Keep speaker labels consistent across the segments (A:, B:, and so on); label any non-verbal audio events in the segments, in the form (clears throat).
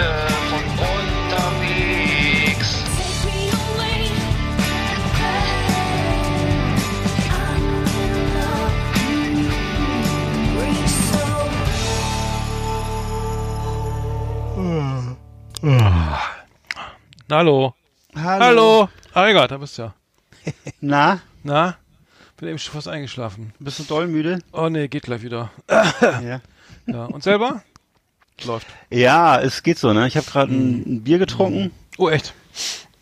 A: Leute von unterwegs.
B: Hallo.
C: Hallo.
B: Hallo. Ah, egal, da bist du ja. (laughs)
C: Na,
B: Na? Bin eben schon fast eingeschlafen.
C: bist du doll müde?
B: Oh nee, geht gleich wieder.
C: Ja.
B: Ja. Und selber? Läuft.
C: Ja, es geht so, ne? Ich habe gerade ein, ein Bier getrunken.
B: Oh, echt?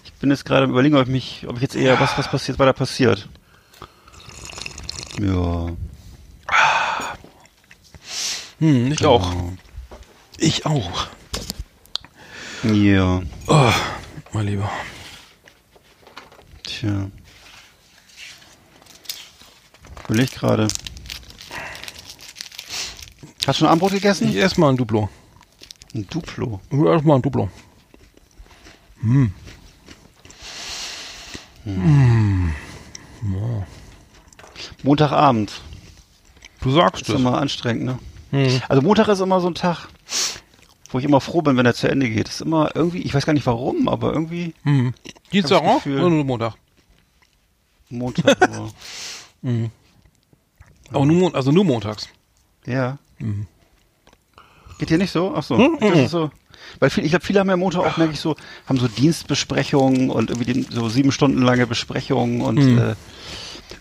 C: Ich bin jetzt gerade überlegen, ob ich mich, ob ich jetzt eher was, was passiert, weiter passiert. Ja.
B: Hm, ich auch. Ich auch.
C: Ja.
B: Oh, mein Lieber.
C: Tja. Überleg gerade. Hast du schon Abendbrot gegessen?
B: Ich esse mal ein Duplo.
C: Ein Duplo.
B: Ich esse mal ein Duplo.
C: Montagabend.
B: Du sagst
C: Ist
B: es.
C: immer anstrengend, ne?
B: Hm.
C: Also Montag ist immer so ein Tag, wo ich immer froh bin, wenn er zu Ende geht. Ist immer irgendwie, ich weiß gar nicht warum, aber irgendwie
B: Hm. Dienstag auch oder nur Montag?
C: Montag. so. (laughs)
B: Aber nur, also nur montags.
C: ja.
B: Mhm.
C: Geht dir nicht so? Ach so.
B: Mhm.
C: Das ist so. Weil viel, ich glaube, viele haben ja Montag auch, merke ich so, haben so Dienstbesprechungen und irgendwie so sieben Stunden lange Besprechungen und
B: Mhm.
C: äh,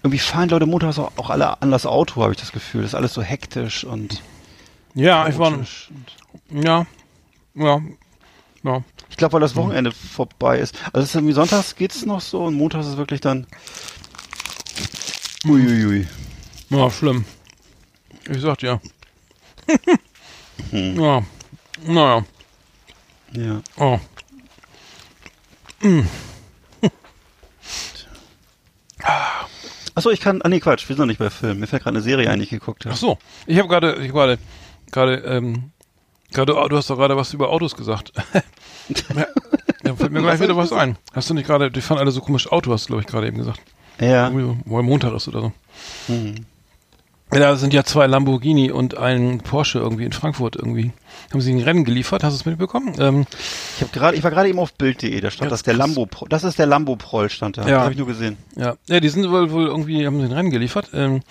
C: irgendwie fahren Leute montags auch, auch alle an das Auto, habe ich das Gefühl. Das ist alles so hektisch und
B: Ja, ich war. Ja. Ja. Ja.
C: Ich glaube, weil das Wochenende vorbei ist. Also es ist irgendwie sonntags geht's noch so und montags ist es wirklich dann. Uiuiui.
B: Ja, schlimm. Ich sag (laughs) dir. Ja. Naja.
C: Ja.
B: Oh.
C: Achso, ich kann. Ah nee, Quatsch, wir sind noch nicht bei Film. Mir fällt gerade eine Serie ein, die ich geguckt habe.
B: Ach so. Ich habe gerade, ich gerade, gerade, ähm, gerade, oh, du hast doch gerade was über Autos gesagt. (laughs) ja, da fällt mir gleich wieder was ein. Hast du nicht gerade, die fahren alle so komisch Auto, hast du, glaube ich, gerade eben gesagt.
C: Ja.
B: Wo Montag ist oder so.
C: Hm.
B: Ja, da sind ja zwei Lamborghini und ein Porsche irgendwie in Frankfurt irgendwie. Haben sie ein Rennen geliefert, hast du es mitbekommen? Ähm,
C: Ich habe gerade, ich war gerade eben auf Bild.de, da stand
B: Ja,
C: das der. Lambo, das ist der Lambo Proll stand da.
B: Ja.
C: Habe ich nur gesehen.
B: Ja, ja, die sind wohl, wohl irgendwie, haben sie ein Rennen geliefert. Ähm,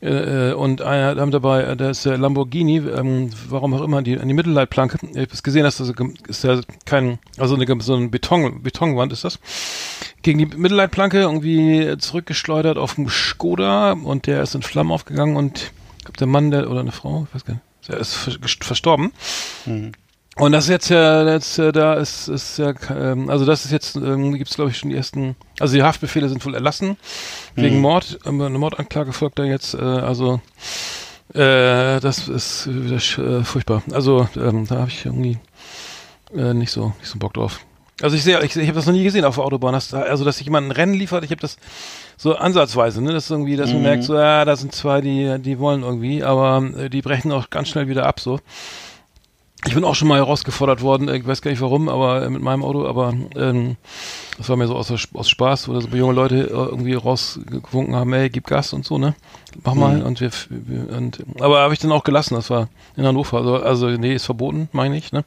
B: äh, äh, und einer haben dabei, äh, der ist der Lamborghini, ähm, warum auch immer, die, an die Mittelleitplanke. Ich habe es gesehen, dass das ist ja kein, also eine, so eine Beton, Betonwand ist das. Gegen die Mittelleitplanke irgendwie zurückgeschleudert auf dem Skoda und der ist in Flammen aufgegangen und ich glaube, der Mann, der, oder eine Frau, ich weiß gar nicht, der ist verstorben.
C: Mhm.
B: Und das ist jetzt ja, jetzt, da ist, ist ja, ähm, also das ist jetzt, ähm, gibt es glaube ich schon die ersten, also die Haftbefehle sind wohl erlassen wegen
C: Mhm.
B: Mord, ähm, eine Mordanklage folgt da jetzt, äh, also äh, das ist wieder äh, furchtbar. Also ähm, da habe ich irgendwie äh, nicht so nicht so Bock drauf. Also ich sehe, ich, ich habe das noch nie gesehen auf der Autobahn, dass, da- also dass sich jemand ein Rennen liefert. Ich habe das so ansatzweise, ne, das ist irgendwie, dass man
C: Mhm.
B: merkt, so ja, da sind zwei, die die wollen irgendwie, aber äh, die brechen auch ganz schnell wieder ab, so. Ich bin auch schon mal herausgefordert worden, ich weiß gar nicht warum, aber äh, mit meinem Auto, aber ähm, das war mir so aus, aus Spaß, wo so junge Leute äh, irgendwie rausgewunken haben, ey, gib Gas und so, ne? Mach mal
C: Mhm.
B: und wir und aber habe ich dann auch gelassen, das war in Hannover, also, also nee, ist verboten, meine ich, ne?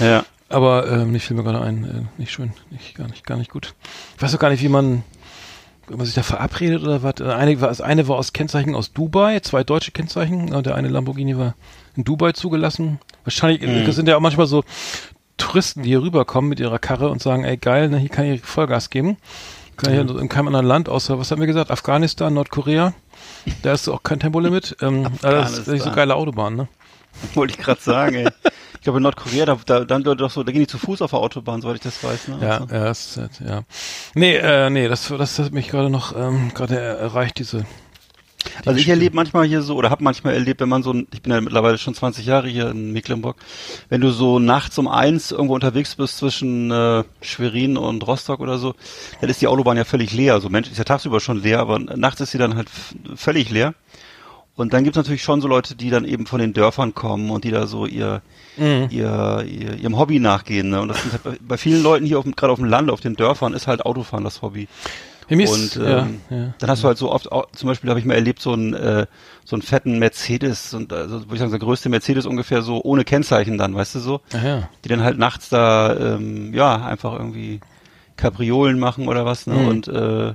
C: Ja.
B: Aber ähm, ich fiel mir gerade ein, äh, nicht schön, nicht, gar nicht, gar nicht gut. Ich weiß auch gar nicht, wie man, ob man sich da verabredet oder was. Äh, Eine war, das eine war aus Kennzeichen aus Dubai, zwei deutsche Kennzeichen, und der eine Lamborghini war in Dubai zugelassen. Wahrscheinlich, äh,
C: Mhm.
B: das sind ja auch manchmal so Touristen, die hier rüberkommen mit ihrer Karre und sagen, ey geil, ne, hier kann ich Vollgas geben. Kann ich in keinem anderen Land, außer, was haben wir gesagt, Afghanistan, Nordkorea. Da ist auch kein Tempolimit. Ähm, das ist nicht so geile Autobahn, ne?
C: Wollte ich gerade sagen, ey. Ich glaube in Nordkorea, da, da, dann doch so, da gehen die zu Fuß auf der Autobahn, soweit ich das weiß, ne?
B: Ja,
C: Also.
B: ja, das, ist halt, ja. Nee, äh, nee, das, das hat mich gerade noch ähm, gerade er- erreicht, diese. die
C: Also ich erlebe manchmal hier so, oder habe manchmal erlebt, wenn man so, ich bin ja mittlerweile schon 20 Jahre hier in Mecklenburg, wenn du so nachts um eins irgendwo unterwegs bist zwischen äh, Schwerin und Rostock oder so, dann ist die Autobahn ja völlig leer. Also Mensch ist ja tagsüber schon leer, aber nachts ist sie dann halt völlig leer. Und dann gibt es natürlich schon so Leute, die dann eben von den Dörfern kommen und die da so ihr,
B: Mhm.
C: ihr, ihr ihrem Hobby nachgehen. Ne? Und das sind halt bei, vielen Leuten hier auf, gerade auf dem Land, auf den Dörfern, ist halt Autofahren das Hobby.
B: Ja, ist-
C: und
B: ja,
C: ähm,
B: ja.
C: dann hast du halt so oft, auch, zum Beispiel habe ich mal erlebt, so einen, äh, so einen fetten Mercedes, und also würde ich sagen, der größte Mercedes ungefähr so ohne Kennzeichen dann, weißt du so,
B: ja.
C: die dann halt nachts da, ähm, ja, einfach irgendwie Kapriolen machen oder was, ne?
B: Mhm.
C: Und äh,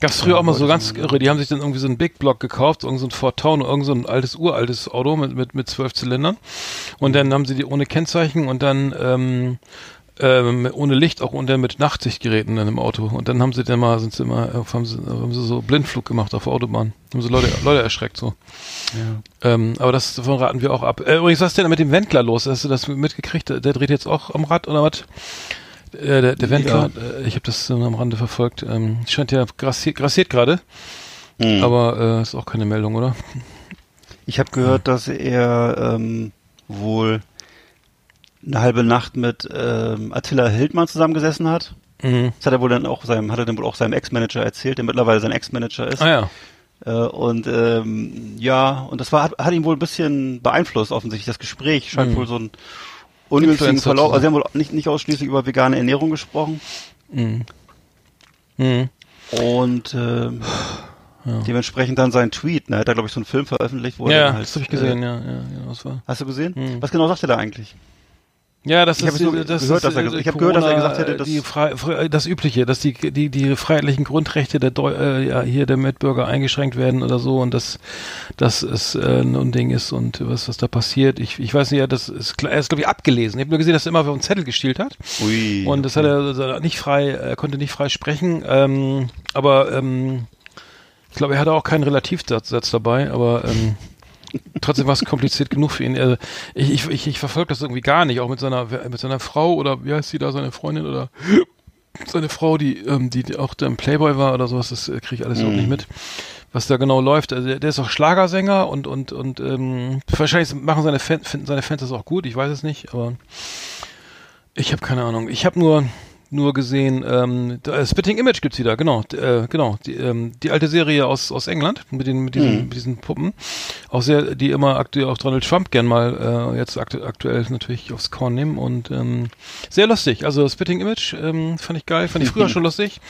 B: Gab's früher
C: Ja,
B: auch mal so ganz irre. Die haben sich dann irgendwie so einen Big Block gekauft, irgend so ein Ford Town, irgend so ein altes, uraltes Auto mit, mit, mit zwölf Zylindern. Und dann haben sie die ohne Kennzeichen und dann, ähm, ähm, ohne Licht, auch und dann mit Nachtsichtgeräten dann im Auto. Und dann haben sie dann mal, sind sie immer, äh, haben sie, haben sie so Blindflug gemacht auf der Autobahn. Haben sie Leute, Leute erschreckt so. Ähm, aber das davon raten wir auch ab. Äh, übrigens, was ist denn mit dem Wendler los? Hast du das mitgekriegt? Der, der dreht jetzt auch am Rad oder was? Äh, der, der Wendler, äh, ich habe das am Rande verfolgt. Ähm, scheint ja grassiert, grassiert gerade,
C: Mhm.
B: aber äh, ist auch keine Meldung, oder?
C: Ich habe gehört, dass er ähm, wohl eine halbe Nacht mit ähm, Attila Hildmann zusammengesessen hat.
B: Mhm.
C: Das hat er wohl dann auch seinem, hat er dann wohl auch seinem Ex-Manager erzählt, der mittlerweile sein Ex-Manager ist.
B: Ah ja.
C: Äh, und ähm, ja, und das war hat, hat ihn wohl ein bisschen beeinflusst, offensichtlich. Das Gespräch scheint
B: Mhm.
C: wohl so ein ungünstigen Verlauf. Also sie haben wohl nicht, nicht ausschließlich über vegane Ernährung gesprochen.
B: Mhm. Mhm.
C: Und ähm, dementsprechend dann sein Tweet, ne? Hat er, glaube ich, so einen Film veröffentlicht, wo er
B: Ja,
C: dann halt,
B: das habe ich gesehen,
C: Äh,
B: ja, ja, ja, das war.
C: hast du gesehen?
B: Mhm.
C: Was genau sagt er da eigentlich?
B: Ja, das
C: Ich
B: ist
C: so
B: das
C: gehört,
B: ist,
C: dass er
B: äh,
C: ges- ich hab gehört, dass er
B: Corona,
C: gesagt hätte,
B: äh,
C: dass-
B: die frei, das übliche, dass die die die freiheitlichen Grundrechte der Deu äh, ja hier der Mitbürger eingeschränkt werden oder so und dass dass es äh, ein Unding ist und was was da passiert. Ich ich weiß nicht, ja, das ist klar, er ist glaube ich abgelesen. Ich habe nur gesehen, dass er immer auf einen Zettel gestielt hat.
C: Ui.
B: Und das hat er also nicht frei, er konnte nicht frei sprechen, ähm, aber ähm, ich glaube, er hatte auch keinen Relativsatz Satz dabei, aber ähm, trotzdem war es kompliziert genug für ihn. Also ich ich, ich, ich verfolge das irgendwie gar nicht, auch mit seiner mit seiner Frau oder wie heißt sie da, seine Freundin oder seine Frau, die ähm, die, die auch da im Playboy war oder sowas, das äh, kriege ich alles überhaupt nicht mit. Was da genau läuft, also der, der ist auch Schlagersänger und und und ähm, wahrscheinlich machen seine Fan, finden seine Fans das auch gut, ich weiß es nicht, aber ich habe keine Ahnung. Ich habe nur nur gesehen, ähm, äh, Spitting Image gibt's wieder, genau, äh, genau, die, ähm, die alte Serie aus aus England mit den mit diesen
C: Mhm.
B: mit diesen Puppen, auch sehr, die immer aktuell auch Donald Trump gern mal äh, jetzt aktu aktuell natürlich aufs Korn nehmen und ähm, sehr lustig. Also Spitting Image ähm, fand ich geil, fand ich früher (laughs) schon lustig.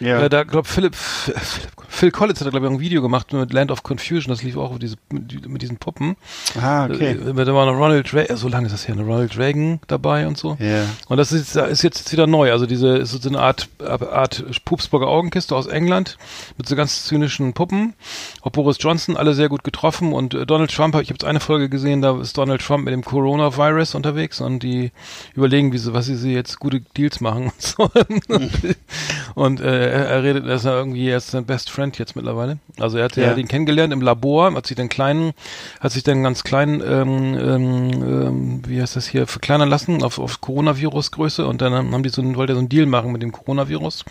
C: ja.
B: Äh, da glaub Philipp, Philipp Phil Collins hat da glaube ich ein Video gemacht mit Land of Confusion, das lief auch mit, diese, mit, mit diesen Puppen.
C: ah, okay.
B: Äh, da war noch Ronald Reagan, so lange ist das her, ne? Ronald Reagan dabei und so.
C: Ja.
B: Und das ist, ist jetzt wieder neu. Also diese ist so eine Art, Art Pupsburger Augenkiste aus England mit so ganz zynischen Puppen. Auch Boris Johnson, alle sehr gut getroffen. Und äh, Donald Trump, ich habe jetzt eine Folge gesehen, da ist Donald Trump mit dem Coronavirus unterwegs und die überlegen, wie sie, was sie, sie jetzt gute Deals machen und so. (laughs) und äh, er, redet, er ist ja irgendwie, ist sein Best Friend jetzt mittlerweile. Also er hat ja,
C: Ja.
B: den kennengelernt im Labor, hat sich dann kleinen, hat sich dann ganz klein, ähm, ähm, ähm, wie heißt das hier, verkleinern lassen auf, auf Coronavirus-Größe und dann haben die so einen, wollte so einen Deal machen mit dem Coronavirus.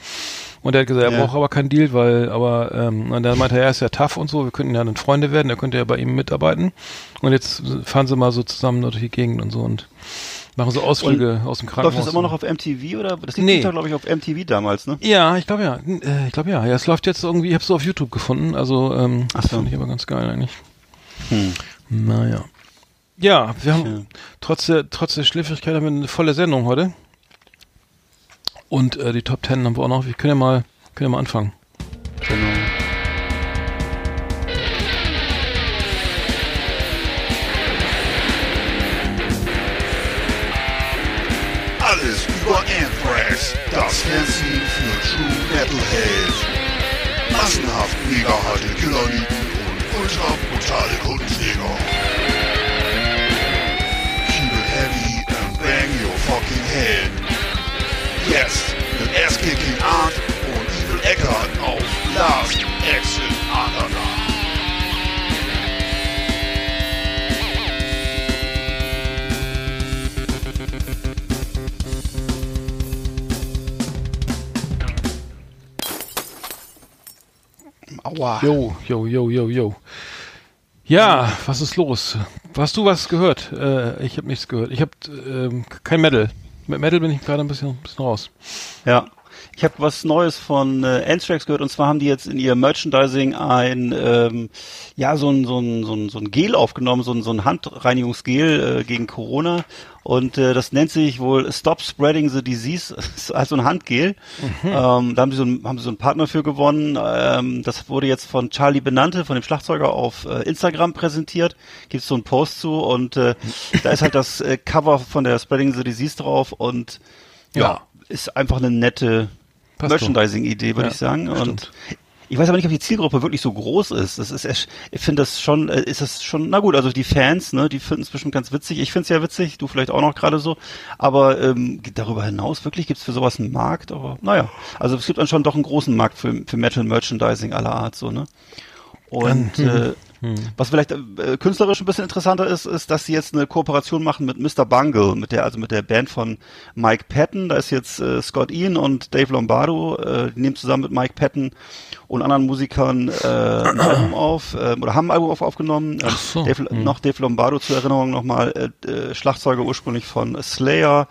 B: Und er hat gesagt, er
C: Ja.
B: braucht aber keinen Deal, weil, aber, ähm, und dann meinte er, er ist ja tough und so, wir könnten ja dann Freunde werden, er könnte ja bei ihm mitarbeiten. Und jetzt fahren sie mal so zusammen durch die Gegend und so und machen so Ausflüge aus dem Krankenhaus.
C: Läuft das immer noch auf MTV oder? Das lief
B: Nee.
C: glaube ich, auf MTV damals, ne?
B: Ja, ich glaube ja. Äh, Ich glaube ja. Ja, es läuft jetzt irgendwie, ich habe es so auf YouTube gefunden. Also, ähm,
C: Ach
B: das
C: so.
B: fand ich aber ganz geil eigentlich.
C: Hm.
B: Naja. Ja, wir haben trotz der, trotz der Schläfrigkeit haben wir eine volle Sendung heute. Und äh, die Top Ten haben wir auch noch. Wir können ja mal, können ja mal anfangen.
C: Genau.
A: Alles über Anthrax, das Fernsehen für True Metalhead. Massenhaft mega harte Killerlieben und ultra brutale Kundenjäger. Keep it heavy and bang your fucking head. Jetzt mit Ass-Kicking Art und Evil Eckart auf Last Exit Underground.
C: Aua.
B: Jo, jo, jo, jo, jo. Ja, was ist los? Hast du was gehört? Äh, ich habe nichts gehört. Ich habe ähm, kein Metal. Mit Metal bin ich gerade ein bisschen, ein bisschen raus.
C: Ja. Ich habe was Neues von äh, Anthrax gehört und zwar haben die jetzt in ihr Merchandising ein ähm, ja so ein so ein so ein, so ein Gel aufgenommen, so ein so ein Handreinigungsgel äh, gegen Corona und äh, das nennt sich wohl Stop Spreading the Disease, (laughs) also ein Handgel. Mhm. Ähm, da haben sie so ein, haben sie so einen Partner für gewonnen. Ähm, das wurde jetzt von Charlie Benante, von dem Schlagzeuger, auf äh, Instagram präsentiert. Gibt so einen Post zu und äh, da ist halt das äh, Cover von der Spreading the Disease drauf und ja, ja ist einfach eine nette Merchandising-Idee, würde ja, ich sagen. Und ich weiß aber nicht, ob die Zielgruppe wirklich so groß ist. Das ist, ich finde das schon, äh, ist das schon, na gut, also die Fans, ne, die finden es bestimmt ganz witzig. Ich finde es ja witzig, du vielleicht auch noch gerade so. Aber ähm, darüber hinaus wirklich gibt es für sowas einen Markt. Aber naja, also es gibt dann schon doch einen großen Markt für, für Metal Merchandising aller Art, so ne. Und mhm. äh, hm. Was vielleicht äh, künstlerisch ein bisschen interessanter ist, ist, dass sie jetzt eine Kooperation machen mit Mr. Bungle, mit der, also mit der Band von Mike Patton. Da ist jetzt äh, Scott Ian und Dave Lombardo, äh, die nehmen zusammen mit Mike Patton und anderen Musikern äh, ein (clears throat) Album auf, äh, oder haben ein Album auf, aufgenommen. Ach so. Dave, hm. Noch Dave Lombardo zur Erinnerung nochmal, äh, äh, Schlagzeuger ursprünglich von Slayer,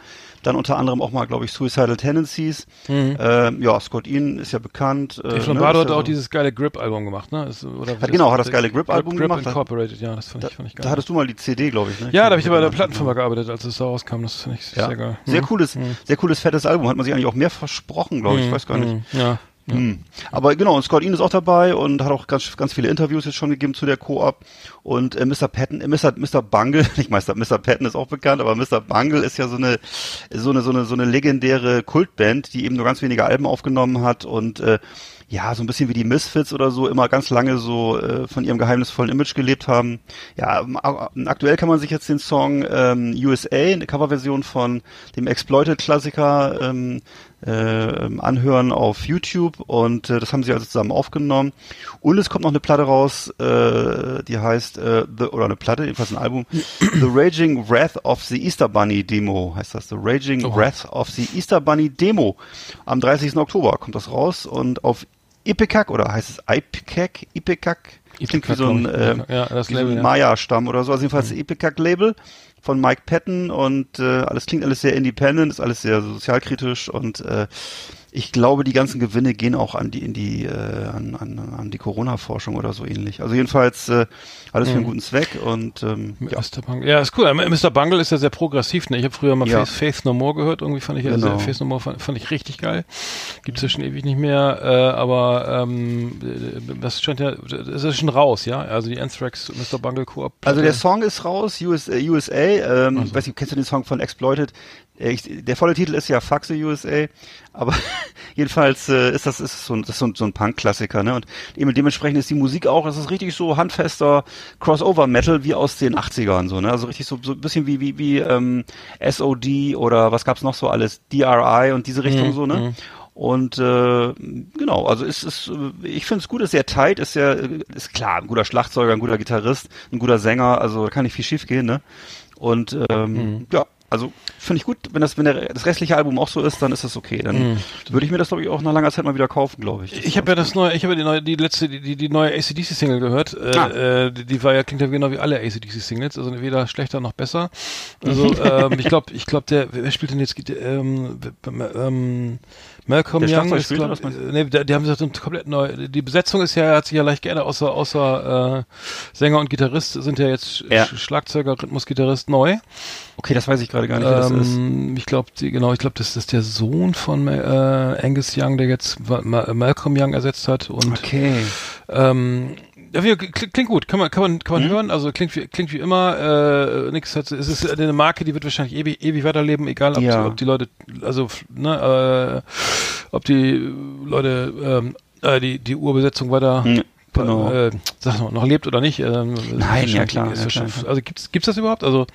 C: dann unter anderem auch mal, glaube ich, Suicidal Tendencies. Mhm. Ähm, ja, Scott Ian ist ja bekannt.
B: Äh, Lombardo ne, hat ja auch so dieses geile Grip-Album gemacht, ne? Ist,
C: oder hat, genau, hat das geile Grip-Album Grip gemacht.
B: Incorporated, ja, das fand ich, fand ich
C: geil. Da hattest du mal die CD, glaube ich, ne?
B: Ja, da habe ich bei der Plattenfirma gearbeitet, als es da rauskam. Das finde ich
C: ja.
B: sehr geil.
C: Sehr mhm. cooles, mhm. sehr cooles, fettes Album. Hat man sich eigentlich auch mehr versprochen, glaube ich. Ich mhm. weiß gar nicht.
B: Mhm. Ja.
C: Ja. Hm. Aber genau, und Scott Ian ist auch dabei und hat auch ganz, ganz viele Interviews jetzt schon gegeben zu der Co-op. Und äh, Mr. Patton, äh, Mr. Mr. Bungle, (laughs) nicht Meister, Mr. Patton ist auch bekannt, aber Mr. Bungle ist ja so eine, so eine, so eine, so eine legendäre Kultband, die eben nur ganz wenige Alben aufgenommen hat und äh, ja, so ein bisschen wie die Misfits oder so, immer ganz lange so äh, von ihrem geheimnisvollen Image gelebt haben. Ja, aktuell kann man sich jetzt den Song ähm, USA, eine Coverversion von dem Exploited-Klassiker ähm, äh, anhören auf YouTube und äh, das haben sie also zusammen aufgenommen. Und es kommt noch eine Platte raus, äh, die heißt, äh, the, oder eine Platte, jedenfalls ein Album, The Raging Wrath of the Easter Bunny Demo heißt das, The Raging oh. Wrath of the Easter Bunny Demo. Am 30. Oktober kommt das raus und auf Ipecac oder heißt es Ipecac? Ipecac? Klingt wie so ein, äh, ja, Label, so ein Maya-Stamm oder so. Also jedenfalls mhm. Ipecac-Label von Mike Patton und äh, alles klingt alles sehr independent, ist alles sehr sozialkritisch und äh, ich glaube, die ganzen Gewinne gehen auch an die in die äh, an, an, an die Corona-Forschung oder so ähnlich. Also jedenfalls äh, alles für einen mhm. guten Zweck und ähm,
B: ja. Mr. Bungle. Ja, ist cool. Mr. Bungle ist ja sehr progressiv. Ne? Ich habe früher mal ja. Faith, Faith No More gehört. Irgendwie fand ich genau. also Faith No More fand, fand ich richtig geil. Gibt es ja schon ewig nicht mehr. Äh, aber ähm, das scheint ja, das ist schon raus, ja. Also die Anthrax Mr. Bungle Koop.
C: Also der Song ist raus, US, äh, USA. Ähm, also. Weiß nicht, kennst du den Song von Exploited? Äh, ich, der volle Titel ist ja Fuck the USA, aber (laughs) jedenfalls äh, ist das ist so ein, das ist so ein, so ein Punk-Klassiker, ne? Und eben dementsprechend ist die Musik auch, das ist richtig so handfester Crossover-Metal wie aus den 80ern, so, ne? Also richtig so, so ein bisschen wie, wie, wie ähm, SOD oder was gab's noch so alles, DRI und diese Richtung mhm. so, ne? Mhm. Und äh, genau, also ist es, ich finde es gut, ist sehr tight, ist sehr, ist klar, ein guter Schlagzeuger, ein guter Gitarrist, ein guter Sänger, also da kann nicht viel schief gehen, ne? Und ähm, mhm. ja, also finde ich gut, wenn das, wenn der, das restliche Album auch so ist, dann ist das okay. Dann mm. würde ich mir das, glaube ich, auch nach langer Zeit mal wieder kaufen, glaube ich.
B: Das ich habe ja das neue, ich habe ja die neue, die letzte, die, die neue ACDC-Single gehört. Äh, ah. Äh, die, die, war ja, klingt ja genau wie alle ACDC-Singles, also weder schlechter noch besser. Also (laughs) ähm, ich glaube, ich glaube, der, wer spielt denn jetzt, ähm, ähm, Malcolm der Young ist, glaub, nee, die, haben sich komplett neu, die Besetzung ist ja, hat sich ja leicht geändert, außer, außer äh, Sänger und Gitarrist sind ja jetzt ja. Schlagzeuger, Rhythmusgitarrist neu.
C: Okay, das weiß ich gerade gar nicht, wer ähm, das ist.
B: Ich glaube, genau, ich glaube, das ist der Sohn von äh, Angus Young, der jetzt Ma Malcolm Young ersetzt hat. Und,
C: okay.
B: Ähm, ja, klingt gut, kann man, kann man, kann man mhm. hören. Also klingt wie, klingt wie immer. Äh, nix hat, es ist eine Marke, die wird wahrscheinlich ewig, ewig weiterleben, egal ob, ja. die, ob die Leute, also ne, äh, ob die Leute ähm, äh, die die Urbesetzung weiter mhm. Genau. Äh, sag noch, noch lebt oder nicht. Ähm,
C: Nein, ja klar. Ja,
B: klar. Also gibt's gibt's das überhaupt? Also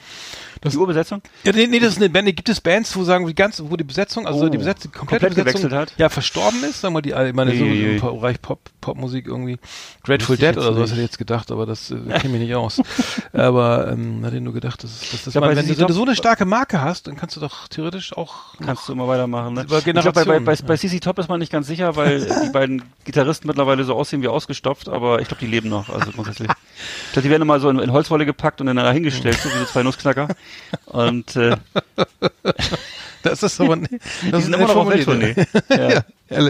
C: das, die Urbesetzung?
B: Ja, nee, nee, das ist eine Band. Gibt es Bands, wo sagen, die ganze, wo die Besetzung, also oh, die Besetzung, die komplette
C: komplett
B: Besetzung,
C: gewechselt hat?
B: Ja, verstorben ist, sagen wir die, ich meine, so, so so Bereich Pop, Popmusik irgendwie. Grateful Dead oder sowas hätte ich jetzt gedacht, aber das äh, kenne mich nicht aus. (laughs) aber ähm, hatte ich nur gedacht, dass, dass das, ja, man, wenn, du, wenn du so eine starke Marke hast, dann kannst du doch theoretisch auch
C: kannst du immer weitermachen. Ne? Ich glaube, bei, bei, bei, bei CC Top ist man nicht ganz sicher, weil (laughs) die beiden Gitarristen mittlerweile so aussehen wie ausgestopft, aber ich glaube, die leben noch, also grundsätzlich. Ich glaube, die werden immer so in, in Holzwolle gepackt und dann da hingestellt, so wie so zwei Nussknacker. (laughs) Und äh, (laughs)
B: Das ist aber nicht. Das ist
C: immer noch auf. Welttournee. (laughs) Ja.
B: ja.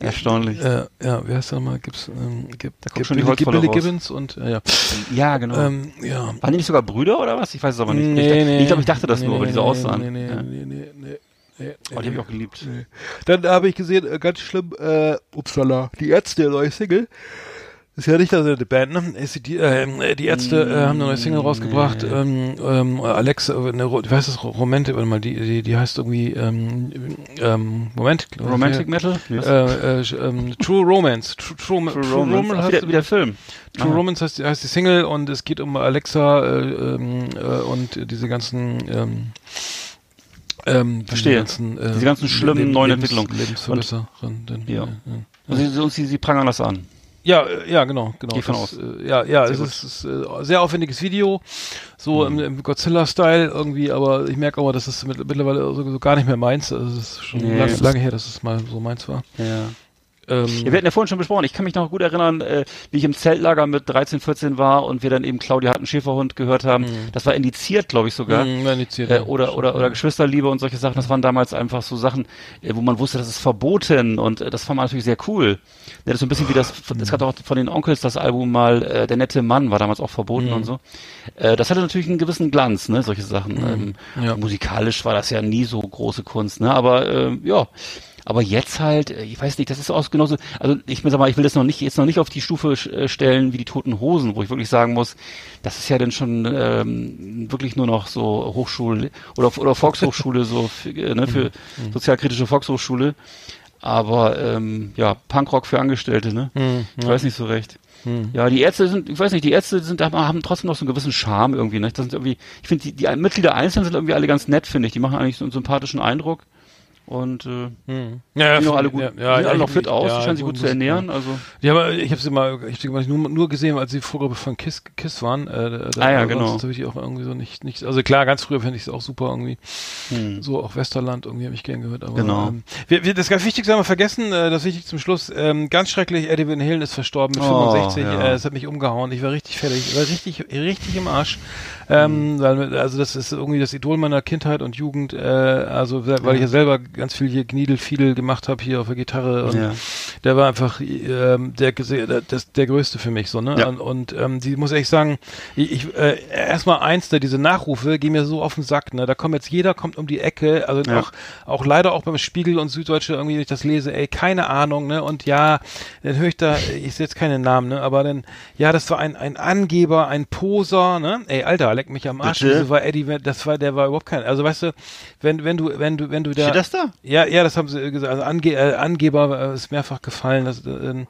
C: Erstaunlich.
B: Äh, ja, wie heißt der nochmal? Gibt's, ähm, gibt,
C: kommt
B: gibt
C: schon
B: Billy. Gibbons und, äh, ja.
C: Ja, genau.
B: Ähm, ja.
C: Waren die nicht sogar Brüder oder was? Ich weiß es aber nicht.
B: Nee,
C: ich dachte-
B: nee.
C: ich glaube, ich dachte das
B: nee,
C: nur, weil die so aussahen.
B: Nee, nee,
C: ja.
B: nee, nee, nee, nee,
C: Oh, die habe ich auch geliebt.
B: Dann habe ich gesehen, äh, ganz schlimm, äh, upsala, die Ärzte, neue Single. Ist ja nicht also die Band, ne? Die, äh, die Ärzte äh, haben eine neue Single rausgebracht. Ähm, ähm, Alex, äh, Ro- wie heißt das? Romantik, warte mal, die, die, die heißt irgendwie ähm, ähm, Moment.
C: Romantic Metal? Yes.
B: Äh, äh, ähm, True Romance. True, True,
C: True Romance. Ach,
B: heißt-
C: wieder, wieder Film.
B: True
C: Ah.
B: Romance heißt, heißt die Single und es geht um Alexa äh, ähm, äh, und diese ganzen ähm, ähm,
C: Verstehe.
B: Diese ganzen, äh,
C: Diese ganzen schlimmen neuen Entwicklungen.
B: Lebensverbesserungen.
C: Ja.
B: ja.
C: Also sie, sie, sie prangern das an.
B: Ja, äh, ja, genau, genau.
C: Geh von aus.
B: Äh, ja, ja,
C: Sehr
B: es ist, ist äh, sehr aufwendiges Video, so im, im Godzilla-Style irgendwie, aber ich merke aber, dass es mit, mittlerweile so, so gar nicht mehr meins. Also es ist schon
C: Nee.
B: lang, lange her, dass es mal so meins war.
C: Ja.
B: Ähm,
C: wir hatten ja vorhin schon besprochen. Ich kann mich noch gut erinnern, äh, wie ich im Zeltlager mit 13, 14 war und wir dann eben Claudia hat einen Schäferhund gehört haben. Das war indiziert, glaube ich sogar.
B: mh, ja, indiziert,
C: Äh, oder, oder, oder Geschwisterliebe und solche Sachen. Das waren damals einfach so Sachen, äh, wo man wusste, das ist verboten und äh, das fand man natürlich sehr cool. Das ist so ein bisschen wie das, es gab auch von den Onkels das Album mal, äh, Der nette Mann war damals auch verboten und so. Äh, das hatte natürlich einen gewissen Glanz, ne, solche Sachen. Ähm,
B: Ja.
C: Musikalisch war das ja nie so große Kunst, ne, aber äh, ja. Aber jetzt halt, äh, ich weiß nicht, das ist auch genauso, also ich sag mal, ich will das noch nicht, jetzt noch nicht auf die Stufe äh, stellen wie die Toten Hosen, wo ich wirklich sagen muss, das ist ja dann schon ähm, wirklich nur noch so Hochschule oder, oder Volkshochschule, so für, äh, ne, für sozialkritische Volkshochschule. Aber ähm, ja, Punkrock für Angestellte, ne?
B: Hm,
C: Ich weiß nicht so recht.
B: Hm.
C: Ja, die Ärzte sind, ich weiß nicht, die Ärzte sind, haben- haben trotzdem noch so einen gewissen Charme irgendwie, ne? Das sind irgendwie, ich finde, die, die Mitglieder einzeln sind irgendwie alle ganz nett, finde ich. Die machen eigentlich so einen sympathischen Eindruck. Und äh,
B: Hm. Ja,
C: sehen
B: ja,
C: alle gut,
B: ja,
C: sehen
B: ja,
C: alle noch fit aus,
B: ja,
C: scheinen sich gut zu ernähren. Also
B: Ja, aber ich habe sie mal, ich habe nur, nur gesehen, als sie Vorgruppe von Kiss, Kiss waren. Äh, da,
C: Ah ja, genau.
B: sonst habe ich auch irgendwie so nicht, nicht, also klar, ganz früher fände ich es auch super irgendwie.
C: hm.
B: So auch Westerland irgendwie habe ich gern gehört. Aber,
C: Genau.
B: Ähm, wir, wir, das ganz Wichtigste haben wir vergessen, äh, das wichtig zum Schluss. Ähm, ganz schrecklich, Eddie Van Halen ist verstorben mit
C: Oh,
B: 65.
C: ja.
B: Äh, es hat mich umgehauen. Ich war richtig fertig, ich war richtig, richtig im Arsch. Ähm,
C: Mhm.
B: weil, also das ist irgendwie das Idol meiner Kindheit und Jugend. Äh, also weil ich ja selber ganz viel hier Gniedel, Fiedel gemacht habe hier auf der Gitarre. Und
C: Ja.
B: der war einfach ähm, der, der, das, der größte für mich so ne
C: Ja.
B: und, und ähm, die muss ehrlich sagen ich, ich äh, erstmal eins da diese Nachrufe gehen mir so auf den Sack ne da kommt jetzt jeder kommt um die Ecke also
C: Ja.
B: auch auch leider auch beim Spiegel und Süddeutsche irgendwie wenn ich das lese ey keine Ahnung ne und ja dann höre ich da ich sehe jetzt keine Namen ne aber dann ja das war ein ein Angeber ein Poser ne ey Alter leck mich am Arsch
C: Bitte?
B: das war Eddie das war der war überhaupt kein also weißt du wenn wenn du wenn du wenn du da
C: Steht das da?
B: ja, ja, das haben sie gesagt. Also Ange äh, Angeber äh, ist mehrfach gefallen. Das, äh,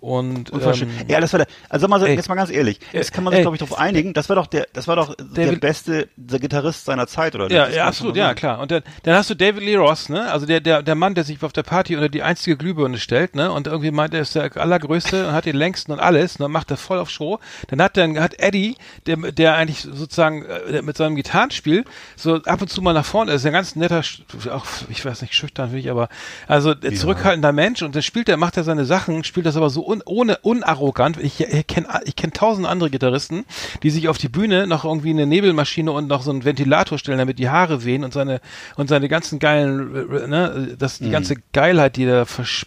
B: und ähm,
C: ja, das war der, also sag mal so,
B: ey.
C: jetzt mal ganz ehrlich, jetzt kann man sich, glaube ich, darauf einigen, das war doch der, das war doch der
B: David-
C: beste der Gitarrist seiner Zeit, oder?
B: ja, ja, absolut, ja, klar. Und dann, dann hast du David Lee Ross, ne? Also der, der, der Mann, der sich auf der Party unter die einzige Glühbirne stellt, ne? Und irgendwie meint, er ist der allergrößte und hat den längsten und alles, ne? Macht er voll auf Show. Dann hat dann hat Eddie, der, der eigentlich sozusagen äh, mit seinem Gitarrenspiel so ab und zu mal nach vorne, ist ein ganz netter, auch ich weiß nicht, schüchtern will ich, aber also äh, zurückhaltender Mensch und dann spielt er, macht er seine Sachen, spielt das aber so un, ohne unarrogant. Ich, ich kenne ich kenn tausend andere Gitarristen, die sich auf die Bühne noch irgendwie eine Nebelmaschine und noch so einen Ventilator stellen, damit die Haare wehen und seine und seine ganzen geilen, äh, ne, das die ganze Geilheit, die er versch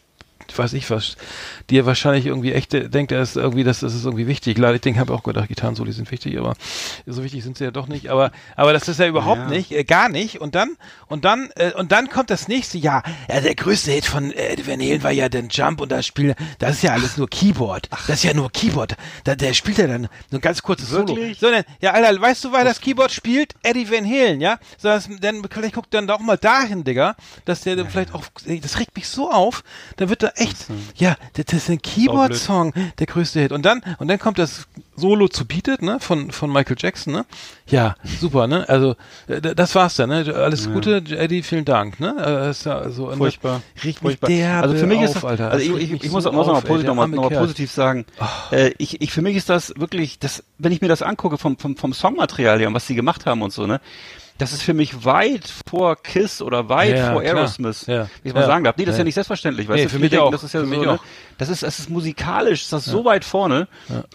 B: weiß ich was, die er wahrscheinlich irgendwie echt denkt, er ist irgendwie, das, das ist irgendwie wichtig. Leider, ich denke, habe auch gedacht, Gitarrensoli sind wichtig, aber so wichtig sind sie ja doch nicht. Aber, aber das ist ja überhaupt
C: Ja.
B: nicht, äh, gar nicht. Und dann, und dann, äh, und dann kommt das nächste Jahr. Ja, der größte Hit von äh, Van Halen war ja den Jump und das Spiel, das ist ja alles nur Keyboard. Das ist ja nur Keyboard. Da, der spielt ja dann so ein ganz kurzes Solo. So, dann, ja, Alter, weißt du, weil das Keyboard spielt? Eddie Van Halen, ja? So, das, dann, vielleicht guckt dann doch mal dahin, Digga, dass der dann vielleicht auch, das regt mich so auf, da wird da echt, ja, das, ist ein Keyboard-Song, der größte Hit. Und dann, und dann kommt das Solo zu Beat ne, von, von Michael Jackson, ne? Ja, super, ne? Also, äh, das war's dann, ne? Alles Gute, Eddie, vielen Dank, ne? Ist ja so, und
C: Furchtbar.
B: mich
C: Furchtbar.
B: derbe
C: Also für mich ist das,
B: Alter.
C: also ich, ich, ich muss,
B: so
C: muss noch mal,
B: auf, ey,
C: positiv, noch noch positiv sagen. Äh, ich, ich, für mich ist das wirklich, das, wenn ich mir das angucke vom, vom, vom Songmaterial her und was sie gemacht haben und so, ne? Das ist für mich weit vor Kiss oder weit
B: Ja,
C: vor
B: klar.
C: Aerosmith,
B: Ja.
C: wie ich mal
B: Ja.
C: sagen darf. Nee, das ist
B: Ja.
C: nicht selbstverständlich, weißt
B: Nee,
C: du?
B: für mich
C: denken,
B: auch.
C: Das ist ja
B: Für
C: so, ne? das ist, das ist musikalisch, ist das so weit vorne.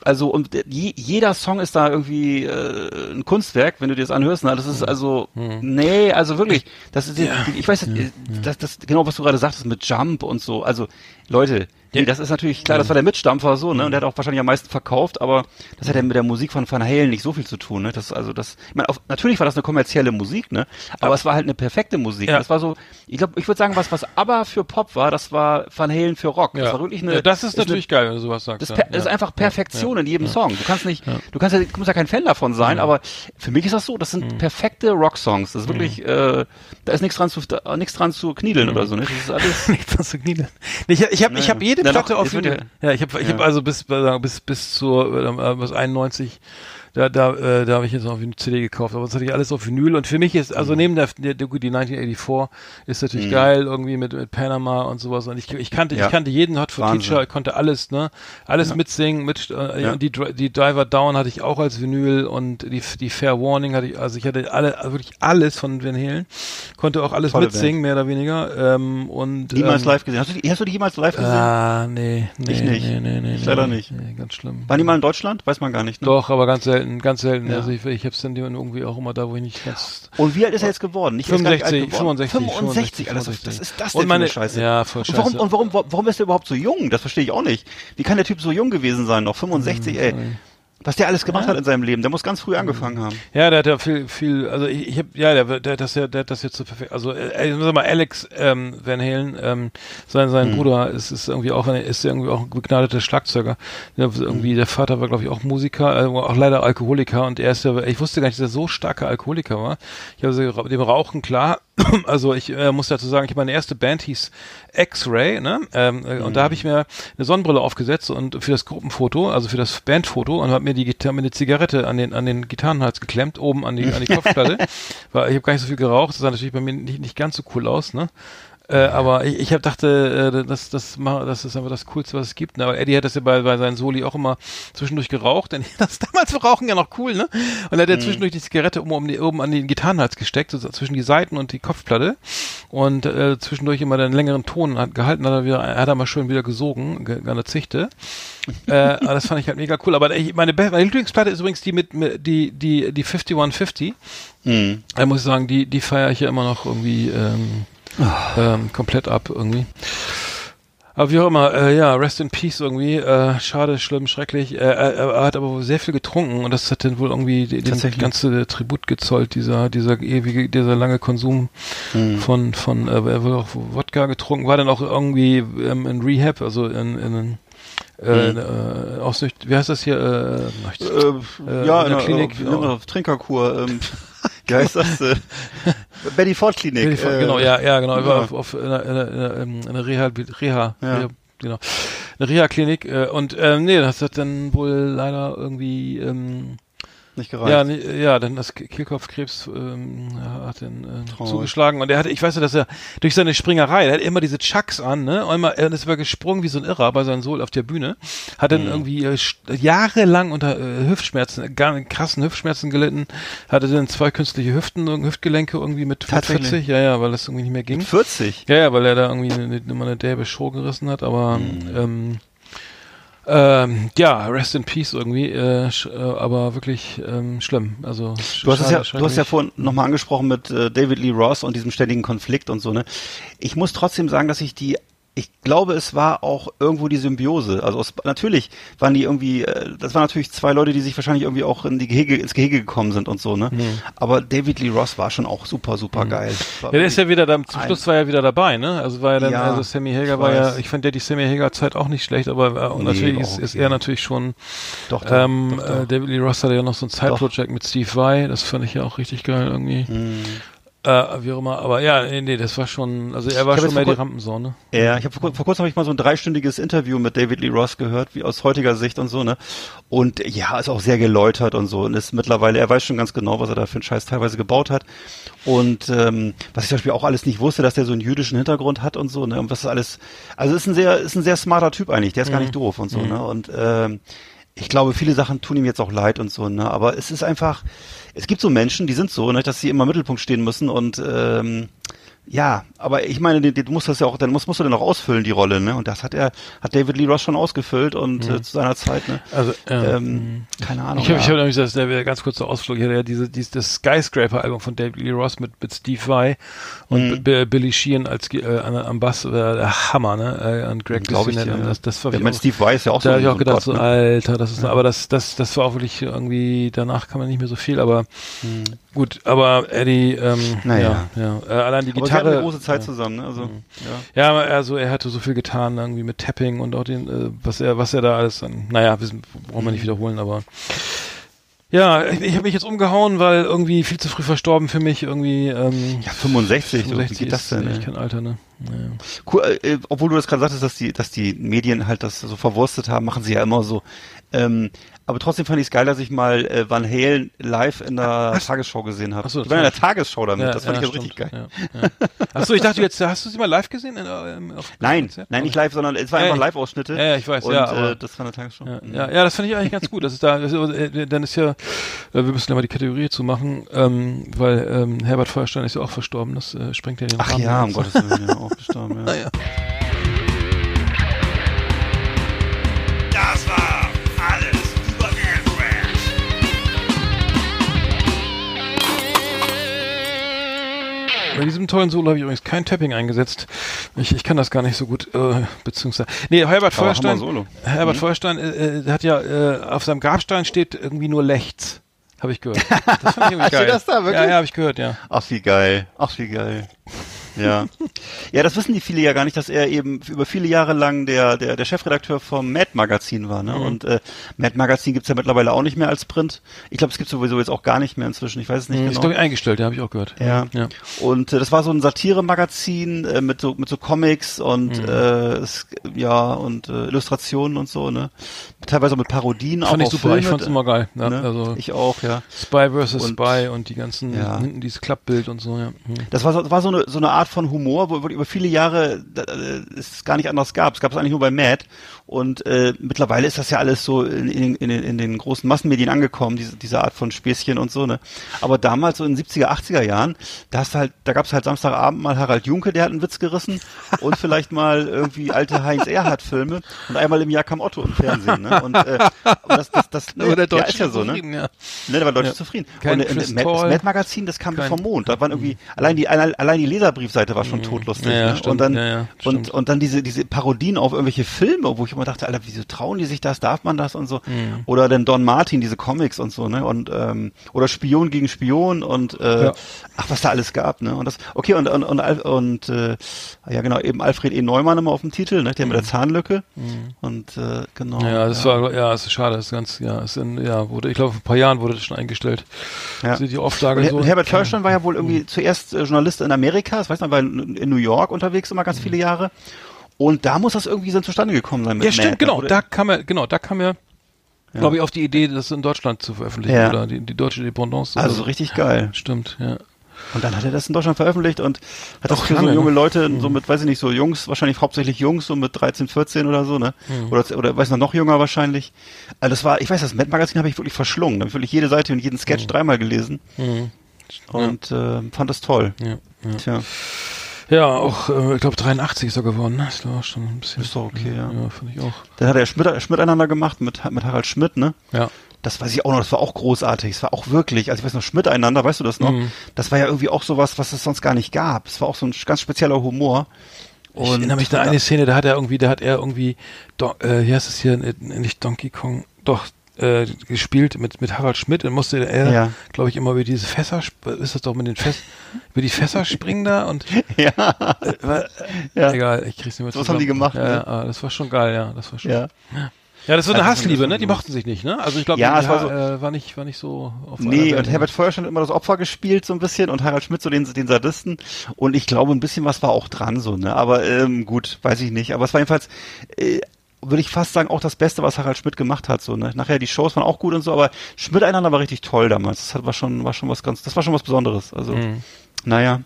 C: Also und je, jeder Song ist da irgendwie äh, ein Kunstwerk, wenn du dir das anhörst. Ne? Das ist also, nee, also wirklich, das ist, ich weiß, äh, das, das genau, was du gerade sagtest mit Jump und so. Also Leute, nee, das ist natürlich klar, das war der Mitstampfer so, ne? Und der hat auch wahrscheinlich am meisten verkauft, aber das hat ja mit der Musik von Van Halen nicht so viel zu tun, ne? Das also das, ich meine, auf, natürlich war das eine kommerzielle Musik, ne? Aber es war halt eine perfekte Musik.
B: Ja.
C: Das war so, ich glaube, ich würde sagen, was was aber für Pop war, das war Van Halen für Rock. Das war wirklich eine.
B: ja, das ist,
C: eine-
B: natürlich geil, wenn du sowas sagst.
C: das,
B: ja.
C: ist
B: Ja.
C: einfach Perfektion in jedem Song. Du kannst nicht, du kannst ja, du musst ja kein Fan davon sein, aber für mich ist das so, das sind
B: Mhm.
C: perfekte Rocksongs. Das ist wirklich, äh, da ist nichts dran zu, nichts dran zu kniedeln oder so, ne? Das ist (laughs) alles.
B: Nichts was zu kniedeln. Ich, ich habe ich hab jede Platte auf Vinyl. Ja, ich habe ich hab also bis bis bis zur äh, bis 91 da da äh, da habe ich jetzt noch eine CD gekauft, aber sonst hatte ich alles auf Vinyl und für mich ist also neben der, der, gut, die 1984 ist natürlich geil irgendwie mit, mit Panama und sowas und ich, ich kannte
C: Ja.
B: ich kannte jeden Hot for
C: Wahnsinn.
B: Teacher, ich konnte alles, ne? Alles mitsingen, mit äh,
C: Ja.
B: die die Diver Down hatte ich auch als Vinyl und die die Fair Warning hatte ich also ich hatte alle also wirklich alles von Van Halen, konnte auch alles
C: Tolle
B: mitsingen mehr oder weniger ähm, und
C: Niemals
B: ähm,
C: live gesehen. Hast du, die- hast du die jemals live gesehen?
B: Ah, nee, nee.
C: Ich nicht.
B: Nee, nee, nee,
C: Ich
B: nee,
C: leider nicht.
B: Nee, ganz schlimm.
C: Waren die mal in Deutschland? Weiß man gar nicht, ne?
B: Doch, aber ganz selten, ganz selten.
C: Ja.
B: Also ich, ich hab's dann irgendwie auch immer da, wo ich nicht ganz.
C: Und wie alt ist er jetzt geworden? Alt
B: 65,
C: geworden.
B: 65,
C: 65, Alter, was- was ist das denn
B: und meine,
C: Scheiße?
B: Ja, voll
C: Und
B: scheiße.
C: warum, und warum, warum ist er überhaupt so jung? Das verstehe ich auch nicht. Wie kann der Typ so jung gewesen sein, noch 65, ey? Was der alles gemacht hat in seinem Leben, der muss ganz früh angefangen haben.
B: Ja, der hat ja viel, viel, also ich, ich habe, ja, der, der, hat das ja, der hat das jetzt so perfekt, also, äh, sag mal, Alex ähm, Van Halen, ähm, sein, sein
C: Mhm.
B: Bruder ist, ist irgendwie auch, ist irgendwie auch ein begnadeter Schlagzeuger. Der, irgendwie,
C: Mhm.
B: der Vater war, glaube ich, auch Musiker, äh, auch leider Alkoholiker und er ist ja, ich wusste gar nicht, dass er so starker Alkoholiker war. Ich habe also dem Rauchen klar, (coughs) also ich äh, muss dazu sagen, ich meine erste Band hieß X-Ray, ne? Ähm, äh, Und da habe ich mir eine Sonnenbrille aufgesetzt und für das Gruppenfoto, also für das Bandfoto und habe mir die Gitarre, mir eine Zigarette an den an den Gitarrenhals geklemmt, oben an die an die (laughs) Kopfplatte. Weil ich habe gar nicht so viel geraucht, das sah natürlich bei mir nicht, nicht ganz so cool aus, ne? Äh, aber ich, ich hab dachte, äh, das, das, das ist einfach das Coolste, was es gibt. Ne? Aber Eddie hat das ja bei, bei seinen Soli auch immer zwischendurch geraucht, denn (laughs) das damals für Rauchen ja noch cool, ne? Und er hat ja zwischendurch die Zigarette oben, um die, oben an den Gitarrenhals gesteckt, so zwischen die Seiten und die Kopfplatte. Und äh, zwischendurch immer den längeren Ton hat, gehalten, hat er wieder, er hat er mal schön wieder gesogen, ge- eine Zichte. (laughs) äh, aber das fand ich halt mega cool. Aber ich, meine, meine Lieblingsplatte ist übrigens die mit, mit die, die, die 5150.
C: Mhm.
B: Da muss ich sagen, die, die feiere ich ja immer noch irgendwie ähm, ähm, komplett ab irgendwie. Aber wie auch immer, äh, ja, Rest in Peace irgendwie. Äh, schade, schlimm, schrecklich. Äh, er, er hat aber wohl sehr viel getrunken und das hat dann wohl irgendwie den, den
C: Tatsächlich.
B: ganze Tribut gezollt, dieser, dieser ewige, dieser lange Konsum von, von, äh, er wohl auch Wodka getrunken, war dann auch irgendwie ähm, in Rehab, also in, in äh, äh, Aussicht, wie heißt das hier? Äh,
C: Äh,
B: Äh,
C: ja,
B: in der
C: in
B: Klinik,
C: äh, Trinkerkur. Ähm, (laughs) wie heißt das? Betty Ford Klinik.
B: Ja,
C: äh,
B: genau, ja, ja, genau.
C: Ja.
B: auf, auf in einer, in einer, in einer, ähm, in einer Reha, Reha,
C: Ja.
B: Reha genau. Eine Reha-Klinik äh, und ähm, nee, das hat dann wohl leider irgendwie ähm,
C: Nicht gereicht.
B: ja, nee, ja, dann das Ke- Kehlkopfkrebs ähm, hat dann äh, zugeschlagen und er hatte, ich weiß ja, dass er durch seine Springerei, er hat immer diese Chucks an, ne, und immer, er ist immer gesprungen wie so ein Irrer bei seinem Sohl auf der Bühne, hat
C: Mhm.
B: dann irgendwie äh, jahrelang unter äh, Hüftschmerzen, gar krassen Hüftschmerzen gelitten, hatte dann zwei künstliche Hüften, Hüftgelenke irgendwie mit
C: Tatsächlich?
B: 40, ja, ja, weil das irgendwie nicht mehr ging.
C: 40.
B: Ja, ja, weil er da irgendwie eine, immer eine derbe Show gerissen hat, aber
C: Mhm.
B: ähm, ähm, ja, Rest in Peace irgendwie, äh, äh, aber wirklich ähm, schlimm. Also
C: Du hast es ja, du hast ja vorhin nochmal angesprochen mit äh, David Lee Ross und diesem ständigen Konflikt und so, ne? Ich muss trotzdem sagen, dass ich die ich glaube, es war auch irgendwo die Symbiose. Also es, natürlich waren die irgendwie, äh, das waren natürlich zwei Leute, die sich wahrscheinlich irgendwie auch in die Gehege, ins Gehege gekommen sind und so, ne? Aber David Lee Ross war schon auch super, super geil. War
B: Mhm. Ja, der ist ja wieder da, zum Schluss war er wieder dabei, ne? Also war er dann,
C: Ja,
B: also Sammy Hager war ja, ich fand ja die Sammy Hager Zeit auch nicht schlecht, aber äh, und
C: Nee,
B: natürlich ist, ist er natürlich schon,
C: doch, doch,
B: ähm,
C: doch,
B: Äh,
C: doch.
B: David Lee Ross hatte ja noch so ein Side-Project mit Steve Vai, das fand ich ja auch richtig geil irgendwie.
C: Hm.
B: Äh, wie auch immer, aber ja, nee, nee, das war schon, also er war schon mehr die
C: kur-
B: Rampensau, ne?
C: Ja, ich habe vor, vor kurzem habe ich mal so ein dreistündiges Interview mit David Lee Ross gehört, wie aus heutiger Sicht und so, ne? Und ja, ist auch sehr geläutert und so und ist mittlerweile, er weiß schon ganz genau, was er da für einen Scheiß teilweise gebaut hat. Und ähm, was ich zum Beispiel auch alles nicht wusste, dass der so einen jüdischen Hintergrund hat und so, ne? Und was alles, also ist ein sehr, ist ein sehr smarter Typ eigentlich, der ist gar nicht doof und so, ne? Und ähm, ich glaube, viele Sachen tun ihm jetzt auch leid und so, ne? Aber es ist einfach, es gibt so Menschen, die sind so, ne, dass sie immer im Mittelpunkt stehen müssen und ähm, ja, aber ich meine, du musst das ja auch, dann musst, musst du dann auch ausfüllen, die Rolle, ne? Und das hat er, hat David Lee Ross schon ausgefüllt und äh, zu seiner Zeit, ne?
B: Also, ja.
C: Ähm, keine Ahnung.
B: Ich habe
C: ja.
B: ich hab nämlich das, der ganz kurzer Ausflug hier, der, diese, dieses, das Skyscraper-Album von David Lee Ross mit, mit Steve Vai und
C: Mhm.
B: B- Billy Sheehan als äh, am Bass, äh, der Hammer, ne? Äh, und Greg
C: Glaub ich dir, ja.
B: das, das war
C: ja,
B: ich
C: mein
B: auch-
C: Steve Weiss ja auch
B: da
C: so,
B: habe ich auch gedacht,
C: Gott,
B: so,
C: ne?
B: Alter, das ist, aber das, das, das war auch wirklich irgendwie, danach kann man nicht mehr so viel, aber gut, aber Eddie, ähm,
C: Hm. Naja.
B: ja, ja, äh, allein die
C: Aber wir hatten
B: Gitarre.
C: eine große Zeit
B: ja.
C: zusammen, ne? Also, ja.
B: Ja, also er hatte so viel getan, irgendwie mit Tapping und auch den, äh, was er, was er da alles an, naja, wissen, brauchen wir nicht wiederholen, aber ja, ich, ich habe mich jetzt umgehauen, weil irgendwie viel zu früh verstorben für mich, irgendwie, ähm,
C: Ja, 65, so, wie
B: 65
C: geht das
B: ist
C: denn?
B: echt
C: ey?
B: kein Alter, ne? Naja.
C: Cool, äh, obwohl du das gerade sagtest, dass die, dass die Medien halt das so verwurstet haben, machen sie ja immer so. Ähm, aber trotzdem fand ich es geil, dass ich mal äh, Van Halen live in der Tagesschau gesehen habe.
B: Ach so,
C: die waren in der Tagesschau damit,
B: Ja,
C: das fand
B: ja,
C: ich also richtig geil.
B: Ja, ja. Achso, ich dachte jetzt, hast du sie mal live gesehen? In, ähm, auf
C: Nein,
B: Konzert?
C: nein, nicht live, sondern es war
B: Ja,
C: einfach
B: ich-
C: Live-Ausschnitte.
B: Ja, ja, ich weiß,
C: und,
B: ja, aber-
C: äh, das war in der Tagesschau.
B: Ja, ja, ja, das fand ich eigentlich ganz gut. Das ist da, das ist, äh, dann ist ja, äh, wir müssen ja mal die Kategorie zu machen, ähm, weil ähm, Herbert Feuerstein ist ja auch verstorben. Das äh, sprengt ja den
C: Ach
B: Rahmen
C: ja, um. Gottes Willen, ja, auch gestorben, ja. (laughs)
B: Bei diesem tollen Solo habe ich übrigens kein Tapping eingesetzt. Ich, ich kann das gar nicht so gut, äh, beziehungsweise. Nee, Herbert
C: Aber
B: Feuerstein.
C: Solo.
B: Herbert Feuerstein äh, äh, hat ja äh, auf seinem Grabstein steht irgendwie nur Lechts. Habe ich gehört. Das fand ich (laughs) irgendwie geil.
C: das da wirklich?
B: Ja, ja, habe ich gehört, ja.
C: Ach, wie geil. Ach, wie geil. Ja. ja, das wissen die viele ja gar nicht, dass er eben über viele Jahre lang der, der, der Chefredakteur vom Mad Magazin war. Ne?
B: Mhm.
C: Und äh, Mad Magazin gibt's ja mittlerweile auch nicht mehr als Print. Ich glaube, es gibt sowieso jetzt auch gar nicht mehr inzwischen. Ich weiß es nicht
B: Ist
C: genau.
B: glaube ich eingestellt, ja, habe ich auch gehört.
C: Ja.
B: ja.
C: Und äh, das war so ein Satire-Magazin äh, mit so mit so Comics und
B: Mhm.
C: äh, ja und äh, Illustrationen und so, ne? Teilweise auch mit Parodien
B: Fand
C: auch
B: ich
C: auf
B: super, ich
C: Filme,
B: fand's immer geil. Ja,
C: ne?
B: Also
C: ich auch, ja.
B: Spy vs. Spy und die ganzen,
C: Ja.
B: hinten dieses Klappbild und so, ja. Hm.
C: Das war so, war so eine so eine Art von Humor, wo über viele Jahre äh, es gar nicht anders gab. Es gab es eigentlich nur bei Mad. Und äh, mittlerweile ist das ja alles so in, in, in, den- in den großen Massenmedien angekommen, diese, diese Art von Späßchen und so, ne? Aber damals, so in den 70er, 80er Jahren, da hast du halt, da gab es halt Samstagabend mal Harald Junke, der hat einen Witz gerissen und (laughs) vielleicht mal irgendwie alte Heinz Erhardt-Filme und einmal im Jahr kam Otto im Fernsehen, ne? Und, äh, das, das, das, (laughs)
B: Aber der
C: ja,
B: Deutsche
C: ist ja so, ne?
B: ja.
C: Ne, der war deutlich
B: Ja.
C: zufrieden.
B: Kein
C: und äh, Mad, Magazin, das kam
B: Kein-
C: vom Mond. Da waren irgendwie, allein die, allein, die Leserbriefseite war schon totlustig.
B: Mhm. Ja, ja,
C: ne?
B: stimmt.
C: Und dann,
B: Ja, ja,
C: und, und dann diese, diese Parodien auf irgendwelche Filme, wo ich immer dachte, Alter, wieso trauen die sich das? Darf man das und so?
B: Mhm.
C: Oder dann Don Martin, diese Comics und so, ne? Und, ähm, oder Spion gegen Spion und, äh,
B: Ja.
C: ach, was da alles gab, ne? Und das, okay, und, und, und, und äh, ja genau, eben Alfred E. Neumann immer auf dem Titel, ne? Der mit der Zahnlücke. Und, äh, genau.
B: Mhm. Ja, das war, ja, es ist schade, das ist ganz, ja, es in, ja, wurde, ich glaube, vor ein paar Jahren wurde das schon eingestellt.
C: Ja.
B: Sind die Auflage
C: Und
B: so.
C: Her- Herbert Feuerstein war ja wohl irgendwie zuerst äh, Journalist in Amerika, das weiß man, war in, in New York unterwegs immer ganz viele Jahre. Und da muss das irgendwie so zustande gekommen sein. Mit
B: Ja, stimmt,
C: Mad,
B: genau.
C: oder?
B: Da kam er, genau, da kam er, glaube ich, auf die Idee, das in Deutschland zu veröffentlichen
C: Ja.
B: oder die, die deutsche Dependance.
C: also
B: oder-
C: richtig geil.
B: Stimmt, ja.
C: Und dann hat er das in Deutschland veröffentlicht und hat
B: Auch
C: so junge
B: ne?
C: Leute, so mit, weiß ich nicht, so Jungs, wahrscheinlich hauptsächlich Jungs, so mit 13, 14 oder so, ne?
B: Mhm.
C: Oder, oder weiß noch, noch jünger wahrscheinlich. Also das war, ich weiß, das Mad Magazin habe ich wirklich verschlungen. Da habe ich wirklich jede Seite und jeden Sketch dreimal gelesen
B: Mhm.
C: und äh, fand das toll.
B: Ja, ja.
C: Tja,
B: ja auch, äh, ich glaube, 83 ist er geworden, ne? Das war auch schon ein bisschen.
C: Ist doch okay, ja.
B: Ja, fand ich auch.
C: dann hat er Schmidt, Schmidt einander gemacht mit, mit Harald Schmidt, ne?
B: Ja.
C: Das weiß ich auch noch, das war auch großartig. Es war auch wirklich, also ich weiß noch, Schmidt einander, weißt du das noch?
B: Mhm.
C: Das war ja irgendwie auch sowas, was es sonst gar nicht gab. Es war auch so ein ganz spezieller Humor.
B: Ich erinnere mich an eine Szene, da hat er irgendwie, da hat er irgendwie, do, äh, wie heißt es hier, nicht Donkey Kong, doch, äh, gespielt mit, mit Harald Schmidt und musste er,
C: Ja.
B: glaube ich, immer über diese Fässer, sp- ist das doch mit den Fässern, über die Fässer springen da und, (laughs)
C: Ja,
B: äh, war,
C: Ja.
B: egal, ich krieg's nicht mehr
C: So was haben die gemacht,
B: Ja,
C: ne?
B: ja, das war schon geil, ja, das war schon.
C: ja.
B: Ja, das war eine
C: Also,
B: Hassliebe, ne? Die
C: so-
B: mochten sich nicht, ne? Also ich glaube,
C: Ja, war so-
B: äh, war nicht, war nicht so auf
C: Nee, und Herbert Feuerstein hat immer das Opfer gespielt, so ein bisschen, und Harald Schmidt so den, den Sadisten. Und ich glaube, ein bisschen was war auch dran, so, ne? Aber ähm, gut, weiß ich nicht. Aber es war jedenfalls, äh, würde ich fast sagen, auch das Beste, was Harald Schmidt gemacht hat, so, ne? Nachher die Shows waren auch gut und so, aber Schmidt einander war richtig toll damals. Das hat, war schon, war schon was ganz, das war schon was Besonderes. Also,
B: Mhm.
C: naja.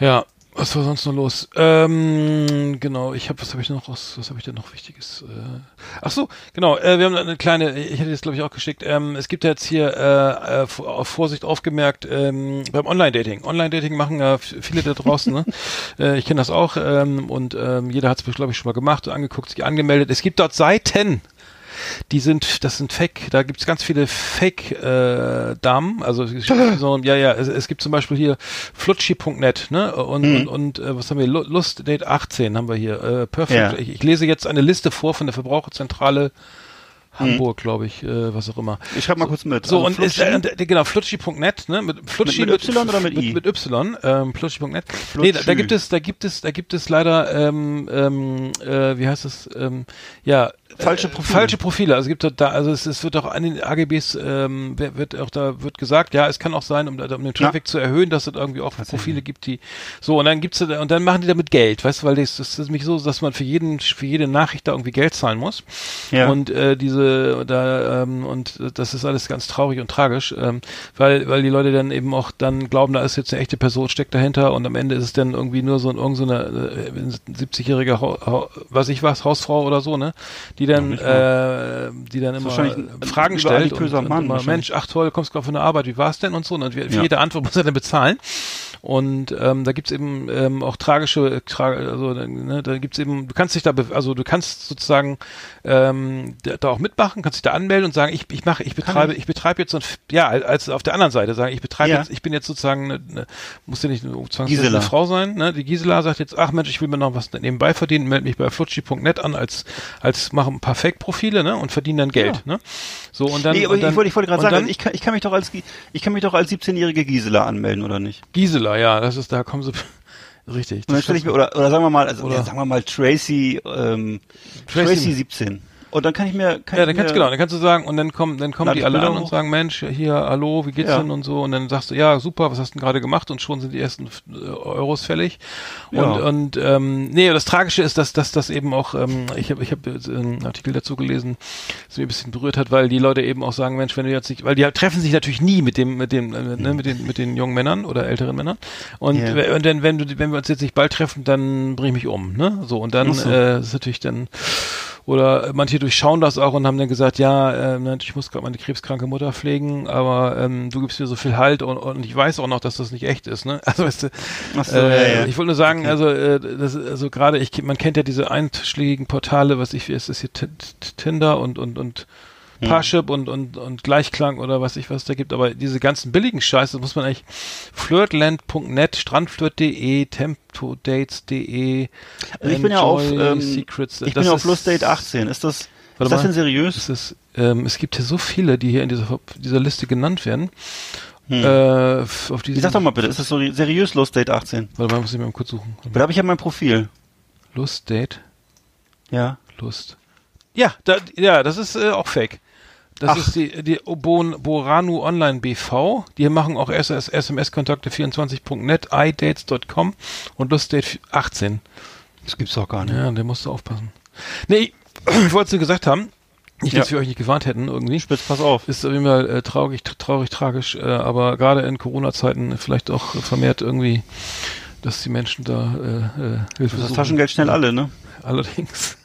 B: Ja, Was war sonst noch los? Ähm, genau, ich habe, was habe ich noch raus, was habe ich denn noch Wichtiges? Äh, ach so, genau, äh, wir haben eine kleine, ich hätte das glaube ich auch geschickt, ähm, es gibt ja jetzt hier, äh, äh, auf Vorsicht aufgemerkt, ähm, beim Online-Dating. Online-Dating machen ja viele da draußen, ne? (laughs) äh, ich kenne das auch ähm, und ähm, jeder hat es glaube ich schon mal gemacht, angeguckt, sich angemeldet. Es gibt dort Seiten, die sind, das sind Fake, da gibt's ganz viele Fake-Damen, äh, also (laughs) so, ja, ja, es, es, gibt zum Beispiel hier flutschi.net, ne, und, mhm. und, und äh, was haben wir, Lust Date 18 haben wir hier, äh, perfekt. Ja. Ich, ich lese jetzt eine Liste vor von der Verbraucherzentrale Hamburg, mhm. glaube ich, äh, was auch immer.
C: Ich schreibe mal kurz mit.
B: So, also und ist, äh, genau, flutschi.net, ne, mit Flutschi
C: mit, mit, mit Y oder mit,
B: I? Mit, mit Y, ähm, flutschi.net. Nee, da, da, gibt es, da gibt es, da gibt es leider, ähm, ähm, äh, wie heißt es, ähm, ja,
C: falsche
B: äh, Profile. Falsche Profile. Also es gibt da, also es, es wird auch an den AGBs ähm, wird auch da wird gesagt, ja, es kann auch sein, um, um den Traffic ja. zu erhöhen, dass es irgendwie auch Profile gibt, die so und dann gibt's und dann machen die damit Geld, weißt du, weil das, das ist nämlich so, dass man für jeden für jede Nachricht da irgendwie Geld zahlen muss. Ja. Und äh, diese da ähm, und das ist alles ganz traurig und tragisch, ähm, weil weil die Leute dann eben auch dann glauben, da ist jetzt eine echte Person steckt dahinter und am Ende ist es dann irgendwie nur so, irgend so eine äh, 70-jährige, was ich was, Hausfrau oder so, ne, die dann, äh, die dann immer Fragen stellt und, und immer, Mensch, ach toll, kommst gerade von der Arbeit, wie war's denn und so. Und für ja. jede Antwort muss er dann bezahlen. Und ähm, da gibt's eben ähm, auch tragische, tra also ne, da gibt's eben, du kannst dich da, also du kannst sozusagen ähm, da auch mitmachen, kannst dich da anmelden und sagen, ich, ich mache, ich betreibe, ich, betreibe jetzt so ein, ja, als auf der anderen Seite sagen, ich betreibe ja. jetzt, ich bin jetzt sozusagen, eine, eine, muss ja nicht zwangsläufig eine Frau sein, ne? Die Gisela sagt jetzt, ach Mensch, ich will mir noch was nebenbei verdienen, melde mich bei flutschi.net an als, als mache ein paar Fake-Profile, ne? Und verdiene dann Geld, ja. ne?
C: So und dann. Nee, aber dann, ich wollte, ich wollte gerade sagen, dann, ich kann, ich kann mich doch als, ich kann mich doch als 17-jährige Gisela anmelden, oder nicht?
B: Gisela Gisela, ja, das ist, da kommen sie. (laughs) Richtig.
C: Mir, oder, oder sagen wir mal, also, ja, sagen wir mal Tracy, ähm, Tracy, Tracy 17. Und dann kann ich mir, kann
B: ja,
C: dann
B: kannst genau, dann kannst du sagen und dann kommen, dann kommen die alle an und sagen, Mensch, hier, hallo, wie geht's ja. denn und so und dann sagst du, ja, super, was hast du denn gerade gemacht und schon sind die ersten äh, Euros fällig. Und ja. und ähm, nee, das Tragische ist, dass dass das eben auch, ähm, ich habe ich habe einen Artikel dazu gelesen, das mich ein bisschen berührt hat, weil die Leute eben auch sagen, Mensch, wenn du jetzt nicht, weil die treffen sich natürlich nie mit dem mit dem äh, ne, mit den mit den jungen Männern oder älteren Männern und, yeah. und dann wenn du wenn wir uns jetzt nicht bald treffen, dann bring ich mich um, ne? So und dann so. äh, ist natürlich dann oder manche durchschauen das auch und haben dann gesagt, ja, äh, ich muss gerade meine krebskranke Mutter pflegen, aber ähm, du gibst mir so viel Halt und, und ich weiß auch noch, dass das nicht echt ist. Ne? (laughs) Also weißt du, so, äh, ja, ja. ich wollte nur sagen, okay. also äh, das, also gerade ich, man kennt ja diese einschlägigen Portale, was ich, ist das hier Tinder und und und Parship und, und, und Gleichklang oder was ich was da gibt, aber diese ganzen billigen Scheiße, muss man eigentlich flirtland.net, strandflirt.de, tempodates.de,
C: also ich bin ja auf, ähm, Secrets, ich bin ja auf Lustdate 18, ist das, ist das denn seriös?
B: Ist das, ähm, es gibt hier so viele, die hier in dieser, dieser Liste genannt werden. Hm. Äh,
C: auf diesen, Sag doch mal bitte, ist das so seriös Lustdate 18?
B: Warte mal, muss ich mal kurz suchen.
C: Da habe ich ja mein Profil.
B: Lustdate?
C: Ja.
B: Lust. Ja, da, ja, das ist äh, auch fake. Das Ach. ist die, die Bon, Boranu Online BV. Die machen auch SMS-Kontakte 24.net, idates.com und Lustdate 18.
C: Das gibt's doch gar nicht.
B: Ja, der musst du aufpassen. Nee, (clears throat) ich wollte es gesagt haben. Nicht, dass ja. wir euch nicht gewarnt hätten irgendwie.
C: Spitz, pass auf.
B: Ist auf jeden Fall äh, traurig, traurig, tragisch, äh, aber gerade in Corona-Zeiten vielleicht auch vermehrt irgendwie, dass die Menschen da äh,
C: äh, Hilfe Das Taschengeld schnell alle, ne?
B: Allerdings.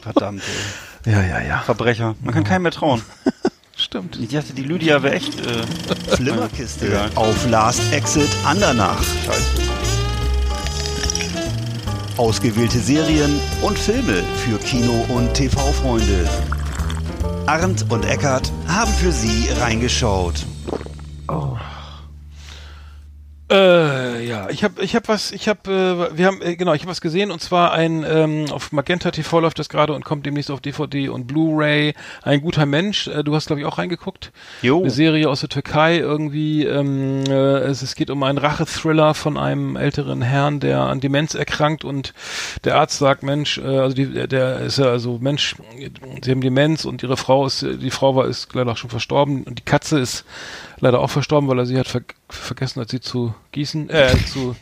C: Verdammt, ey.
B: Ja, ja, ja.
C: Verbrecher. Man kann keinem mehr trauen. (laughs)
B: Stimmt.
C: Ich dachte, die Lydia wäre echt. Äh,
A: Flimmerkiste ja. auf Last Exit Andernach. Scheiße. Ausgewählte Serien und Filme für Kino- und TV-Freunde. Arndt und Eckart haben für Sie reingeschaut.
B: Oh. Äh, ja, ich habe ich hab was, ich habe, äh, wir haben, äh, genau, ich habe was gesehen und zwar ein, ähm, auf Magenta TV läuft das gerade und kommt demnächst auf DVD und Blu-ray. Ein guter Mensch, äh, du hast glaube ich auch reingeguckt. Jo. Eine Serie aus der Türkei irgendwie, ähm, äh, es, es geht um einen Rachethriller von einem älteren Herrn, der an Demenz erkrankt und der Arzt sagt, Mensch, äh, also die, der, der ist ja also Mensch, sie haben Demenz und ihre Frau ist, die Frau war ist leider auch schon verstorben und die Katze ist leider auch verstorben, weil er sie hat ver vergessen hat, sie zu gießen, äh, (laughs) zu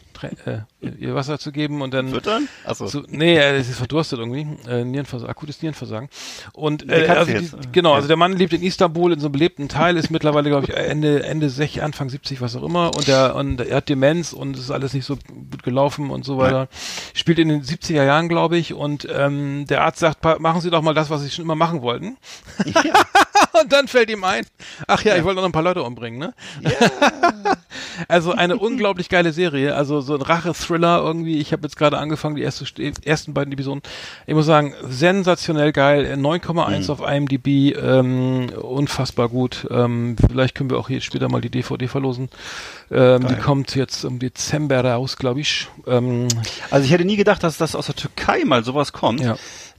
B: äh, ihr Wasser zu geben und dann
C: Füttern? Achso.
B: so, nee, er ist verdurstet irgendwie, äh, Nierenversagen, akutes Nierenversagen. Und
C: Der
B: äh, also die, genau,
C: Ja.
B: also der Mann lebt in Istanbul in so einem belebten Teil, ist mittlerweile glaube ich Ende Ende 60, Anfang 70, was auch immer und der und er hat Demenz und es ist alles nicht so gut gelaufen und so weiter. Spielt in den 70er Jahren, glaube ich, und ähm, der Arzt sagt, "Pa- machen Sie doch mal das, was Sie schon immer machen wollten. (laughs) (laughs) und dann fällt ihm ein, ach ja, ich wollte noch ein paar Leute umbringen, ne? (laughs) Also eine unglaublich geile Serie, also so ein Rache-Thriller irgendwie. Ich habe jetzt gerade angefangen, die erste, ersten beiden Episoden. Ich muss sagen, sensationell geil. Äh, 9,1 auf IMDb, ähm, unfassbar gut. Ähm, vielleicht können wir auch hier später mal die DVD verlosen. Ähm, die kommt jetzt im Dezember raus, glaube ich. Ähm,
C: Also ich hätte nie gedacht, dass das aus der Türkei mal sowas kommt.
B: Ja.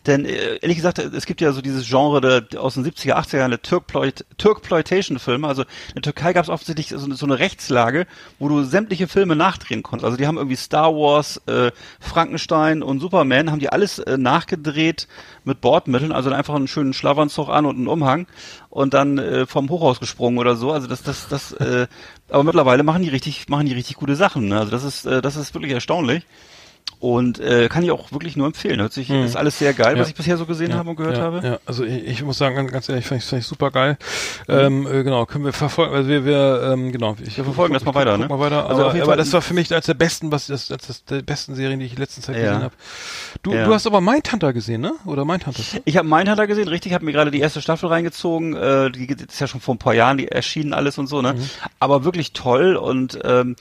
C: Denn äh, ehrlich gesagt, es gibt ja so dieses Genre der, aus den 70er, 80er Jahren, der Turkploit, Turkploitation-Filme. Also in der Türkei gab es offensichtlich so, eine- so eine Rechtslage, wo du sämtliche Filme nachdrehen konntest. Also die haben irgendwie Star Wars, äh, Frankenstein und Superman, haben die alles äh, nachgedreht mit Bordmitteln, also einfach einen schönen Schlafanzug an und einen Umhang und dann äh, vom Hochhaus gesprungen oder so. Also das, das, das, äh, aber mittlerweile machen die richtig, machen die richtig gute Sachen. Ne? Also das ist, äh, das ist wirklich erstaunlich. Und äh, kann ich auch wirklich nur empfehlen. Hört sich, ist alles sehr geil,
B: Hm. Ja.
C: was ich bisher so gesehen
B: ja,
C: habe und gehört
B: ja,
C: habe.
B: Ja, also ich, ich muss sagen, ganz, ehrlich, fand ich, fand ich super geil. Ähm, äh, genau, können wir verfolgen, also wir, wir ähm, genau, ich,
C: verfolgen das mal weiter,
B: guck
C: ne?
B: Mal weiter,
C: Also
B: aber, aber
C: Fall-
B: das war für mich eines der besten, was das, das, das der besten Serien, die ich in letzter Zeit gesehen habe. Du, du hast aber Mindhunter gesehen, ne? Oder Mindhunter?
C: Ich habe Mindhunter gesehen, richtig, habe mir gerade die erste Staffel reingezogen. Äh, die ist ja schon vor ein paar Jahren die erschienen alles und so, ne?
B: Mhm.
C: Aber wirklich toll und ähm,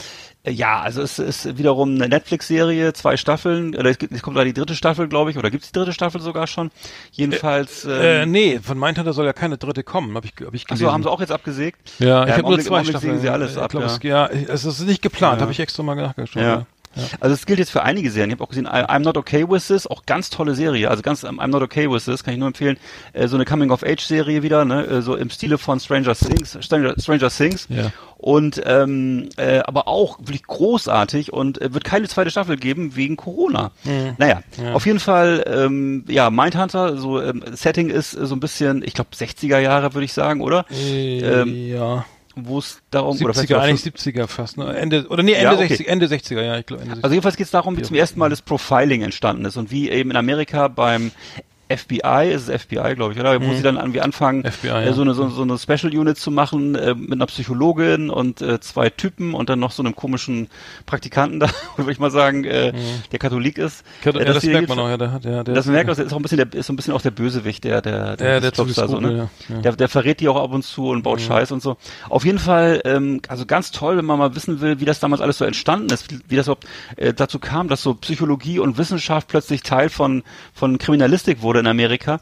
C: ja, also es ist wiederum eine Netflix-Serie, zwei Staffeln. Oder es, gibt, es kommt da die dritte Staffel, glaube ich, oder gibt's die dritte Staffel sogar schon? Jedenfalls.
B: Äh,
C: ähm,
B: nee, von Mindhunter soll ja keine dritte kommen, habe ich, hab ich gelesen.
C: Achso, haben sie auch jetzt abgesägt?
B: ja, ich
C: im
B: habe nur zwei Staffeln.
C: sie alles
B: ich
C: ab,
B: glaub,
C: ja.
B: es, ja, es ist nicht geplant,
C: Ja.
B: habe ich extra mal nachgeschaut.
C: Ja. Also es gilt jetzt für einige Serien. Ich habe auch gesehen, I'm Not Okay With This, auch ganz tolle Serie. Also ganz I'm Not Okay With This, kann ich nur empfehlen. Äh, so eine Coming-of-Age-Serie wieder, ne? äh, so im Stile von Stranger Things. Stranger, Stranger Things.
B: Ja.
C: Und ähm, äh, aber auch wirklich großartig und äh, wird keine zweite Staffel geben wegen Corona. Naja, auf jeden Fall, ähm, ja, Mindhunter, so ähm, Setting ist äh, so ein bisschen, ich glaube 60er Jahre würde ich sagen, oder?
B: Ähm, ja.
C: Wo es darum oder vielleicht
B: 70er, eigentlich 70er fast, ne? Ende, oder nee, Ende
C: Ja, okay.
B: 60, Ende 60er, ja, ich glaube Ende 60er.
C: Also jedenfalls geht es darum, wie zum ersten Mal das Profiling entstanden ist und wie eben in Amerika beim FBI, ist es FBI, glaube ich, oder? Wo sie dann irgendwie anfangen,
B: FBI,
C: äh,
B: ja.
C: so, eine, so, so eine Special Unit zu machen äh, mit einer Psychologin und äh, zwei Typen und dann noch so einem komischen Praktikanten da, (laughs) würde ich mal sagen, äh, der Katholik ist.
B: ja,
C: Äh,
B: das
C: die-
B: merkt man auch, ja, der hat, ja, der
C: das merkt man, ist auch ein bisschen der, ist so ein bisschen auch der Bösewicht, der, der,
B: Der- der
C: Clubs da so, ne?
B: ja, ja.
C: Der, der verrät die auch ab und zu und baut Scheiß und so. Auf jeden Fall, ähm, also ganz toll, wenn man mal wissen will, wie das damals alles so entstanden ist, wie, wie das überhaupt äh, dazu kam, dass so Psychologie und Wissenschaft plötzlich Teil von, von Kriminalistik wurde in Amerika.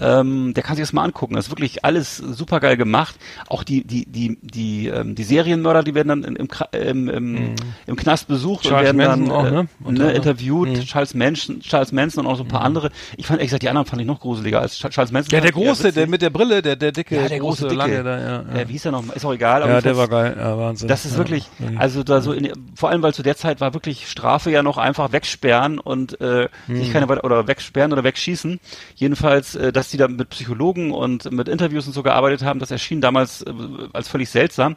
C: Ähm, der kann sich das mal angucken. Das ist wirklich alles super geil gemacht. Auch die, die, die, die, ähm, die Serienmörder, die werden dann im, Kra- im, im, im Knast besucht
B: Mhm. Charles
C: und werden
B: Manson
C: dann
B: auch,
C: äh,
B: ne?
C: Ne, interviewt.
B: Mhm.
C: Charles Manson, Charles Manson und auch so ein paar andere. Ich fand, ehrlich gesagt, die anderen fand ich noch gruseliger als Cha- Charles Manson.
B: Ja, der große, der mit der Brille, der, der dicke,
C: Ja, der große, dicke.
B: lange da, ja.
C: Ja,
B: Ja,
C: wie hieß er noch? Ist auch egal. aber
B: ja der war geil, ja, Wahnsinn.
C: das ist
B: ja.
C: wirklich, also da so in, vor allem weil zu der Zeit war wirklich Strafe ja noch einfach wegsperren und äh,
B: Hm.
C: sich keine weiter oder wegsperren oder wegschießen. Jedenfalls, äh, dass die da mit Psychologen und mit Interviews und so gearbeitet haben, das erschien damals äh, als völlig seltsam.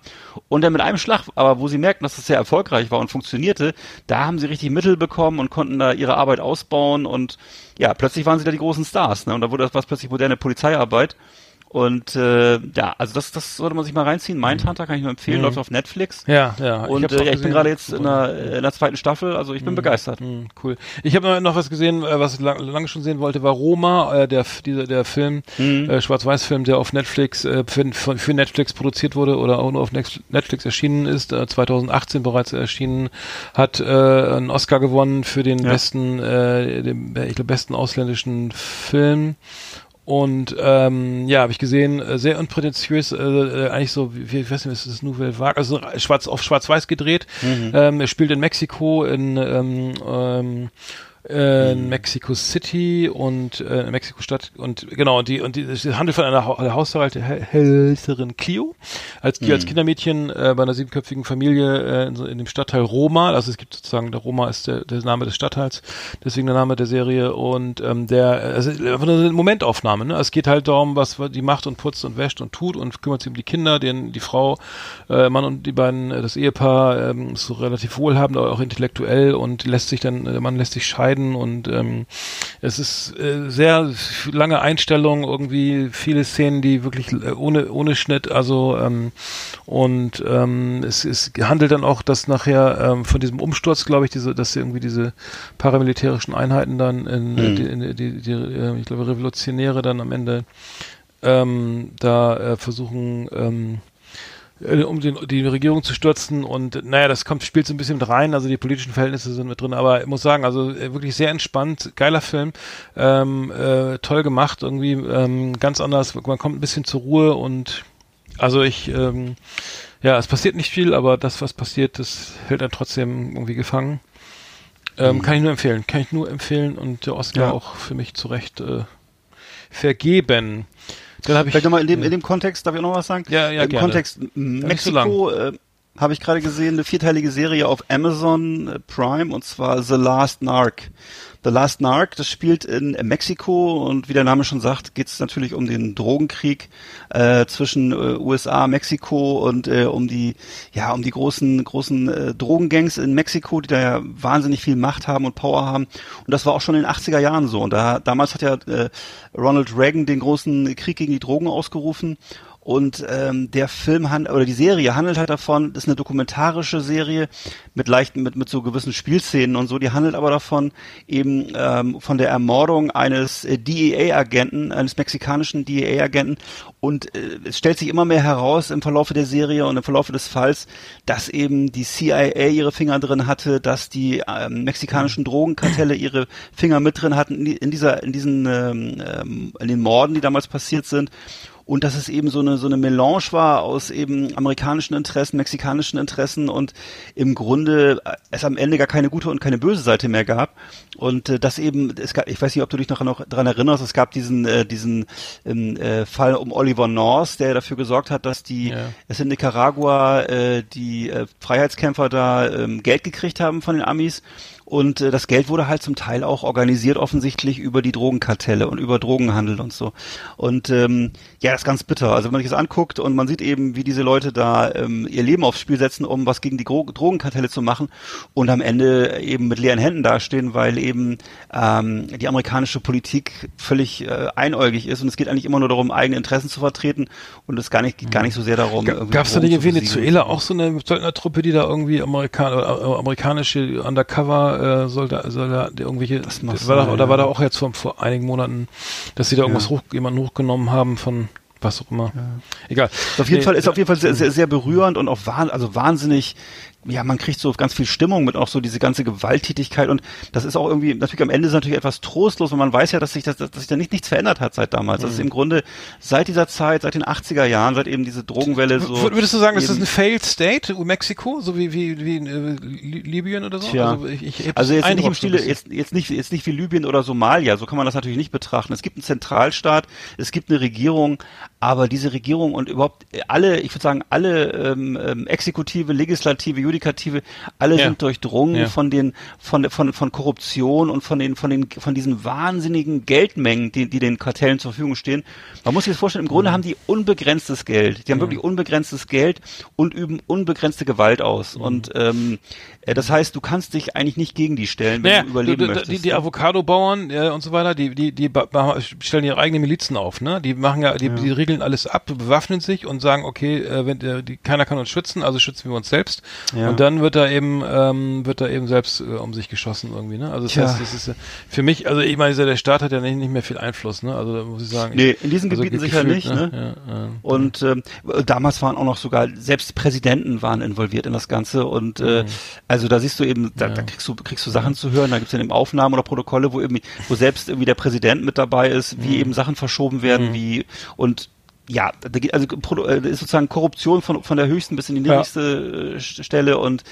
C: Und dann mit einem Schlag, aber wo sie merkten, dass das sehr erfolgreich war und funktionierte, da haben sie richtig Mittel bekommen und konnten da ihre Arbeit ausbauen und ja, plötzlich waren sie da die großen Stars. Ne? Und da wurde das was plötzlich moderne Polizeiarbeit. Und äh, ja, also das, das sollte man sich mal reinziehen. Mindhunter kann ich nur empfehlen, läuft auf Netflix.
B: Ja, ja.
C: Und
B: hab's
C: äh, ja, ich bin gerade jetzt in der, in der zweiten Staffel, also ich bin begeistert.
B: Hm, Cool. Ich habe noch was gesehen, äh, was ich lang, lange schon sehen wollte, war Roma, äh, der dieser der Film,
C: Mhm.
B: äh, Schwarz-Weiß-Film, der auf Netflix äh, für, für Netflix produziert wurde oder auch nur auf Netflix erschienen ist, äh, 2018 bereits erschienen, hat äh, einen Oscar gewonnen für den
C: Ja.
B: besten, äh, den, ich glaube besten ausländischen Film. Und ähm, ja, habe ich gesehen, äh, sehr unprätentiös, äh, äh, eigentlich so, wie, ich weiß nicht, was ist das Nouvelle Vague, also schwarz auf schwarz-weiß gedreht. Ähm, er spielt in Mexiko, in ähm, ähm, äh, in Mexico City und äh, in Mexiko-Stadt und genau, und die, und die, es handelt von einer ha Haushalterin Clio, als, die als Kindermädchen äh, bei einer siebenköpfigen Familie äh, in, so, in dem Stadtteil Roma, also es gibt sozusagen, der Roma ist der, der Name des Stadtteils, deswegen der Name der Serie und ähm, der, also einfach eine Momentaufnahme, ne? Es geht halt darum, was die macht und putzt und wäscht und tut und kümmert sich um die Kinder, den, die Frau, äh, Mann und die beiden, äh, das Ehepaar ähm, ist so relativ wohlhabend, aber auch intellektuell und lässt sich dann, der Mann lässt sich scheiden und ähm, es ist äh, sehr lange Einstellung, irgendwie viele Szenen, die wirklich äh, ohne, ohne Schnitt, also ähm, und ähm, es, es handelt dann auch, dass nachher ähm, von diesem Umsturz, glaube ich, diese, dass irgendwie diese paramilitärischen Einheiten dann in,
C: Mhm.
B: die, in, die, die, äh, ich glaube, Revolutionäre dann am Ende ähm, da äh, versuchen, ähm, äh, um den, die Regierung zu stürzen und naja, das kommt, spielt so ein bisschen mit rein, also die politischen Verhältnisse sind mit drin, aber ich muss sagen, also äh, wirklich sehr entspannt, geiler Film, ähm, äh, toll gemacht, irgendwie. Ähm, ganz anders, man kommt ein bisschen zur Ruhe und also ich, ähm, ja, es passiert nicht viel, aber das, was passiert, das hält dann trotzdem irgendwie gefangen. Ähm, Kann ich nur empfehlen, kann ich nur empfehlen und der Oscar
C: Ja.
B: auch für mich zu Recht äh, vergeben. Dann habe ich
C: Vielleicht nochmal in dem, in dem Kontext, darf ich auch noch was sagen?
B: Ja, ja,
C: Im
B: gerne.
C: Kontext
B: nicht so
C: Mexiko äh, habe ich gerade gesehen, eine vierteilige Serie auf Amazon äh, Prime und zwar The Last Narc. The Last Narc, das spielt in Mexiko und wie der Name schon sagt, geht es natürlich um den Drogenkrieg äh, zwischen äh, USA, Mexiko und äh, um die ja um die großen großen äh, Drogengangs in Mexiko, die da ja wahnsinnig viel Macht haben und Power haben. Und das war auch schon in den 80er Jahren so. Und da damals hat ja äh, Ronald Reagan den großen Krieg gegen die Drogen ausgerufen. Und ähm, der Film handelt oder die Serie handelt halt davon, ist eine dokumentarische Serie mit leichten, mit, mit so gewissen Spielszenen und so, die handelt aber davon eben ähm, von der Ermordung eines äh, DEA-Agenten, eines mexikanischen DEA-Agenten. Und äh, es stellt sich immer mehr heraus im Verlaufe der Serie und im Verlaufe des Falls, dass eben die CIA ihre Finger drin hatte, dass die ähm, mexikanischen Drogenkartelle ihre Finger mit drin hatten in dieser, in diesen, ähm, ähm, in den Morden, die damals passiert sind und dass es eben so eine so eine Melange war aus eben amerikanischen Interessen, mexikanischen Interessen und im Grunde äh, es am Ende gar keine gute und keine böse Seite mehr gab und äh, das eben es gab, ich weiß nicht, ob du dich noch noch daran erinnerst, es gab diesen äh, diesen ähm, äh, Fall um Oliver North, der dafür gesorgt hat, dass die
B: Ja.
C: es in Nicaragua äh, die äh, Freiheitskämpfer da ähm, Geld gekriegt haben von den Amis und äh, das Geld wurde halt zum Teil auch organisiert offensichtlich über die Drogenkartelle und über Drogenhandel und so. Und ähm, ja, das ist ganz bitter. Also wenn man sich das anguckt und man sieht eben, wie diese Leute da ähm, ihr Leben aufs Spiel setzen, um was gegen die Gro Drogenkartelle zu machen und am Ende eben mit leeren Händen dastehen, weil eben ähm, die amerikanische Politik völlig äh, einäugig ist und es geht eigentlich immer nur darum, eigene Interessen zu vertreten und es gar nicht geht gar nicht so sehr darum.
B: Gab es da nicht in. Venezuela auch so eine Söldnertruppe, die da irgendwie Amerikan äh, amerikanische Undercover äh, Soldat, Soldat, irgendwelche,
C: Das
B: war da,
C: sein,
B: oder
C: ja.
B: war da auch jetzt vor, vor einigen Monaten, dass sie da irgendwas
C: Ja.
B: hoch, jemanden hochgenommen haben von was auch immer. Egal.
C: Auf jeden
B: Nee,
C: Fall ist auf jeden Fall sehr, sehr, sehr berührend und auch wahn, also wahnsinnig, ja, man kriegt so ganz viel Stimmung mit auch so diese ganze Gewalttätigkeit und das ist auch irgendwie, natürlich am Ende ist natürlich etwas trostlos, weil man weiß ja, dass sich das, dass sich da nicht, nichts verändert hat seit damals. Das ist im Grunde seit dieser Zeit, seit den 80er Jahren, seit eben diese Drogenwelle so.
B: W- Würdest du sagen, das ist ein Failed State, Mexiko, so wie, wie, wie in äh, Li- Libyen oder so?
C: Tja.
B: Also, ich, ich
C: Also jetzt nicht im Stile, jetzt, jetzt nicht, jetzt nicht wie Libyen oder Somalia, so kann man das natürlich nicht betrachten. Es gibt einen Zentralstaat, es gibt eine Regierung, aber diese Regierung und überhaupt alle, ich würde sagen, alle ähm, ähm, Exekutive, Legislative, Judikative, alle
B: Ja.
C: sind durchdrungen
B: Ja.
C: von den, von, von, von Korruption und von den, von den, von diesen wahnsinnigen Geldmengen, die, die den Kartellen zur Verfügung stehen. Man muss sich das vorstellen, im
B: Mhm.
C: Grunde haben die unbegrenztes Geld. Die haben wirklich unbegrenztes Geld und üben unbegrenzte Gewalt aus.
B: Mhm.
C: Und ähm, äh, das heißt, du kannst dich eigentlich nicht gegen die stellen, wenn
B: Naja,
C: du überleben
B: du-
C: möchtest.
B: Die, die Avocado-Bauern äh, und so weiter, die, die, die stellen ihre eigenen Milizen auf, ne? Die machen ja, die, die regeln alles ab, bewaffnen sich und sagen, okay, äh, wenn äh, die, keiner kann uns schützen, also schützen wir uns selbst.
C: Ja.
B: Und dann wird da eben, ähm, wird da eben selbst äh, um sich geschossen irgendwie, ne? Also das
C: Tja.
B: heißt, das ist ja für mich, also ich meine, der Staat hat ja nicht, nicht mehr viel Einfluss, ne? Also da muss ich sagen.
C: Nee,
B: ich,
C: in diesen
B: also
C: Gebieten
B: ge-
C: sicher nicht, ne?
B: Ja, ja.
C: Und ähm, damals waren auch noch sogar selbst Präsidenten waren involviert in das Ganze und äh, also da siehst du eben, da, da kriegst du kriegst du Sachen zu hören, da gibt's dann eben Aufnahmen oder Protokolle, wo eben wo selbst irgendwie der Präsident mit dabei ist, wie eben Sachen verschoben werden, wie und ja, da geht also äh, da ist sozusagen Korruption von von der höchsten bis in die
B: Ja.
C: niedrigste äh, St- Stelle und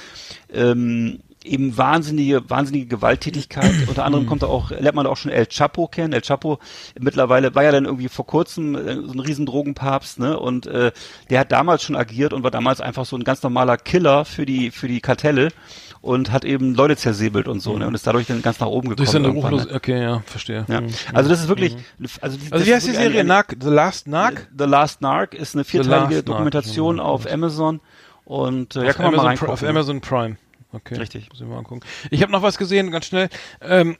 C: ähm, eben wahnsinnige, wahnsinnige Gewalttätigkeit. Unter anderem kommt da auch, lernt man da auch schon El Chapo kennen. El Chapo mittlerweile war ja dann irgendwie vor kurzem äh, so ein riesen Drogenpapst, ne? Und äh, der hat damals schon agiert und war damals einfach so ein ganz normaler Killer für die für die Kartelle und hat eben Leute zersäbelt und so, ne? Und ist dadurch dann ganz nach oben gekommen.
B: Durch seine Ruchlos,
C: ne?
B: okay, ja, verstehe.
C: Ja.
B: Mhm.
C: Also das ist wirklich, also, die- das
B: Also wie heißt die Serie?
C: eine-
B: Narc, The Last Narc?
C: The Last Narc ist eine vierteilige
B: Narc,
C: Dokumentation
B: ja.
C: auf Amazon und äh, ja,
B: auf,
C: kann man mal
B: Amazon,
C: reingucken.
B: auf Amazon Prime. Okay.
C: Richtig.
B: Muss ich mal angucken. Ich habe noch was gesehen, ganz schnell. Ähm,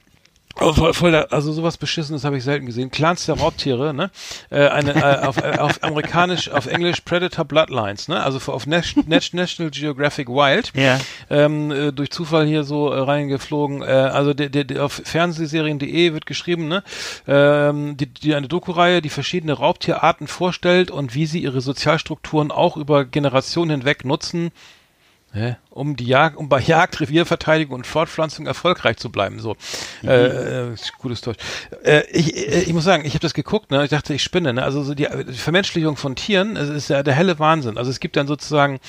B: oh, voll, voll, der- also sowas Beschissenes habe ich selten gesehen. Clans der Raubtiere, ne? Äh, eine, äh, auf, äh, auf amerikanisch, auf Englisch Predator Bloodlines, ne? Also auf Nas- Nas- National Geographic Wild.
C: Ja.
B: Ähm, äh, durch Zufall hier so äh, reingeflogen. Äh, also der, der, der auf Fernsehserien.de wird geschrieben, ne? Ähm, die, die eine Doku-Reihe, die verschiedene Raubtierarten vorstellt und wie sie ihre Sozialstrukturen auch über Generationen hinweg nutzen, Hä? Um die Jagd, um bei Jagd, Revierverteidigung und Fortpflanzung erfolgreich zu bleiben. So, äh, äh, gutes Deutsch. Äh, ich, äh, ich muss sagen, ich habe das geguckt, ne? Ich dachte, ich spinne. Ne? Also so die, die Vermenschlichung von Tieren, es ist ja der helle Wahnsinn. Also es gibt dann sozusagen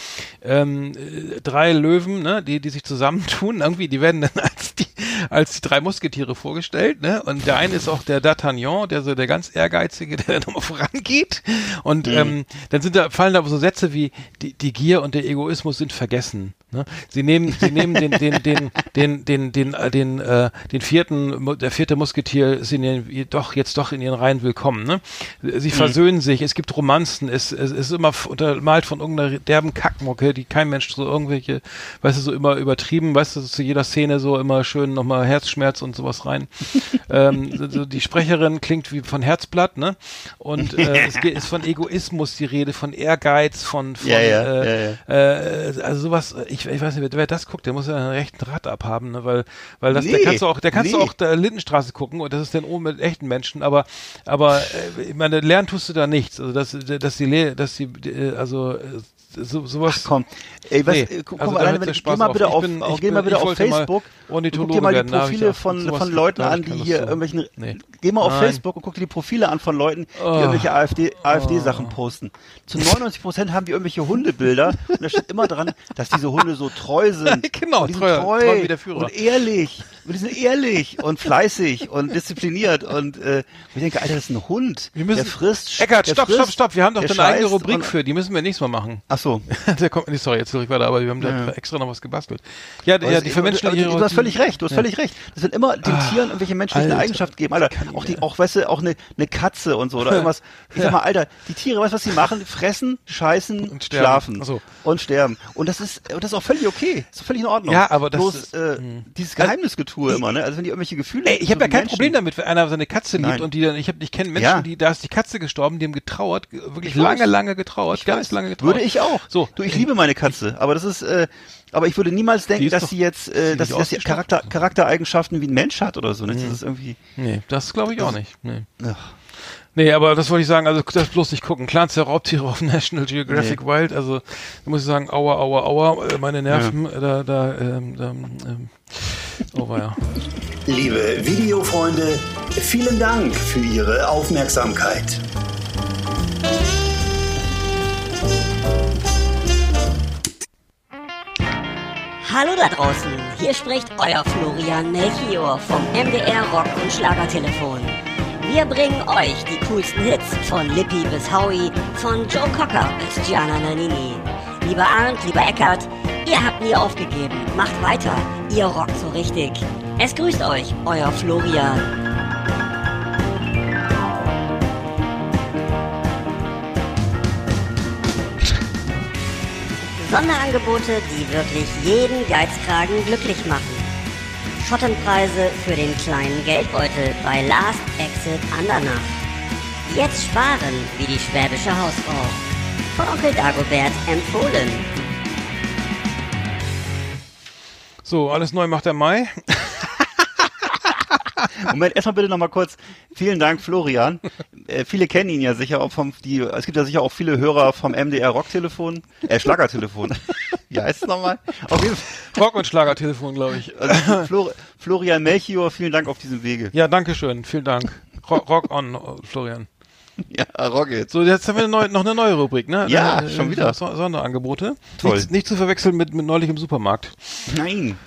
B: ähm, äh, drei Löwen, ne? die die sich zusammentun. Irgendwie, die werden dann (laughs) als die als die drei Musketiere vorgestellt, ne? Und der eine ist auch der D'Artagnan, der so der ganz ehrgeizige, der nochmal (laughs) vorangeht. Und ähm, dann sind da fallen da so Sätze wie die, die Gier und der Egoismus sind vergessen. Ne? Sie nehmen, sie nehmen den, den, den, den, den, den, äh, den, äh, den vierten, der vierte Musketier ist in doch jetzt doch in ihren Reihen willkommen. Ne? Sie versöhnen sich. Es gibt Romanzen. Es, es ist immer untermalt von irgendeiner derben Kackmucke, die kein Mensch so irgendwelche, weißt du, so immer übertrieben, weißt du, so zu jeder Szene so immer schön nochmal Herzschmerz und sowas rein. (laughs) ähm, so- so die Sprecherin klingt wie von Herzblatt, ne? Und äh, (laughs) es geht, ist von Egoismus die Rede, von Ehrgeiz, von, von
C: Ja, ja,
B: äh,
C: ja,
B: äh, also sowas, ich, ich weiß nicht, wer, das guckt, der muss ja einen rechten Rad abhaben, ne? weil, weil das, da
C: Nee,
B: kannst du auch, da kannst du
C: nee.
B: auch da Lindenstraße gucken und das ist dann oben mit echten Menschen, aber, aber, äh, ich meine, lernen tust du da nichts, also dass, dass die, dass die, äh, also, äh, so, sowas.
C: Komm, ey, was,
B: Nee,
C: äh, guck,
B: also
C: mal, alleine, wenn, geh mal
B: auf.
C: bitte
B: Ich
C: auf,
B: bin-
C: auf,
B: ich
C: geh mal
B: bin-
C: bitte auf Facebook und guck dir mal die Profile von, von Leuten an, die hier
B: zu.
C: irgendwelchen,
B: Nee.
C: geh mal auf
B: Nein.
C: Facebook und guck dir die Profile an von Leuten, die
B: Oh.
C: irgendwelche AfD, AfD-Sachen posten. Zu 99 Prozent haben die irgendwelche Hundebilder und da steht immer dran, dass diese Hunde so treu (laughs) sind.
B: Genau,
C: und die sind
B: treu-
C: treu,
B: treu wie der Führer.
C: Und ehrlich. Und die sind ehrlich und fleißig und diszipliniert und äh, ich denke, Alter, das ist ein Hund.
B: Wir müssen,
C: der frisst.
B: Eckart,
C: der
B: stopp,
C: frisst,
B: stopp, stopp, wir haben doch
C: der
B: eine eigene Rubrik für, die müssen wir nächstes Mal machen.
C: Ach so. (laughs)
B: der kommt, nee, sorry, jetzt höre ich weiter, aber wir haben da
C: Ja.
B: extra noch was gebastelt. Ja,
C: Aber
B: ja die
C: aber
B: Vermenschlichung.
C: Du, du hast völlig recht, du hast
B: Ja.
C: völlig recht. Das wird immer den
B: Ah,
C: Tieren irgendwelche menschlichen
B: Alter.
C: Eigenschaften geben. Alter, auch die, auch, weißt du, auch eine, eine Katze und so oder (laughs) irgendwas. Ich sag mal, Alter, die Tiere, weißt du, was sie machen? Fressen, scheißen,
B: Und
C: schlafen.
B: Ach so.
C: Und sterben. Und das ist, und das ist auch völlig okay. Das ist völlig in Ordnung.
B: Ja, aber das
C: Bloß,
B: ist- hm.
C: äh, dieses Geheimnisgetue immer, ne? Also wenn die irgendwelche Gefühle
B: Ey, ich habe ja kein
C: Menschen-
B: Problem damit, wenn einer seine Katze liebt
C: Nein.
B: und die dann, ich habe, ich kenne Menschen,
C: Ja.
B: die, da ist die Katze gestorben, die haben getrauert, ge- wirklich
C: Ich weiß.
B: lange, lange getrauert,
C: Ich
B: ganz
C: weiß.
B: lange getrauert.
C: Würde ich auch.
B: So.
C: Du, ich liebe meine Katze, aber das ist, äh, aber ich würde niemals denken, dass
B: doch-
C: sie jetzt, äh, dass, dass sie? Charakter, Charaktereigenschaften wie ein Mensch hat oder so. Ne? Das ist irgendwie.
B: Nee, das glaube ich auch nicht. Nee.
C: Ach.
B: Nee, aber das wollte ich sagen, also das bloß nicht gucken. Clans der Raubtiere auf (laughs) National Geographic Wild, also da muss ich sagen, aua, aua, aua, äh, meine Nerven, äh, da, da, ähm, da, ähm, oh ja.
D: Liebe Videofreunde, vielen Dank für Ihre Aufmerksamkeit.
E: Hallo da draußen, hier spricht euer Florian Melchior vom MDR Rock und Schlagertelefon. Wir bringen euch die coolsten Hits von Lippi bis Howie, von Joe Cocker bis Gianna Nannini. Lieber Arndt, lieber Eckart, ihr habt nie aufgegeben, macht weiter, ihr rockt so richtig. Es grüßt euch, euer Florian. Sonderangebote, die wirklich jeden Geizkragen glücklich machen. Schottenpreise für den kleinen Geldbeutel bei Last Exit Andernach. Jetzt sparen wie die schwäbische Hausfrau. Von Onkel Dagobert empfohlen.
B: So, alles neu macht der Mai. (laughs)
C: Moment, erstmal bitte nochmal kurz. Vielen Dank, Florian. Äh, viele kennen ihn ja sicher auch vom, die, es gibt ja sicher auch viele Hörer vom MDR Rocktelefon, äh, Schlagertelefon. Wie heißt es nochmal? Auf jeden Fall,
B: Rock- und Schlagertelefon, glaube ich.
C: also Flor, Florian Melchior, vielen Dank auf diesem Wege.
B: Ja, danke schön, vielen Dank. Rock, rock on, äh, Florian.
C: Ja, Rocket.
B: So, jetzt haben wir neu, noch eine neue Rubrik, ne?
C: Ja,
B: Äh,
C: schon wieder.
B: So, Sonderangebote.
C: Toll.
B: Nicht, nicht zu verwechseln mit, mit neulich im Supermarkt.
C: Nein.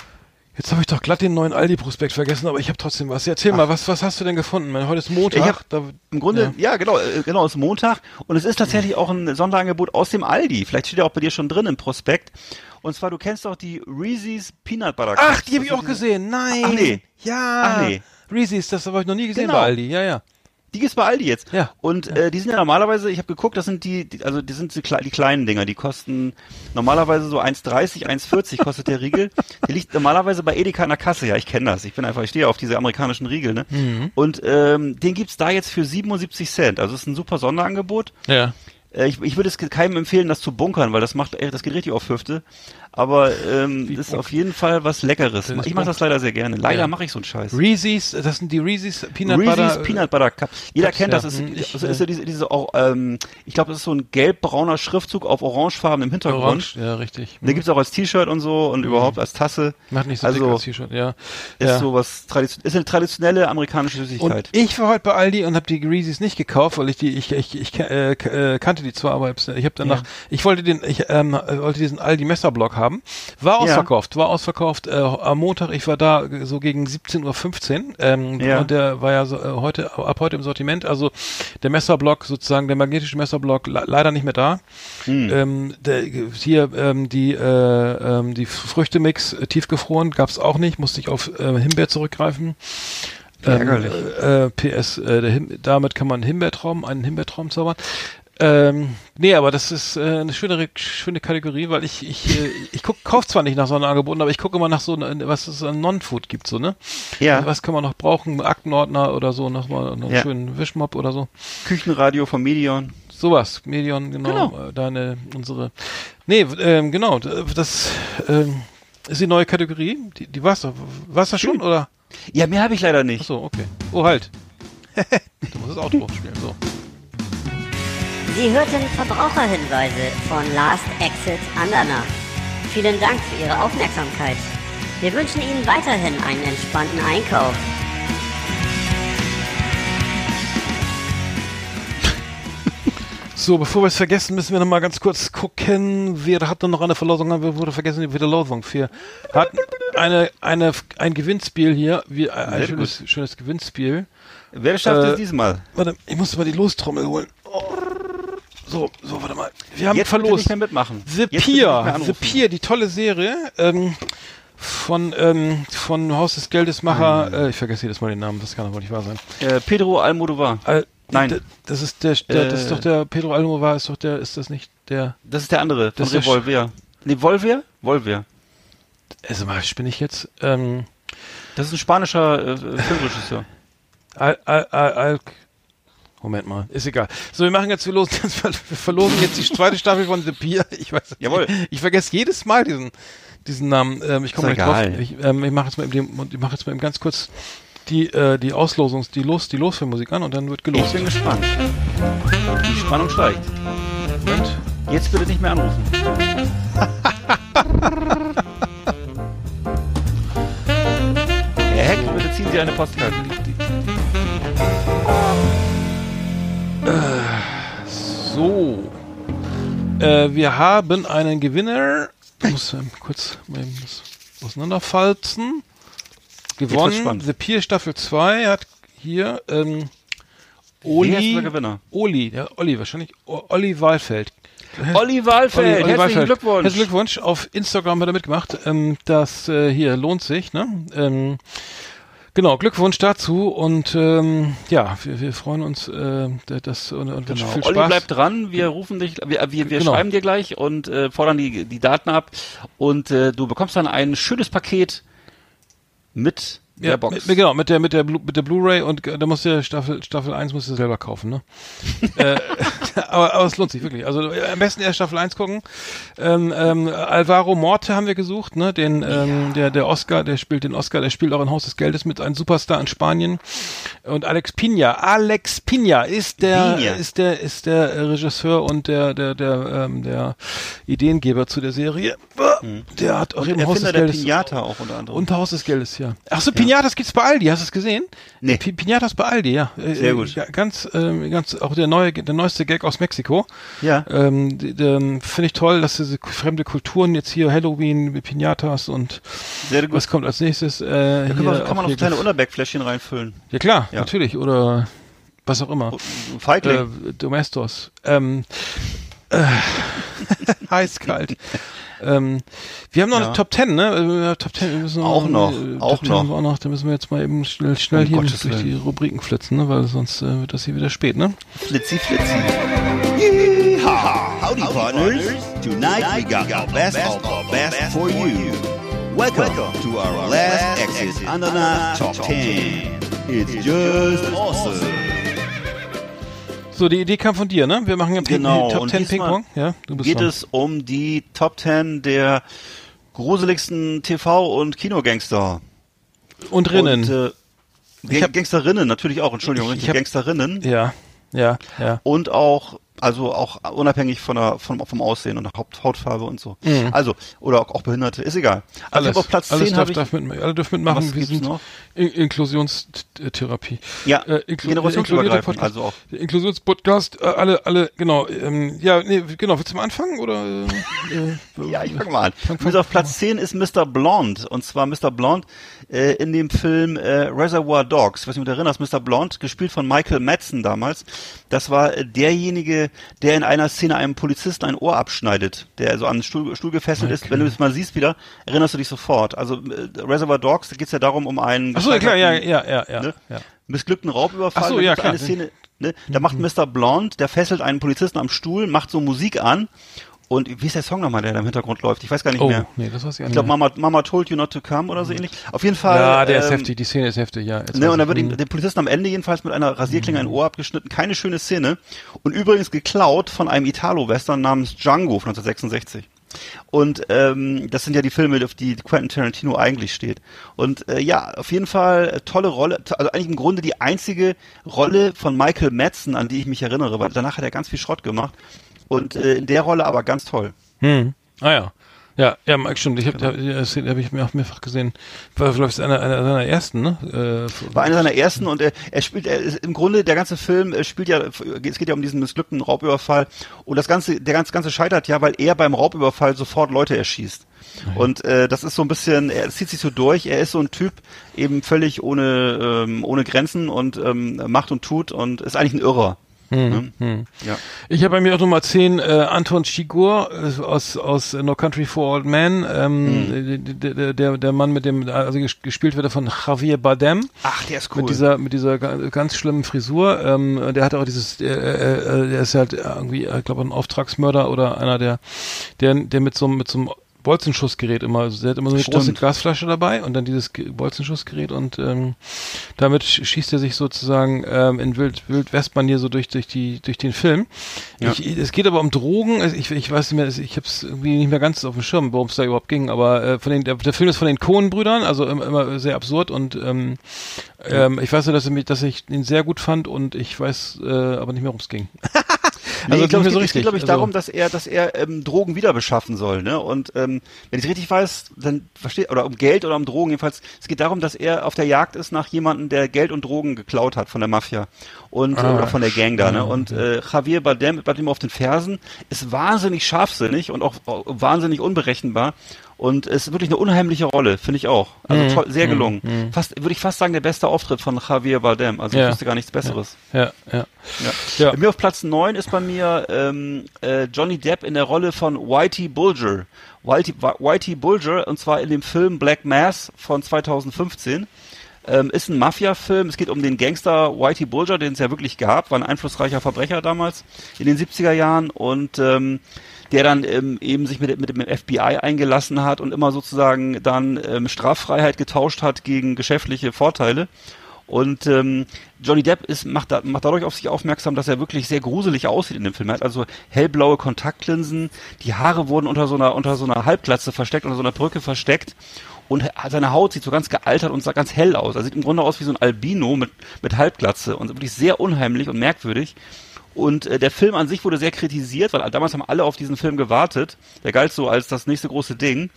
B: Jetzt habe ich doch glatt den neuen Aldi-Prospekt vergessen, aber ich habe trotzdem was. Erzähl mal, was, was hast du denn gefunden? Heute ist Montag.
C: Hab
B: da,
C: Im Grunde, ja, genau, äh, genau, es ist Montag und es ist tatsächlich auch ein Sonderangebot aus dem Aldi. Vielleicht steht ja auch bei dir schon drin im Prospekt. Und zwar, du kennst doch die Reese's Peanut Butter Cups.
B: Ach, die habe ich auch gesehen. Nein.
C: Ach, nee.
B: Ja.
C: Ach, nee.
B: Reese's, das habe ich noch nie gesehen
C: Genau.
B: bei Aldi. Ja, ja.
C: Die gibt's bei Aldi jetzt.
B: Ja.
C: Und Äh, die sind ja normalerweise, ich habe geguckt, das sind die, die also die sind die, die kleinen Dinger, die kosten normalerweise so 1,30, 1,40 kostet der Riegel. Der liegt normalerweise bei Edeka in der Kasse. Ja, ich kenne das. Ich bin einfach, ich stehe auf diese amerikanischen Riegel, ne?
B: Mhm.
C: Und ähm, den gibt's da jetzt für 77 Cent. Also es ist ein super Sonderangebot.
B: Ja.
C: Äh, ich, ich würde es keinem empfehlen, das zu bunkern, weil das macht, äh, das geht richtig auf Hüfte. Aber ähm, das ist auf jeden Fall was Leckeres. Ich mache das leider sehr gerne. Leider
B: Ja.
C: mache ich so einen Scheiß.
B: Reese's, das sind die Reese's Peanut
C: Reese's
B: Butter.
C: Peanut Butter Cup. Jeder
B: Cups,
C: kennt
B: ja.
C: das. Ist,
B: Hm, ich,
C: das ist ja
B: äh,
C: diese, diese auch, ähm, ich glaube, das ist so ein gelb-brauner Schriftzug auf orangefarbenem Hintergrund.
B: Orange, ja, richtig.
C: Den gibt's auch als T-Shirt und so und überhaupt als Tasse.
B: Macht nicht so
C: also,
B: als T-Shirt, ja.
C: Ist
B: ja.
C: so was tradition ist eine traditionelle amerikanische Süßigkeit.
B: Und ich war heute bei Aldi und habe die Reese's nicht gekauft, weil ich die, ich, ich, ich äh, k- kannte die zwar, aber ich habe danach, ich wollte den, ich ähm, wollte diesen Aldi Messerblock haben, war
C: Ja.
B: ausverkauft, war ausverkauft äh, am Montag. Ich war da äh, so gegen 17:15 Uhr ähm,
C: Ja.
B: und der war ja so, äh, heute ab heute im Sortiment. Also der Messerblock sozusagen, der magnetische Messerblock le leider nicht mehr da.
C: Hm.
B: Ähm, der, hier ähm, die äh, ähm, die Früchtemix äh, tiefgefroren gab's auch nicht, musste ich auf äh, Himbeer zurückgreifen.
C: Ärgerlich.
B: Ähm, äh, PS, äh, der Him damit kann man Himbeertraum, einen Himbeertraum zaubern. Ähm, nee, aber das ist äh, eine schöne, schöne Kategorie, weil ich, ich, äh, ich guck, kauf zwar nicht nach so einem Angebot, aber ich gucke immer nach so, ne- was es an Non-Food gibt, so, ne?
C: Ja.
B: Was kann man noch brauchen? Aktenordner oder so, nochmal noch einen
C: Ja.
B: schönen Wischmopp oder so.
C: Küchenradio von Medion.
B: Sowas, Medion, genau,
C: Genau.
B: Äh, deine, unsere, nee, ähm, genau, das, ähm, ist die neue Kategorie, die, die war's doch, war's das schon,
C: Schön.
B: oder?
C: Ja, mehr habe ich leider nicht.
B: Achso, okay. Oh, halt. (laughs) du musst das Outro spielen, so.
E: Sie hörten Verbraucherhinweise von Last Exit Andernach. Vielen Dank für Ihre Aufmerksamkeit. Wir wünschen Ihnen weiterhin einen entspannten Einkauf. (laughs)
B: So, bevor wir es vergessen, müssen wir noch mal ganz kurz gucken. Wer hat denn noch eine Verlosung? Wir wurde vergessen, die Verlosung. Wir hatten eine, eine, ein Gewinnspiel hier. Wir, ein schönes, schönes Gewinnspiel.
C: Wer schafft
B: Äh,
C: es diesmal?
B: Warte, ich muss mal die Lostrommel holen. So, so, warte mal. Wir haben
C: Jetzt
B: verlost.
C: nicht mehr mitmachen.
B: The
C: Jetzt
B: Pier, The. Pier, die tolle Serie ähm, von ähm, von Haus des Geldesmacher. Äh, ich vergesse jedes Mal den Namen, das kann doch wohl nicht wahr sein.
C: Äh, Pedro Almodovar.
B: Al
C: Nein.
B: d- Das ist der, der das ist
C: Äh.
B: doch der Pedro Almodovar, ist doch der, ist das nicht der?
C: Das ist der andere,
B: Das ist der
C: Revolver. Nee, Volver? Volver.
B: Also mal spinne ich jetzt. Ähm,
C: Das ist ein spanischer äh, Filmregisseur.
B: Al, Al, Al, Al, Moment mal, ist egal. So, wir machen jetzt, (laughs) wir, jetzt wir verlosen jetzt die zweite Staffel von The Pier. Ich weiß
C: Jawohl.
B: nicht. Ich vergesse jedes Mal diesen, diesen Namen. Ähm, ich komme nicht drauf. Ich, ähm, ich mache jetzt mal eben, ich mache jetzt mal eben ganz kurz die, äh, die Auslosungs, die Los, die Losfilmmusik an und dann wird
C: Ich
B: gelost.
C: bin gespannt. Die Spannung steigt.
B: Moment.
C: Jetzt bitte nicht mehr anrufen. (laughs) Herr Heck, bitte ziehen Sie eine Postkarte.
B: So. Äh, wir haben einen Gewinner. Ich muss ähm, kurz mal eben das auseinanderfalzen. Gewonnen. The Pier Staffel 2 hat hier ähm, Oli.
C: der Gewinner?
B: Oli, ja, Olli, wahrscheinlich. O Olli Wahlfeld.
C: Olli Wahlfeld,
B: Olli- Olli
C: herzlichen
B: Wahlfeld.
C: Glückwunsch.
B: Herzlichen Glückwunsch. Auf Instagram hat er mitgemacht. Ähm, das äh, hier lohnt sich, ne? Ähm, genau, Glückwunsch dazu und ähm, ja, wir, wir freuen uns, äh, das und, und
C: Genau.
B: viel
C: Olli
B: Spaß.
C: bleibt dran, wir rufen dich, wir, wir, wir
B: Genau.
C: schreiben dir gleich und äh, fordern die, die Daten ab und äh, du bekommst dann ein schönes Paket mit
B: Ja,
C: Box.
B: Mit, genau, mit der mit der Blu mit der Blu-ray und äh, da musst du Staffel Staffel 1 musst du selber kaufen, ne? (laughs) äh, (laughs) aber, aber es lohnt sich wirklich. Also äh, am besten erst Staffel 1 gucken. Ähm, ähm, Alvaro Morte haben wir gesucht, ne? Den ähm, der der Oscar, der spielt den Oscar, der spielt auch in Haus des Geldes mit, ein Superstar in Spanien. Und Alex Pina, Alex Pina ist der,
C: Pina.
B: ist der, ist der Regisseur und der, der, der, ähm, der Ideengeber zu der Serie. Der hat auch
C: Und
B: im Haus des
C: Erfinder der
B: Geldes.
C: Pinata auch unter anderem.
B: Und Haus des Geldes, ja. Ach so, Pinatas gibt's bei Aldi, hast du es gesehen?
C: Nee.
B: Pi- Pinatas bei Aldi, ja. Äh,
C: Sehr
B: äh,
C: gut.
B: Ja, ganz, ähm, ganz, auch der neue, der neueste Gag aus Mexiko.
C: Ja.
B: Ähm, die- Finde ich toll, dass diese fremde Kulturen jetzt hier Halloween, Pinatas und
C: Sehr gut.
B: was kommt als nächstes? Äh,
C: da kann man, kann man
B: auch
C: noch kleine Unterbergfläschchen reinfüllen.
B: Ja klar,
C: Ja.
B: natürlich. Oder was auch immer.
C: Ein Feigling.
B: Äh, Domestos. Ähm, (laughs) äh, heiß kalt. ähm, wir haben noch
C: Ja.
B: eine Top Ten, ne? Äh, Top Ten, wir müssen
C: Auch noch,
B: äh,
C: auch
B: Top 10
C: noch.
B: auch noch. Da müssen wir jetzt mal eben schnell, schnell
C: Um
B: hier
C: Gottes
B: durch die
C: Willen.
B: Rubriken flitzen, ne? Weil sonst äh, wird das hier wieder spät, ne?
C: Flitzi, flitzi.
F: Yeehaw! Howdy, partners. Tonight we got our best of our best for you. Welcome to our last Exit Ananas Top 10. It's just awesome.
B: So, die Idee kam von dir, ne? Wir machen ja Ping
C: Genau,
B: Top
C: und
B: Ten Ping-Pong. Ja, du bist
C: Geht
B: dran.
C: es um die Top 10 der gruseligsten TV- und Kinogangster.
B: Und Rinnen.
C: Und, äh,
B: Ich
C: Gang-
B: hab-
C: Gangsterinnen, natürlich auch, Entschuldigung,
B: Ich- ich hab-
C: Gangsterinnen.
B: ja, ja, ja.
C: Und auch, also auch unabhängig von der, vom, vom Aussehen und der Haut, Hautfarbe und so.
B: Mhm.
C: Also, oder auch, auch Behinderte, ist egal. Also
B: Alles,
C: auf Platz
B: alles
C: 10
B: darf,
C: ich,
B: darf mit, alle dürfen mitmachen. Wir sind
C: noch?
B: In Inklusionstherapie.
C: Ja,
B: äh, Inklu
C: generationsübergreifend, also auch.
B: Inklusionspodcast, äh, alle, alle, genau. Ähm, ja, nee, genau. Willst du mal anfangen oder? Äh, äh, (laughs)
C: Ja, ich fange mal an.
B: Fang- fang-
C: auf Platz 10 ist Mr. Blonde. Und zwar Mr. Blonde äh, in dem Film äh, Reservoir Dogs. Ich weiß nicht, ob du erinnerst, Mr. Blonde, gespielt von Michael Madsen damals. Das war äh, derjenige, der in einer Szene einem Polizisten ein Ohr abschneidet, der so an den Stuhl, Stuhl gefesselt ist. Wenn du es mal siehst wieder, erinnerst du dich sofort. Also äh, Reservoir Dogs, da geht's ja darum, um einen
B: Ach so, ja, klar, ja, ja, ja, ja.
C: ne?
B: ja.
C: missglückten Raubüberfall.
B: Ach so,
C: Da
B: ja, klar.
C: Eine Szene, ne? Da macht Mr. Blonde, der fesselt einen Polizisten am Stuhl, macht so Musik an. Und wie ist der Song nochmal, der da im Hintergrund läuft? Ich weiß gar nicht
B: Oh,
C: mehr.
B: nee, das weiß ich
C: Ich glaube. Mama, Mama told you not to come oder so ähnlich. Auf jeden Fall.
B: Ja, der ist
C: ähm,
B: heftig. Die Szene ist heftig, ja.
C: Ne, und da
B: ich.
C: wird ihm,
B: Hm.
C: der Polizisten am Ende jedenfalls mit einer Rasierklinge ein Ohr abgeschnitten. Keine schöne Szene. Und übrigens geklaut von einem Italo-Western namens Django von 1966. Und ähm, das sind ja die Filme, auf die Quentin Tarantino eigentlich steht. Und äh, ja, auf jeden Fall äh, tolle Rolle. Also eigentlich im Grunde die einzige Rolle von Michael Madsen, an die ich mich erinnere, weil danach hat er ganz viel Schrott gemacht. Und äh, in der Rolle aber ganz toll.
B: Hm. Ah ja. Ja, ja, stimmt. Ich habe da, die Szene habe ich mir auch mehrfach gesehen. War vielleicht einer, einer seiner ersten, ne? Äh,
C: War einer seiner ersten und er, er spielt, er ist im Grunde der ganze Film äh, spielt ja, es geht ja um diesen missglückten Raubüberfall und das ganze, der ganze, ganze scheitert ja, weil er beim Raubüberfall sofort Leute erschießt. Und äh, das ist so ein bisschen, er zieht sich so durch, er ist so ein Typ, eben völlig ohne, ähm, ohne Grenzen und ähm, macht und tut und ist eigentlich ein Irrer.
B: Hm,
C: ne? Ja.
B: Ich habe bei mir auch Nummer 10 äh, Anton Chigurh äh, aus, aus No Country for Old Men, ähm, der, der, der, der Mann mit dem, also ges- gespielt wird er von Javier Bardem.
C: Ach, der ist cool.
B: Mit dieser, mit dieser ga- ganz schlimmen Frisur. Ähm, der hat auch dieses, äh, äh, äh, der ist halt irgendwie, ich glaube, ein Auftragsmörder oder einer, der, der, der mit so, einem- mit so einem Bolzenschussgerät immer, also der hat immer so eine
C: Stimmt.
B: große Gasflasche dabei und dann dieses Ge- Bolzenschussgerät und ähm, damit sch- schießt er sich sozusagen ähm, in Wild, Wild Westmanier so durch, durch die, durch den Film.
C: Ja.
B: Ich, es geht aber um Drogen. Also Ich, ich weiß nicht mehr, ich habe es irgendwie nicht mehr ganz auf dem Schirm, worum es da überhaupt ging. Aber äh, von den, der, der Film ist von den Cohen-Brüdern, also immer, immer sehr absurd und ähm, ähm, ich weiß nur, dass, er mich, dass ich ihn sehr gut fand und ich weiß äh, aber nicht mehr, worum es ging. (laughs)
C: Nee,
B: Also
C: ich glaube, es
B: so
C: geht, es geht glaube ich,
B: Also-
C: darum, dass er, dass er ähm, Drogen wieder beschaffen soll, ne? Und ähm, wenn ich es richtig weiß, dann versteht oder um Geld oder um Drogen jedenfalls. Es geht darum, dass er auf der Jagd ist nach jemandem, der Geld und Drogen geklaut hat von der Mafia und
B: Ah.
C: oder von der Gang da, ne? Und äh, Javier Bardem bleibt ihm auf den Fersen, ist wahnsinnig scharfsinnig und auch wahnsinnig unberechenbar. Und ist wirklich eine unheimliche Rolle, finde ich auch. Also
B: Mhm.
C: toll, sehr gelungen. Fast, würde ich fast sagen, der beste Auftritt von Javier Bardem. Also
B: Ja.
C: ich wusste gar nichts Besseres.
B: Ja, ja.
C: Ja.
B: Ja.
C: Bei mir auf Platz 9 ist bei mir ähm, äh, Johnny Depp in der Rolle von Whitey Bulger. Whitey, Whitey Bulger, und zwar in dem Film Black Mass von 2015. Ähm, ist ein Mafia-Film. Es geht um den Gangster Whitey Bulger, den es ja wirklich gab. War ein einflussreicher Verbrecher damals in den 70er Jahren und ähm, der dann ähm, eben sich mit, mit dem FBI eingelassen hat und immer sozusagen dann ähm, Straffreiheit getauscht hat gegen geschäftliche Vorteile. Und ähm, Johnny Depp ist, macht, da, macht dadurch auf sich aufmerksam, dass er wirklich sehr gruselig aussieht in dem Film. Er hat also hellblaue Kontaktlinsen, die Haare wurden unter so einer, unter so einer Halbglatze versteckt, unter so einer Brücke versteckt. und seine Haut sieht so ganz gealtert und sah ganz hell aus. Er sieht im Grunde aus wie so ein Albino mit, mit Halbglatze und wirklich sehr unheimlich und merkwürdig. Und äh, der Film an sich wurde sehr kritisiert, weil damals haben alle auf diesen Film gewartet. Der galt so als das nächste große Ding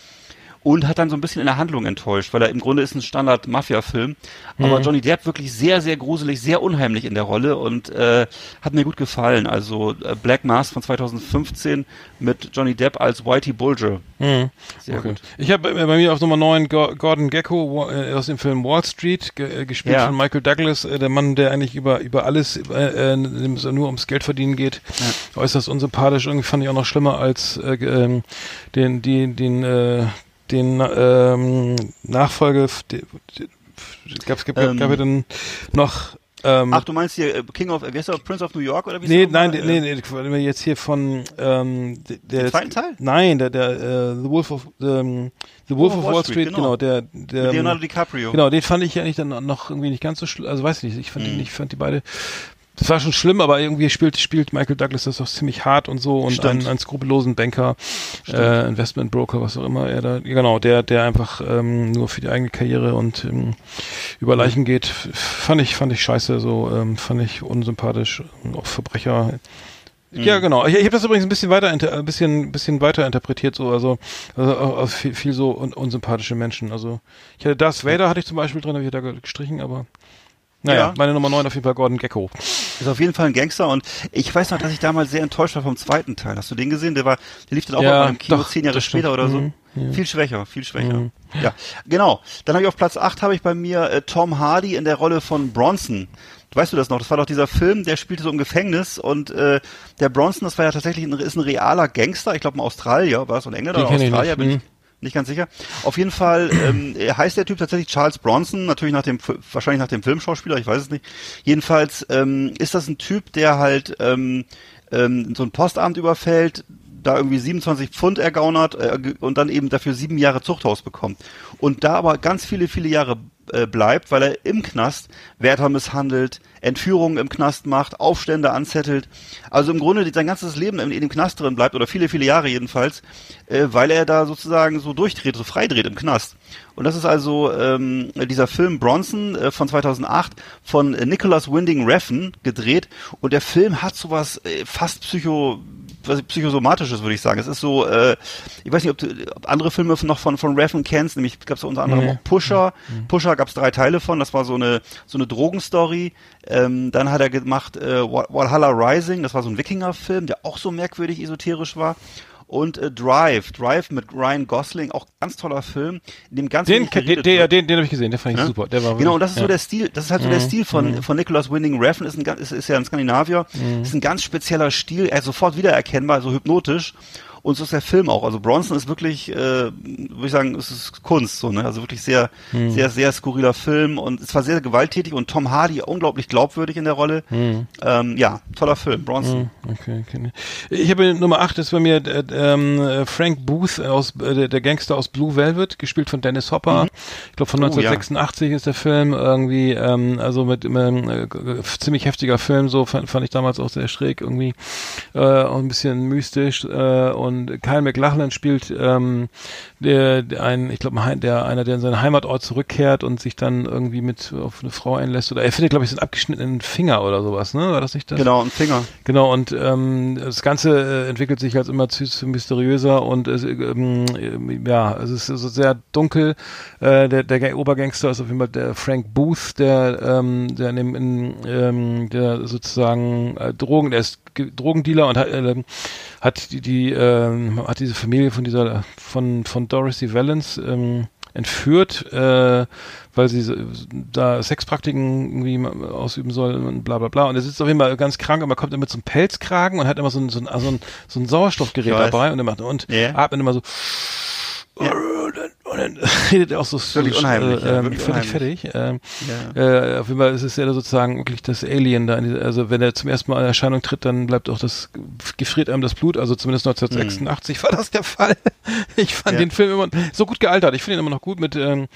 C: und hat dann so ein bisschen in der Handlung enttäuscht, weil er im Grunde ist ein Standard-Mafia-Film. Aber
B: Mhm.
C: Johnny Depp wirklich sehr, sehr gruselig, sehr unheimlich in der Rolle und äh, hat mir gut gefallen. Also äh, Black Mass von 2015 mit Johnny Depp als Whitey Bulger.
B: Mhm.
C: Sehr
B: Okay.
C: gut.
B: Ich habe äh, bei mir auf Nummer 9 Go Gordon Gecko äh, aus dem Film Wall Street, ge äh, gespielt
C: Ja.
B: von Michael Douglas, der Mann, der eigentlich über über alles, äh, nur ums Geld verdienen geht, äußerst unsympathisch. Irgendwie fand ich auch noch schlimmer als äh, ähm, den die den äh, den ähm, Nachfolge, die, die, gab, gab,
C: Ähm.
B: gab ja dann noch ähm,
C: Ach, du meinst hier äh, King of, wie heißt der, Prince of New York oder wie
B: Nee, nein,
C: nochmal?
B: nee, nee, jetzt hier von ähm, der, der
C: zweiten Teil?
B: Nein, der der äh, The Wolf of ähm, The Wolf of Wall Street, genau, der der
C: Mit Leonardo DiCaprio.
B: Genau, den fand ich eigentlich dann noch irgendwie nicht ganz so schlimm, also weiß ich nicht, ich fand
C: Mhm.
B: den, ich fand die beide das war schon schlimm, aber irgendwie spielt spielt Michael Douglas das auch ziemlich hart und so und einen, einen skrupellosen Banker, äh, Investmentbroker, was auch immer er da, genau, der der einfach ähm, nur für die eigene Karriere und ähm, über Leichen geht, fand ich fand ich scheiße, so ähm, fand ich unsympathisch, auch Verbrecher. Ja, genau. Ich, ich habe das übrigens ein bisschen weiter, ein bisschen, bisschen weiter interpretiert, so, also, also auch- auch viel, viel so un, unsympathische Menschen. Also, ich hatte das Vader hatte ich zum Beispiel drin, habe ich da ge- gestrichen, aber naja,
C: Ja.
B: meine Nummer 9 auf jeden Fall Gordon Gecko.
C: Ist auf jeden Fall ein Gangster und ich weiß noch, dass ich damals sehr enttäuscht war vom zweiten Teil. Hast du den gesehen? Der war, der lief dann auch
B: Ja,
C: irgendwann im Kino
B: doch,
C: zehn Jahre später oder so.
B: Mhm, ja.
C: Viel schwächer, viel schwächer. Ja, genau. Dann habe ich auf Platz 8 habe ich bei mir äh, Tom Hardy in der Rolle von Bronson. Weißt du das noch? Das war doch dieser Film, der spielte so im Gefängnis und äh, der Bronson, das war ja tatsächlich ein, ist ein realer Gangster. Ich glaube ein Australier, war es ein Engländer oder
B: ich
C: Australier?
B: nicht.
C: Bin ich
B: Mhm.
C: Nicht ganz sicher. Auf jeden Fall ähm, heißt der Typ tatsächlich Charles Bronson, natürlich nach dem wahrscheinlich nach dem Filmschauspieler, ich weiß es nicht. Jedenfalls ähm, ist das ein Typ, der halt ähm, ähm, so ein Postamt überfällt, da irgendwie 27 Pfund ergaunert äh, und dann eben dafür sieben Jahre Zuchthaus bekommt. Und da aber ganz viele, viele Jahre äh, bleibt, weil er im Knast Wärter misshandelt, Entführungen im Knast macht, Aufstände anzettelt. Also im Grunde sein ganzes Leben in, in dem Knast drin bleibt oder viele, viele Jahre jedenfalls, äh, weil er da sozusagen so durchdreht, so freidreht im Knast. Und das ist also ähm, dieser Film Bronson äh, von 2008 von Nicholas Winding Refn gedreht und der Film hat sowas äh, fast psycho was psychosomatisches würde ich sagen. Es ist so, äh, ich weiß nicht, ob du ob andere Filme noch von von Refn kennst, nämlich gab es unter anderem
B: Nee.
C: auch Pusher. Pusher gab es drei Teile von. Das war so eine so eine Drogenstory. Ähm, dann hat er gemacht äh, Wal- Valhalla Rising. Das war so ein Wikinger-Film, der auch so merkwürdig esoterisch war. Und äh, Drive, Drive mit Ryan Gosling, auch ganz toller Film, in dem ganz
B: Den, den, den, den, den habe ich gesehen, den fand ich
C: Ja?
B: super. Der war
C: Genau, und das ist so
B: ja.
C: der Stil, das ist halt so der
B: Mhm,
C: Stil von, von Nicholas Winding Refn, ist, ein, ganz- ist, ist ja ein Skandinavier,
B: Mhm.
C: ist ein ganz spezieller Stil, er ist sofort wiedererkennbar, so hypnotisch. Und so ist der Film auch. Also Bronson ist wirklich, äh, würde ich sagen, es ist Kunst, so, ne? Also wirklich sehr,
B: Mhm.
C: sehr, sehr skurriler Film und es war sehr gewalttätig und Tom Hardy unglaublich glaubwürdig in der Rolle.
B: Mhm.
C: Ähm, ja, toller Film, Bronson.
B: Okay, okay. Ich habe Nummer 8 ist bei mir äh, äh, Frank Booth aus äh, der- Gangster aus Blue Velvet, gespielt von Dennis Hopper. Ich glaube von
C: Oh, ja.
B: 1986 ist der Film irgendwie, ähm, also mit ähm, äh, ziemlich heftiger Film, so fand, fand ich damals auch sehr schräg irgendwie äh, auch ein bisschen mystisch äh, und Kyle McLachlan spielt ähm, der, der ein, ich glaube der einer, der in seinen Heimatort zurückkehrt und sich dann irgendwie mit auf eine Frau einlässt oder er findet glaube ich so einen abgeschnittenen Finger oder sowas, ne? War das nicht das?
C: Genau, ein Finger.
B: Genau, und ähm, das Ganze äh, entwickelt sich als immer zu, zu mysteriöser und äh, ähm, äh, ja, es ist so sehr dunkel. Äh, der, der Ga- Obergangster ist auf jeden Fall der Frank Booth, der, ähm, der, in dem, in, ähm, der sozusagen äh, Drogen, der ist Drogendealer und hat, äh, hat die, die ähm, hat diese Familie von dieser von von Dorothy Valance ähm, entführt, äh, weil sie da Sexpraktiken irgendwie ausüben soll und bla bla bla. Und er sitzt auf jeden Fall ganz krank, aber kommt immer einem Pelzkragen und hat immer so ein, so ein, so ein, so ein Sauerstoffgerät dabei und er macht und
C: Ja.
B: atmet immer so und dann (laughs) redet er auch so, so
C: Wirklich unheimlich,
B: äh,
C: ja,
B: ähm, völlig
C: unheimlich.
B: fertig. Ähm,
C: Ja.
B: äh, auf jeden Fall ist es ja sozusagen wirklich das Alien da. Also wenn er zum ersten Mal in Erscheinung tritt, dann bleibt auch das, gefriert einem das Blut. Also zumindest 1986 war das der Fall. (laughs) Ich fand
C: Ja.
B: den Film immer so gut gealtert. Ich finde ihn immer noch gut mit, ähm,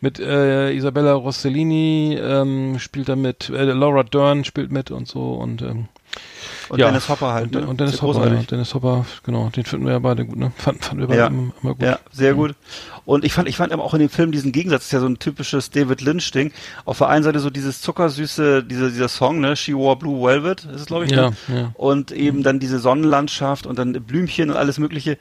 B: mit äh, Isabella Rossellini ähm, spielt da mit, äh, Laura Dern spielt mit und so und ähm,
C: Und
B: ja.
C: Dennis Hopper halt.
B: Und,
C: ne?
B: und Dennis
C: Sehr
B: Hopper, ja.
C: großartig.
B: Dennis Hopper, genau, den finden wir ja beide gut, ne? Fanden, fanden wir beide
C: Ja.
B: immer, immer gut.
C: Ja, sehr gut. Und ich fand, ich fand aber auch in dem Film diesen Gegensatz, ist ja so ein typisches David Lynch-Ding. Auf der einen Seite so dieses zuckersüße, dieser, dieser Song, ne, She Wore Blue Velvet, ist es, glaube ich,
B: Ja,
C: ne?
B: ja.
C: Und eben dann diese Sonnenlandschaft und dann Blümchen und alles Mögliche.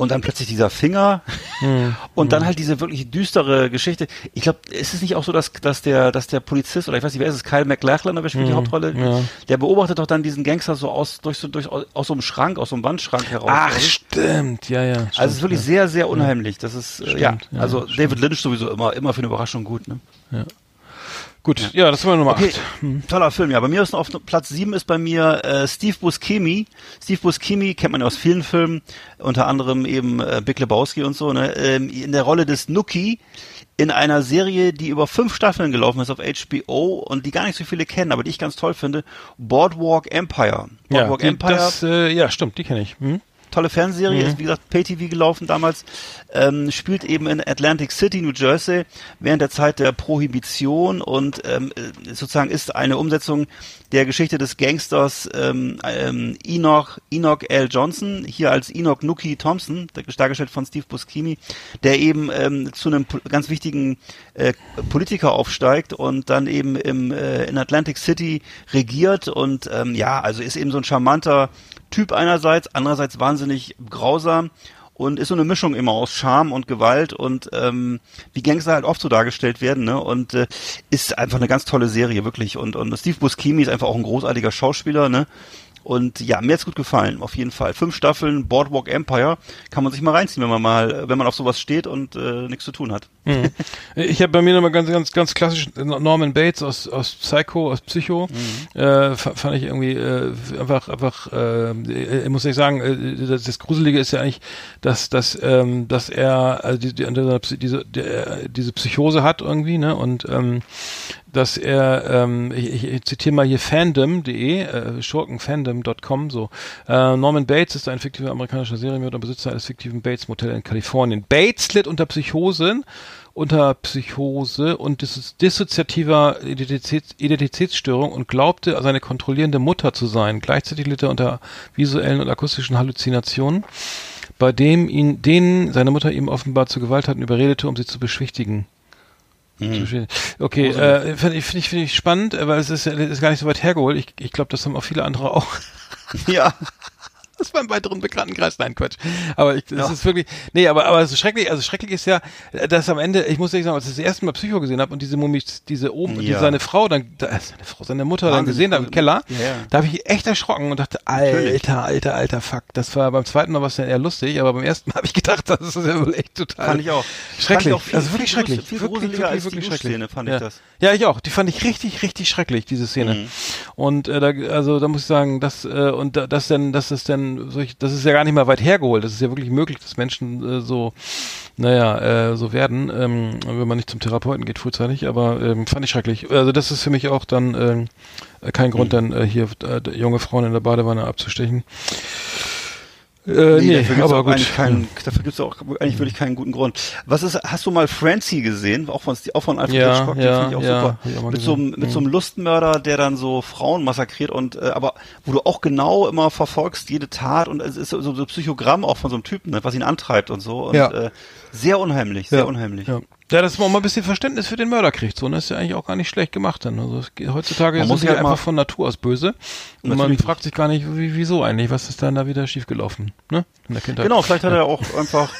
C: Und dann plötzlich dieser Finger
B: Hm.
C: und dann halt diese wirklich düstere Geschichte. Ich glaube, ist es nicht auch so, dass, dass der, dass der Polizist oder ich weiß nicht, wer ist es, Kyle MacLachlan, aber spielt die Hauptrolle,
B: Hm, ja.
C: der beobachtet doch dann diesen Gangster so aus, durch so, durch, aus so einem Schrank, aus so einem Wandschrank heraus.
B: Ach,
C: oder so.
B: stimmt, ja, ja. Stimmt,
C: Also es ist wirklich
B: ja.
C: sehr, sehr unheimlich. Das ist, äh, ja,
B: Stimmt, ja,
C: also. David Lynch sowieso immer, immer für eine Überraschung gut, ne?
B: Gut, ja, das war Nummer
C: Okay,
B: 8.
C: toller Film, ja. Bei mir ist noch auf Platz sieben ist bei mir äh, Steve Buscemi. Steve Buscemi kennt man ja aus vielen Filmen, unter anderem eben äh, Big Lebowski und so, ne? Ähm, in der Rolle des Nookie in einer Serie, die über fünf Staffeln gelaufen ist auf HBO und die gar nicht so viele kennen, aber die ich ganz toll finde. Boardwalk Empire.
B: Ja,
C: Boardwalk
B: die,
C: Empire.
B: das, äh, ja, stimmt, die kenne ich. Hm?
C: Tolle Fernsehserie,
B: Mhm.
C: ist wie gesagt Pay-TV gelaufen damals, ähm, spielt eben in Atlantic City, New Jersey, während der Zeit der Prohibition und ähm, äh, sozusagen ist eine Umsetzung der Geschichte des Gangsters ähm, ähm, Enoch, Enoch L. Johnson, hier als Enoch Nookie Thompson, dargestellt von Steve Buscemi, der eben ähm, zu einem ganz wichtigen äh, Politiker aufsteigt und dann eben im, äh, in Atlantic City regiert und ähm, ja, also ist eben so ein charmanter Typ einerseits, andererseits wahnsinnig grausam und ist so eine Mischung immer aus Charme und Gewalt und ähm, wie Gangster halt oft so dargestellt werden, ne? Und äh, ist einfach eine ganz tolle Serie, wirklich. Und, und Steve Buscemi ist einfach auch ein großartiger Schauspieler, ne? Und ja, mir hat's gut gefallen, auf jeden Fall. Fünf Staffeln Boardwalk Empire kann man sich mal reinziehen, wenn man mal, wenn man auf sowas steht und äh, nichts zu tun hat.
B: Mhm. Ich habe bei mir nochmal ganz, ganz, ganz klassisch Norman Bates aus, aus Psycho, aus Psycho.
C: Mhm.
B: Äh, fa- fand ich irgendwie äh, einfach, einfach, äh, äh, muss ich sagen, äh, das, das Gruselige ist ja eigentlich, dass, dass, ähm, dass er also die, die, diese, der, diese Psychose hat irgendwie, ne? Und ähm, dass er, ähm, ich, ich, ich zitiere mal hier fandom.de, äh, schurkenfandom.com, so. Äh, Norman Bates ist ein fiktiver amerikanischer Serienmörder und Besitzer eines fiktiven Bates Motel in Kalifornien. Bates litt unter Psychosen, unter Psychose und dis dissoziativer Identitäts Identitätsstörung und glaubte, seine kontrollierende Mutter zu sein. Gleichzeitig litt er unter visuellen und akustischen Halluzinationen, bei dem ihn, denen seine Mutter ihm offenbar zu Gewalttaten überredete, um sie zu beschwichtigen. Zu Okay, äh, finde ich, finde ich, finde ich spannend, äh, weil es ist, ist gar nicht so weit hergeholt. Ich, ich glaube, das haben auch viele andere auch.
C: ja. (laughs) (laughs)
B: Das war im weiteren Bekanntenkreis. Nein, Quatsch. Aber ich, das
C: Ja.
B: ist wirklich, nee, aber, aber es ist schrecklich, also schrecklich ist ja, dass am Ende, ich muss ehrlich sagen, als ich das erste Mal Psycho gesehen habe und diese Mumie, diese oben, die
C: Ja.
B: seine Frau dann, da, seine Frau, seine Mutter dann
C: Wahnsinnig
B: gesehen habe im
C: cool.
B: Keller,
C: Ja,
B: da habe ich echt erschrocken und dachte,
C: Natürlich.
B: alter, alter, alter Fuck. Das war beim zweiten Mal was ja eher lustig, aber beim ersten Mal habe ich gedacht, das ist ja wohl echt total.
C: Fand ich auch.
B: Schrecklich.
C: Ich auch viel-
B: also wirklich
C: viel
B: schrecklich.
C: viel
B: wirklich, wirklich,
C: die
B: wirklich schrecklich.
C: fand ich
B: ja.
C: das.
B: Ja, ich auch. Die fand ich richtig, richtig schrecklich, diese Szene.
C: Mhm.
B: Und äh, da, also da muss ich sagen, dass äh, und da, das denn, das ist denn solch, das ist ja gar nicht mal weit hergeholt. Das ist ja wirklich möglich, dass Menschen äh, so, naja, äh, so werden, ähm, wenn man nicht zum Therapeuten geht frühzeitig. Aber ähm, fand ich schrecklich. Also das ist für mich auch dann äh, kein Grund, dann äh, hier äh, junge Frauen in der Badewanne abzustechen. Äh, nee,
C: dafür gibt's
B: aber
C: auch
B: gut.
C: Eigentlich keinen, (laughs) dafür gibt's auch eigentlich wirklich keinen guten Grund. Was ist, hast du mal Francie gesehen? Auch von, auch von Alfred
B: Ja,
C: Hitchcock, den
B: ja,
C: finde ich auch
B: ja,
C: super.
B: ich auch
C: Mit so, einem- mit so einem Lustmörder, der dann so Frauen massakriert und, äh, aber wo du auch genau immer verfolgst, jede Tat und es ist so, so ein Psychogramm auch von so einem Typen, ne, was ihn antreibt und so. Und,
B: Ja.
C: äh, sehr unheimlich, sehr unheimlich.
B: Ja. Ja, dass man mal ein bisschen Verständnis für den Mörder kriegt. So, und das ist ja eigentlich auch gar nicht schlecht gemacht dann. Also geht, heutzutage
C: Man
B: sind
C: sich halt
B: einfach von Natur aus böse. Und man fragt sich gar nicht, wie, wieso eigentlich, was ist dann da wieder schiefgelaufen, ne? In der Kindheit.
C: Genau, vielleicht hat er auch einfach,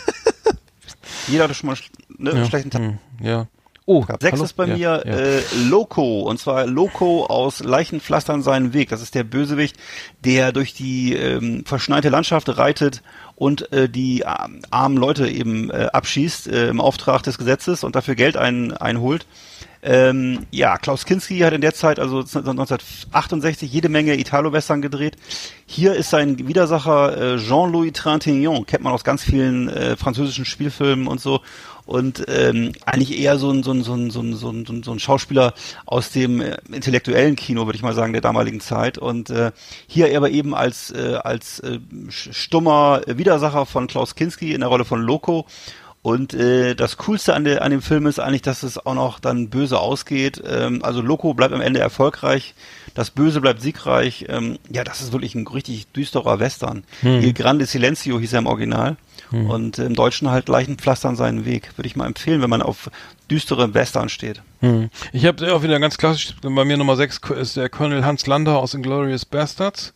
C: (laughs) jeder hatte schon mal ne, einen
B: ja.
C: schlechten Tag.
B: hm, ja. Oh,
C: Sechs
B: hallo?
C: ist bei
B: ja,
C: mir
B: ja.
C: Äh, Loco und zwar Loco aus Leichenpflastern seinen Weg. Das ist der Bösewicht, der durch die ähm, verschneite Landschaft reitet und äh, die ähm, armen Leute eben äh, abschießt äh, im Auftrag des Gesetzes und dafür Geld ein, einholt. Ähm, ja, Klaus Kinski hat in der Zeit, also 1968, jede Menge Italo-Western gedreht. Hier ist sein Widersacher äh, Jean-Louis Trintignant, kennt man aus ganz vielen äh, französischen Spielfilmen und so. Und ähm, eigentlich eher so ein, so, ein, so, ein, so, ein, so, ein, Schauspieler aus dem äh, intellektuellen Kino, würde ich mal sagen, der damaligen Zeit. Und äh, hier aber eben als, äh, als äh, stummer Widersacher von Klaus Kinski in der Rolle von Loco. Und äh, das Coolste an, der, an dem Film ist eigentlich, dass es auch noch dann böse ausgeht. Ähm, also Loco bleibt am Ende erfolgreich, das Böse bleibt siegreich. Ähm, ja, das ist wirklich ein richtig düsterer Western.
B: Hm.
C: Il Grande Silencio hieß er im Original. Und äh, im Deutschen halt Leichenpflastern seinen Weg. Würde ich mal empfehlen, wenn man auf düstere Western steht.
B: Hm. Ich habe auch wieder ganz klassisch, bei mir Nummer 6 ist der Colonel Hans Lander aus Inglourious Bastards.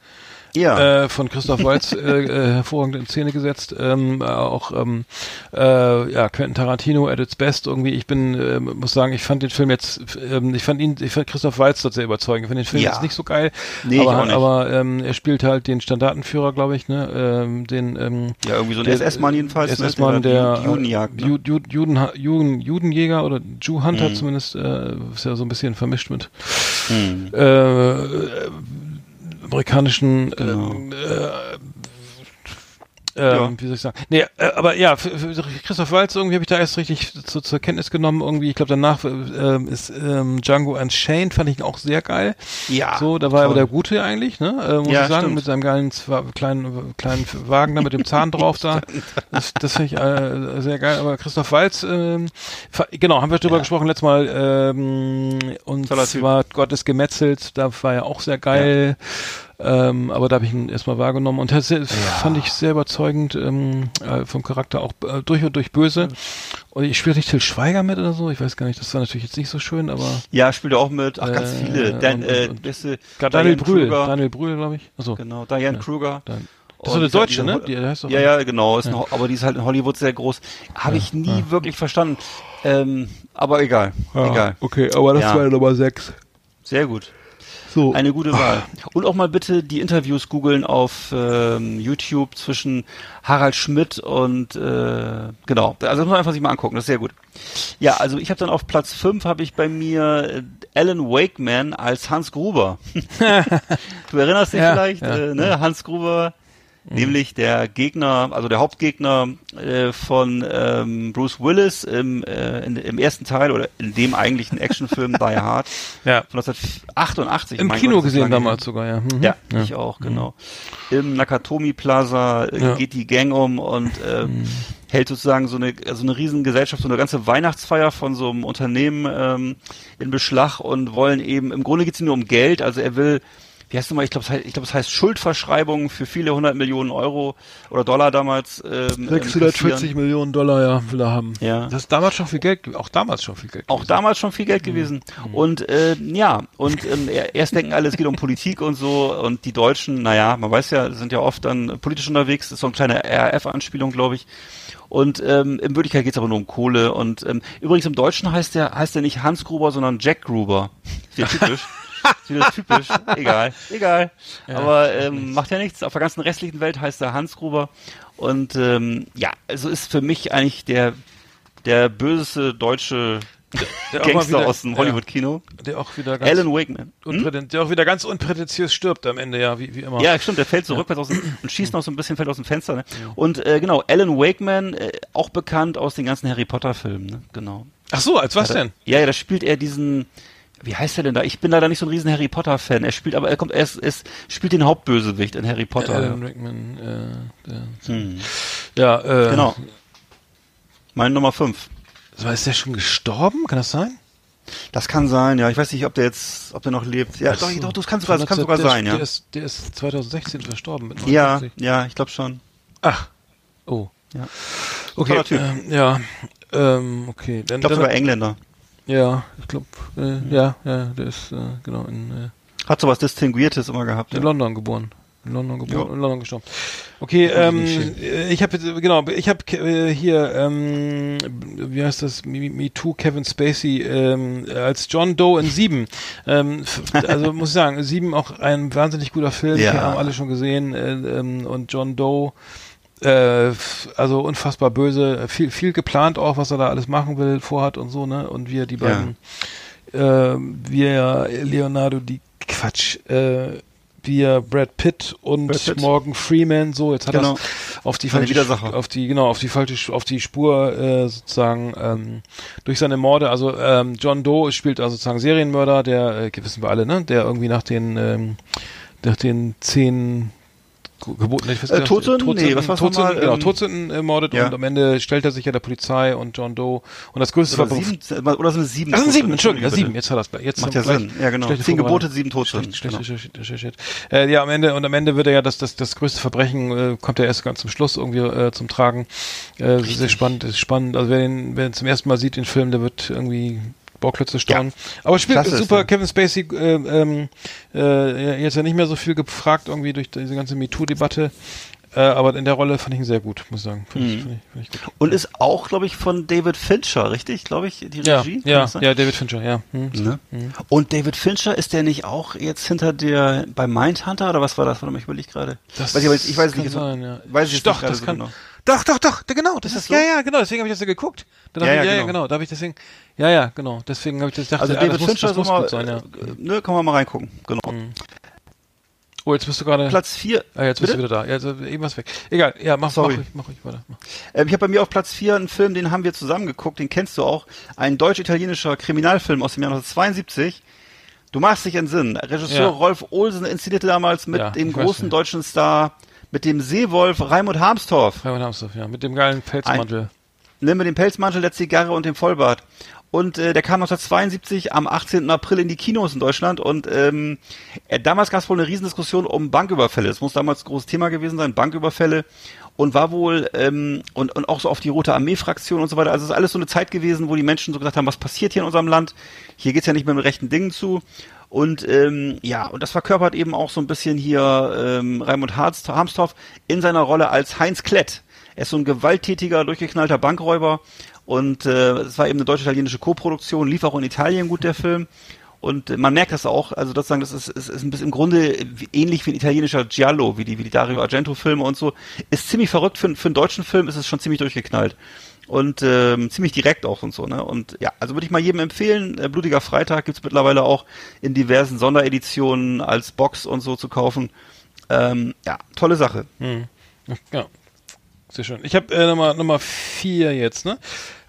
C: Ja.
B: Äh, von Christoph Waltz äh, äh, hervorragend in Szene gesetzt. Ähm, äh, auch ähm, äh, ja, Quentin Tarantino at its best irgendwie. Ich bin, äh, muss sagen, ich fand den Film jetzt, ähm, ich fand ihn, ich fand Christoph Waltz dort sehr überzeugend. Ich finde den Film
C: Ja.
B: jetzt nicht so geil,
C: Nee,
B: aber, aber ähm, er spielt halt den Standartenführer, glaube ich, ne? Ähm, den ähm,
C: Ja, irgendwie so ein
B: der-
C: SS-Mann jedenfalls. ne?
B: SS-Mann, der,
C: die Judenjagd. Ne?
B: Ju- Ju- Juden, Juden, Judenjäger oder Jew Hunter
C: Mhm.
B: zumindest, äh, ist ja so ein bisschen vermischt mit
C: Hm.
B: äh, äh, amerikanischen
C: Genau.
B: ähm, äh,
C: Ja.
B: ähm, wie soll ich sagen? Nee, äh, aber ja, für, für Christoph Waltz irgendwie habe ich da erst richtig zu, zur Kenntnis genommen. Irgendwie, ich glaube danach äh, ist ähm, Django Unchained, fand ich ihn auch sehr geil.
C: Ja.
B: So, da war er aber
C: toll.
B: der Gute eigentlich, ne? Äh, muss
C: Ja,
B: ich sagen,
C: stimmt.
B: mit seinem geilen kleinen kleinen Wagen da mit dem Zahn drauf da. (laughs) Das, das finde ich äh, sehr geil. Aber Christoph Waltz, ähm, fa- genau, haben wir drüber
C: Ja.
B: gesprochen letztes Mal. Ähm, und
C: Toller Typ.
B: zwar Gott ist gemetzelt, da war er auch sehr geil. Ähm, aber da habe ich ihn erstmal wahrgenommen und das fand ich sehr überzeugend ähm, äh, vom Charakter auch äh, durch und durch böse. Und ich spiele nicht Till Schweiger mit oder so, ich weiß gar nicht, das war natürlich jetzt nicht so schön, aber
C: Ja, spielt er auch mit. Ach, ganz
B: Äh,
C: viele. Dan,
B: und-
C: äh,
B: und-
C: beste,
B: Daniel Brühl,
C: Kruger.
B: Daniel Brühl, glaube ich. Achso,
C: Genau, Diane Kruger.
B: dann.
C: Und
B: Das ist so eine
C: die ist halt
B: Deutsche,
C: diese
B: ne? Die heißt doch
C: Ja, ja, genau. Ist Eine, aber die ist halt in Hollywood sehr groß. Habe ich nie wirklich verstanden. Ähm, aber egal. Egal.
B: Okay, aber das
C: Ja.
B: war Nummer 6.
C: Sehr gut.
B: So.
C: Eine gute Wahl. Und auch mal bitte die Interviews googeln auf ähm, YouTube zwischen Harald Schmidt und äh, genau. Also das muss man einfach sich mal angucken, das ist sehr gut. Ja, also ich habe dann auf Platz 5 habe ich bei mir äh, Alan Wakeman als Hans Gruber. (laughs) du erinnerst dich
B: Ja,
C: vielleicht,
B: ja,
C: äh, ne? Hans Gruber, nämlich der Gegner, also der Hauptgegner äh, von ähm, Bruce Willis im, äh, in, im ersten Teil oder in dem eigentlichen Actionfilm (laughs) Die Hard
B: Ja.
C: von 1988.
B: Im Kino
C: Gott,
B: gesehen damals sogar, ja. Mhm.
C: Ja, ich auch, genau. Im Nakatomi Plaza äh,
B: Ja.
C: geht die Gang um und äh, hält sozusagen so eine, so eine riesen Gesellschaft, so eine ganze Weihnachtsfeier von so einem Unternehmen ähm, in Beschlag und wollen eben, im Grunde geht es nur um Geld, also er will wie heißt nochmal, ich glaube, ich glaube, es heißt Schuldverschreibung für viele hundert Millionen Euro oder Dollar damals. Ähm,
B: 640
C: kassieren.
B: Millionen Dollar, ja, will er haben.
C: Ja.
B: Das ist damals schon viel Geld, ge- auch damals schon viel Geld.
C: Auch
B: gewesen.
C: damals schon viel Geld gewesen. Und äh, ja, und ähm, er- erst denken alle, es geht um Politik und so. Und die Deutschen, naja, man weiß ja, sind ja oft dann politisch unterwegs. Das ist so eine kleine RAF-Anspielung, glaube ich. Und ähm, in Wirklichkeit geht es aber nur um Kohle. Und ähm, übrigens im Deutschen heißt der heißt der nicht Hans Gruber, sondern Jack Gruber. Sehr typisch. (laughs) Ist (laughs) wieder typisch. Egal, egal. Aber ähm, macht ja nichts. Auf der ganzen restlichen Welt heißt er Hans Gruber. Und ähm, ja, also ist für mich eigentlich der der böseste deutsche
B: Der
C: Gangster
B: wieder-
C: aus dem
B: ja,
C: Hollywood-Kino.
B: Der auch wieder ganz,
C: Alan Wakeman. Hm?
B: der auch wieder ganz unprätentiös stirbt am Ende, ja, wie, wie immer.
C: Ja, stimmt, der fällt so rückwärts aus dem, und schießt noch so ein bisschen, fällt aus dem Fenster. Ne? Und äh, genau, Alan Wakeman, äh, auch bekannt aus den ganzen Harry Potter-Filmen, ne? genau.
B: Ach so, als was denn?
C: Ja, ja, da spielt er diesen, wie heißt er denn da? Ich bin leider nicht so ein riesen Harry Potter-Fan. Er spielt, aber er kommt, er, ist, ist, spielt den Hauptbösewicht in Harry Potter.
B: Alan Rickman, äh,
C: Hm.
B: ja, äh,
C: Genau. Mein Nummer 5.
B: So, ist der schon gestorben? Kann das sein?
C: Das kann sein, ja. Ich weiß nicht, ob der jetzt, ob der noch lebt. Ja, doch,
B: so.
C: doch, das kann sogar, das kann sogar
B: der,
C: sein,
B: der
C: ja.
B: Ist, der ist 2016 verstorben mit
C: Ja,
B: 59.
C: ja, ich glaube schon.
B: Ach. Oh.
C: Ja.
B: Okay. Ähm, ja. Ähm, okay. Dann,
C: Ich glaube sogar Engländer.
B: Ja, ich glaube, äh, ja, ja, der ist äh, genau in, äh,
C: Hat sowas Distinguiertes immer gehabt.
B: in
C: Ja.
B: London geboren. In London geboren,
C: Ja.
B: in London gestorben. Okay,
C: Ja,
B: ähm, äh, ich habe genau, ich habe äh, hier, ähm, wie heißt das, Me, Me Too, Kevin Spacey ähm, als John Doe in Sieben. Ähm, also (laughs) muss ich sagen, Sieben auch ein wahnsinnig guter Film,
C: Ja.
B: haben alle schon gesehen äh, ähm, und John Doe äh, also unfassbar böse, viel, viel geplant auch, was er da alles machen will, vorhat und so, ne? Und wie er die
C: Ja.
B: beiden, äh, wie er Leonardo die Quatsch, äh, wie er Brad Pitt und
C: Brad Pitt.
B: Morgan Freeman, so, jetzt hat
C: Genau.
B: er auf die falsche, auf die, genau, auf die falsche, auf die Spur, äh, sozusagen, ähm, durch seine Morde, also, ähm, John Doe spielt also sozusagen Serienmörder, der, äh, wissen wir alle, ne? Der irgendwie nach den, ähm, nach den zehn Geboten, ich weiß
C: Äh,
B: nicht,
C: Todsünden? Nee, was war's
B: Todsünden,
C: nochmal?
B: genau,
C: Ähm,
B: Todsünden ermordet
C: ja.
B: und am Ende stellt er sich ja der Polizei und John Doe und das größte
C: Oder,
B: Verbrechen.
C: sieben, oder sind es sieben?
B: Das sind sieben,
C: Todsünden?
B: Entschuldigung, ja, sieben, jetzt hat das jetzt
C: Macht ja Sinn. Ja, genau. Zehn Gebote, sieben Todsünden.
B: Schlecht,
C: Genau.
B: recherchiert. Äh, ja, am Ende, und am Ende wird er ja das, das, das größte Verbrechen, äh, kommt er erst ganz zum Schluss irgendwie äh, zum Tragen. Äh, sehr spannend, ist spannend. Also wer den, wer den zum ersten Mal sieht, den Film, der wird irgendwie Bauklötze staunen. Aber spielt
C: Klasse ist
B: super,
C: der.
B: Kevin Spacey, äh, ähm, äh, jetzt ja nicht mehr so viel gefragt irgendwie durch diese ganze MeToo-Debatte. Äh, aber in der Rolle fand ich ihn sehr gut, muss ich sagen. Fand, ich, fand, ich, fand ich gut.
C: Und ist auch, glaube ich, von David Fincher, richtig? Glaube ich, die
B: Ja,
C: Regie?
B: Ja,
C: sein?
B: ja, David Fincher, ja. Hm.
C: Ne? Und David Fincher, ist der nicht auch jetzt hinter der, bei Mindhunter oder was war das? Warte mal, ich überlege gerade.
B: Das
C: weiß ich, ich weiß nicht.
B: sein, ja.
C: Weiß ich
B: doch,
C: nicht
B: das
C: so
B: kann,
C: genau.
B: Doch, doch, doch, genau, das
C: Ist
B: ist,
C: das
B: ja,
C: so?
B: ja, genau, deswegen habe ich das ja geguckt. Da
C: Ja, ja,
B: ich, ja, ja,
C: genau.
B: genau, da habe ich deswegen, ja, ja, genau, deswegen habe ich das gedacht,
C: Also
B: ja,
C: David
B: das muss,
C: Fincher
B: das
C: so
B: muss
C: mal,
B: gut sein, ja.
C: äh, ne, kann man mal reingucken. Genau.
B: Oh, jetzt bist du gerade,
C: Platz vier.
B: ah, jetzt bist
C: Bitte?
B: du wieder da, ja, also, eben was weg. Egal, ja, mach,
C: Sorry.
B: mach ruhig, mach ruhig weiter. Mach.
C: Ähm, ich habe bei mir auf Platz 4 einen Film, den haben wir zusammen geguckt, den kennst du auch. Ein deutsch-italienischer Kriminalfilm aus dem Jahr 1972. Du machst dich entsinnen. Regisseur
B: Ja.
C: Rolf Olsen inszenierte damals mit
B: Ja,
C: dem großen deutschen Star, mit dem Seewolf Raimund Harmstorff.
B: Raimund Hamsdorf, ja, mit dem geilen Pelzmantel.
C: Ne, mit dem Pelzmantel, der Zigarre und dem Vollbart. Und äh, der kam 1972 am 18. April in die Kinos in Deutschland und ähm, äh, damals gab es wohl eine Riesendiskussion um Banküberfälle. Das muss damals ein großes Thema gewesen sein, Banküberfälle und war wohl ähm, und, und auch so auf die Rote Armee-Fraktion und so weiter. Also es ist alles so eine Zeit gewesen, wo die Menschen so gesagt haben, was passiert hier in unserem Land? Hier geht's ja nicht mehr mit rechten Dingen zu. Und ähm, ja, und das verkörpert eben auch so ein bisschen hier ähm, Raimund Harmstorff in seiner Rolle als Heinz Klett. Er ist so ein gewalttätiger, durchgeknallter Bankräuber und äh, es war eben eine deutsch-italienische Co-Produktion, lief auch in Italien gut der Film. Und äh, man merkt das auch, also sozusagen, das ist, ist, ist ein bisschen im Grunde ähnlich wie ein italienischer Giallo, wie die, wie die Dario Argento-Filme und so. Ist ziemlich verrückt für, für einen deutschen Film, ist es schon ziemlich durchgeknallt. Und ähm, ziemlich direkt auch und so, ne? Und ja, also würde ich mal jedem empfehlen, äh, Blutiger Freitag gibt's mittlerweile auch in diversen Sondereditionen als Box und so zu kaufen. Ähm, ja, tolle Sache.
B: Hm. Ja, sehr schön. Ich habe äh, Nummer, Nummer vier jetzt, ne?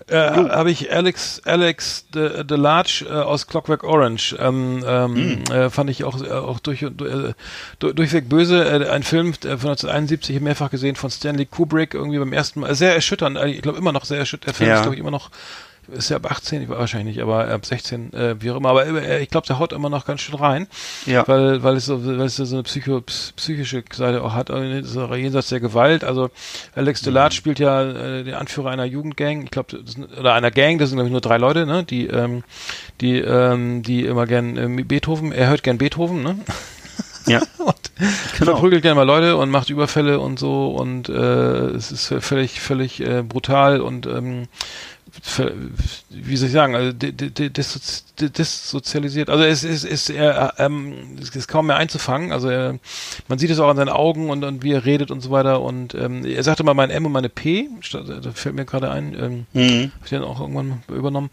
B: Äh, habe ich Alex Alex the, the Large äh, aus Clockwork Orange. Ähm, ähm, äh, fand ich auch, äh, auch durch, äh, du- durchweg böse. Äh, ein Film von 1971, mehrfach gesehen von Stanley Kubrick, irgendwie beim ersten Mal. Sehr erschütternd, ich glaube immer noch sehr erschütternd. Der Film
C: Ja.
B: ist, glaube ich, immer noch ist ja ab 18, ich war wahrscheinlich nicht, aber ab 16, äh, wie auch immer. Aber äh, ich glaube, der haut immer noch ganz schön rein
C: Ja.
B: weil weil es so weil es so eine psycho, ps- psychische Seite auch hat, äh, so jenseits der Gewalt. Also Alex Delat spielt ja äh, den Anführer einer Jugendgang, ich glaube oder einer Gang, das sind glaube ich nur drei Leute, ne, die ähm, die ähm, die immer gern äh, Beethoven, er hört gern Beethoven, ne?
C: Ja. (laughs)
B: und
C: Genau.
B: verprügelt gerne mal Leute und macht Überfälle und so und äh, es ist völlig völlig äh, brutal und ähm, wie soll ich sagen, also di- di- di- dissozi- di- dissozialisiert. Also es ist, ist er, ähm, es ist kaum mehr einzufangen. Also er, man sieht es auch an seinen Augen und, und wie er redet und so weiter. Und ähm, er sagte mal mein M und meine P. Da fällt mir gerade ein. Ähm,
C: Mhm.
B: Hab ich dann auch irgendwann übernommen.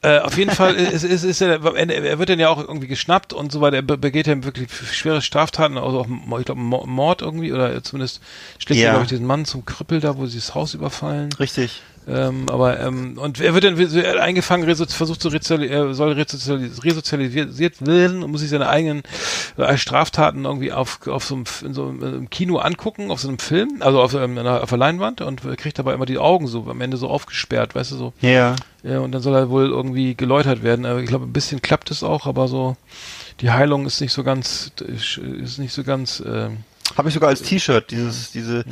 B: Äh, auf jeden Fall ist, ist, ist er, er wird dann ja auch irgendwie geschnappt und so weiter. Er be- begeht ja wirklich schwere Straftaten, also auch, ich glaube, Mord irgendwie, oder zumindest schlägt er,
C: Ja.
B: glaube ich, diesen Mann zum Krüppel da, wo sie das Haus überfallen.
C: Richtig.
B: Ähm, aber ähm, und er wird dann eingefangen, versucht zu resoziali er soll resozialis resozialisiert werden und muss sich seine eigenen äh, Straftaten irgendwie auf auf so einem, in so einem äh, Kino angucken, auf so einem Film, also auf, ähm, einer- auf der Leinwand und kriegt dabei immer die Augen so am Ende so aufgesperrt, weißt du so.
C: Ja.
B: Ja, und dann soll er wohl irgendwie geläutert werden. Aber ich glaube, ein bisschen klappt es auch, aber so die Heilung ist nicht so ganz ist nicht so ganz ähm,
C: Habe ich sogar als T-Shirt, dieses, diese,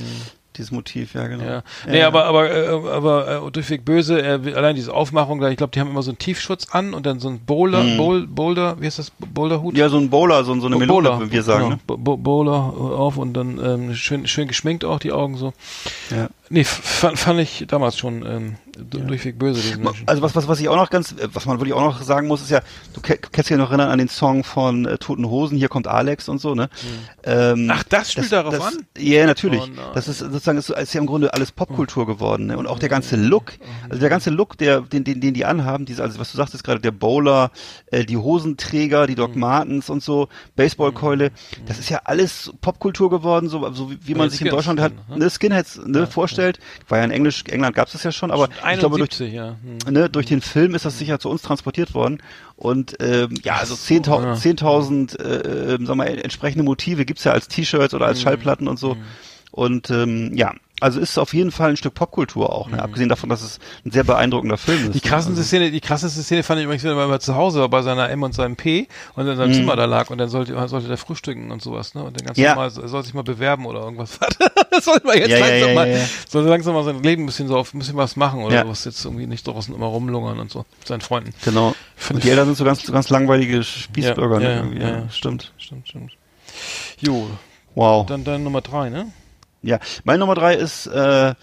C: dieses Motiv, ja, genau.
B: Ja. Nee, aber aber äh, aber äh, durchweg böse, äh, allein diese Aufmachung, da ich glaube, die haben immer so einen Tiefschutz an und dann so ein Boulder, Bowl, Boulder, wie heißt das? Boulderhut?
C: Ja, so ein Bowler, so, so eine Melone,
B: Bowler,
C: wie wir sagen,
B: genau.
C: ne?
B: Bo- Bo- Bowler äh, auf und dann ähm, schön schön geschminkt auch die Augen so.
C: Ja.
B: Nee, fand, fand ich damals schon ähm, du- durchweg böse diesen Menschen.
C: Also was, was, was ich auch noch ganz, äh, was man wirklich auch noch sagen muss, ist ja, du ke- kannst dich ja noch erinnern an den Song von äh, Toten Hosen, hier kommt Alex und so, ne? Ähm,
B: Ach, das spielt darauf
C: das,
B: an?
C: Ja, natürlich.
B: Oh
C: das ist sozusagen, ist, ist ja im Grunde alles Popkultur geworden, ne? Und auch der ganze Look, also der ganze Look, der, den, den, den die anhaben, diese, also was du sagtest gerade, der Bowler, äh, die Hosenträger, die Doc
B: Mhm.
C: Martens und so, Baseballkeule, das ist ja alles Popkultur geworden, so, so wie, wie man
B: den
C: sich in Deutschland
B: dann, ne?
C: ne, Skinheads, ne, vorstellt. War ja in Englisch, England gab es das ja schon, aber ich glaube, durch,
B: 71, ja. Hm.
C: ne, durch den Film ist das sicher zu uns transportiert worden. Und ähm, ja, also 10.000
B: ja.
C: 10.000 äh, ähm, sag mal, entsprechende Motive gibt's ja als T-Shirts oder als Schallplatten und so. Und ähm, ja, also ist auf jeden Fall ein Stück Popkultur auch, ne? abgesehen davon, dass es ein sehr beeindruckender Film ist.
B: Mhm. Die
C: ne?
B: krasseste
C: also,
B: Szene, die krasseste Szene fand ich übrigens, wenn er mal zu Hause war bei seiner M und seinem P und in seinem Zimmer da lag und dann sollte, sollte der frühstücken und sowas, ne? Und dann ganz
C: Mhm. Ja.
B: normal, er soll sich mal bewerben oder irgendwas. (laughs) das soll man jetzt
C: Ja,
B: langsam
C: ja,
B: mal, soll langsam mal sein Leben ein bisschen so auf, ein bisschen was machen oder sowas jetzt irgendwie nicht draußen immer rumlungern und so, mit seinen Freunden.
C: Genau.
B: Find
C: Und die Eltern sind so ganz, ganz langweilige Spießbürger.
B: Ja,
C: ne?
B: ja.
C: stimmt.
B: Stimmt, stimmt. Jo,
C: Wow.
B: dann, dann Nummer drei, ne?
C: Ja, meine Nummer drei ist, äh,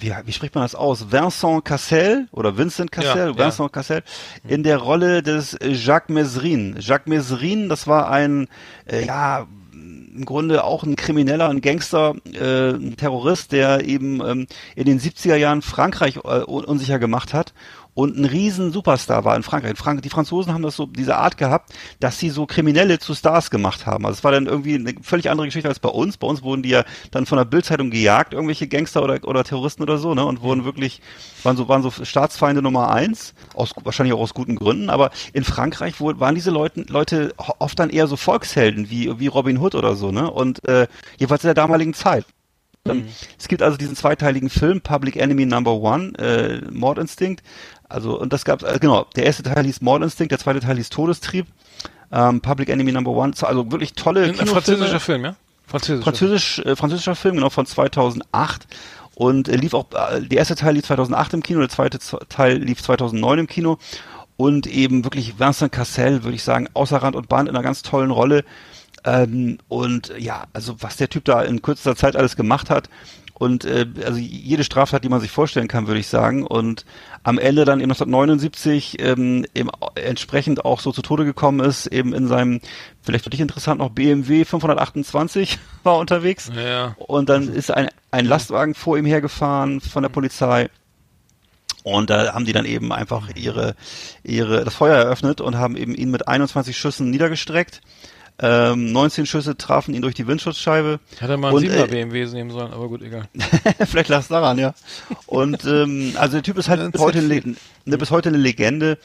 C: wie, wie spricht man das aus? Vincent Cassel oder Vincent Cassel,
B: Ja,
C: Vincent Cassel, in der Rolle des Jacques Mesrin. Jacques Mesrin, das war ein, äh, ja, im Grunde auch ein Krimineller, ein Gangster, äh, ein Terrorist, der eben ähm, in den 70er Jahren Frankreich äh, un- unsicher gemacht hat und ein riesen Superstar war in Frankreich. In Frank die Franzosen haben das so diese Art gehabt, dass sie so Kriminelle zu Stars gemacht haben. Also es war dann irgendwie eine völlig andere Geschichte als bei uns. Bei uns wurden die ja dann von der Bildzeitung gejagt, irgendwelche Gangster oder, oder Terroristen oder so, ne? Und wurden wirklich waren so waren so Staatsfeinde Nummer eins aus wahrscheinlich auch aus guten Gründen. Aber in Frankreich wo, waren diese Leute Leute oft dann eher so Volkshelden wie wie Robin Hood oder so, ne? Und äh, jeweils in der damaligen Zeit. Dann, Es gibt also diesen zweiteiligen Film Public Enemy Number One, äh, Mordinstinkt. Also und das gab's äh, genau. Der erste Teil hieß Mordinstinkt, der zweite Teil hieß Todestrieb. Ähm, Public Enemy Number One, also wirklich tolle
B: Ein
C: Kinofilme.
B: französischer Film, ja? Französischer.
C: Französisch, äh, französischer Film, genau, von 2008. Und äh, lief auch, äh, der erste Teil lief 2008 im Kino, der zweite Teil lief 2009 im Kino. Und eben wirklich Vincent Cassel, würde ich sagen, außer Rand und Band in einer ganz tollen Rolle. Ähm, und ja, also was der Typ da in kürzester Zeit alles gemacht hat. Und äh, also jede Straftat, die man sich vorstellen kann, würde ich sagen. Und am Ende dann eben 1979 ähm, eben entsprechend auch so zu Tode gekommen ist, eben in seinem, vielleicht für dich interessant noch, BMW 528 (laughs) war unterwegs.
B: Ja.
C: Und dann ist ein, ein Lastwagen vor ihm hergefahren von der Polizei. Und da haben die dann eben einfach ihre, ihre, das Feuer eröffnet und haben eben ihn mit 21 Schüssen niedergestreckt. Ähm, 19 Schüsse trafen ihn durch die Windschutzscheibe.
B: Hätte er mal einen
C: Und,
B: 7er
C: äh,
B: BMW nehmen sollen, aber gut, egal. (laughs)
C: Vielleicht lag es daran, ja. Und ähm, also der Typ ist halt bis heute, eine, ne, bis heute eine Legende.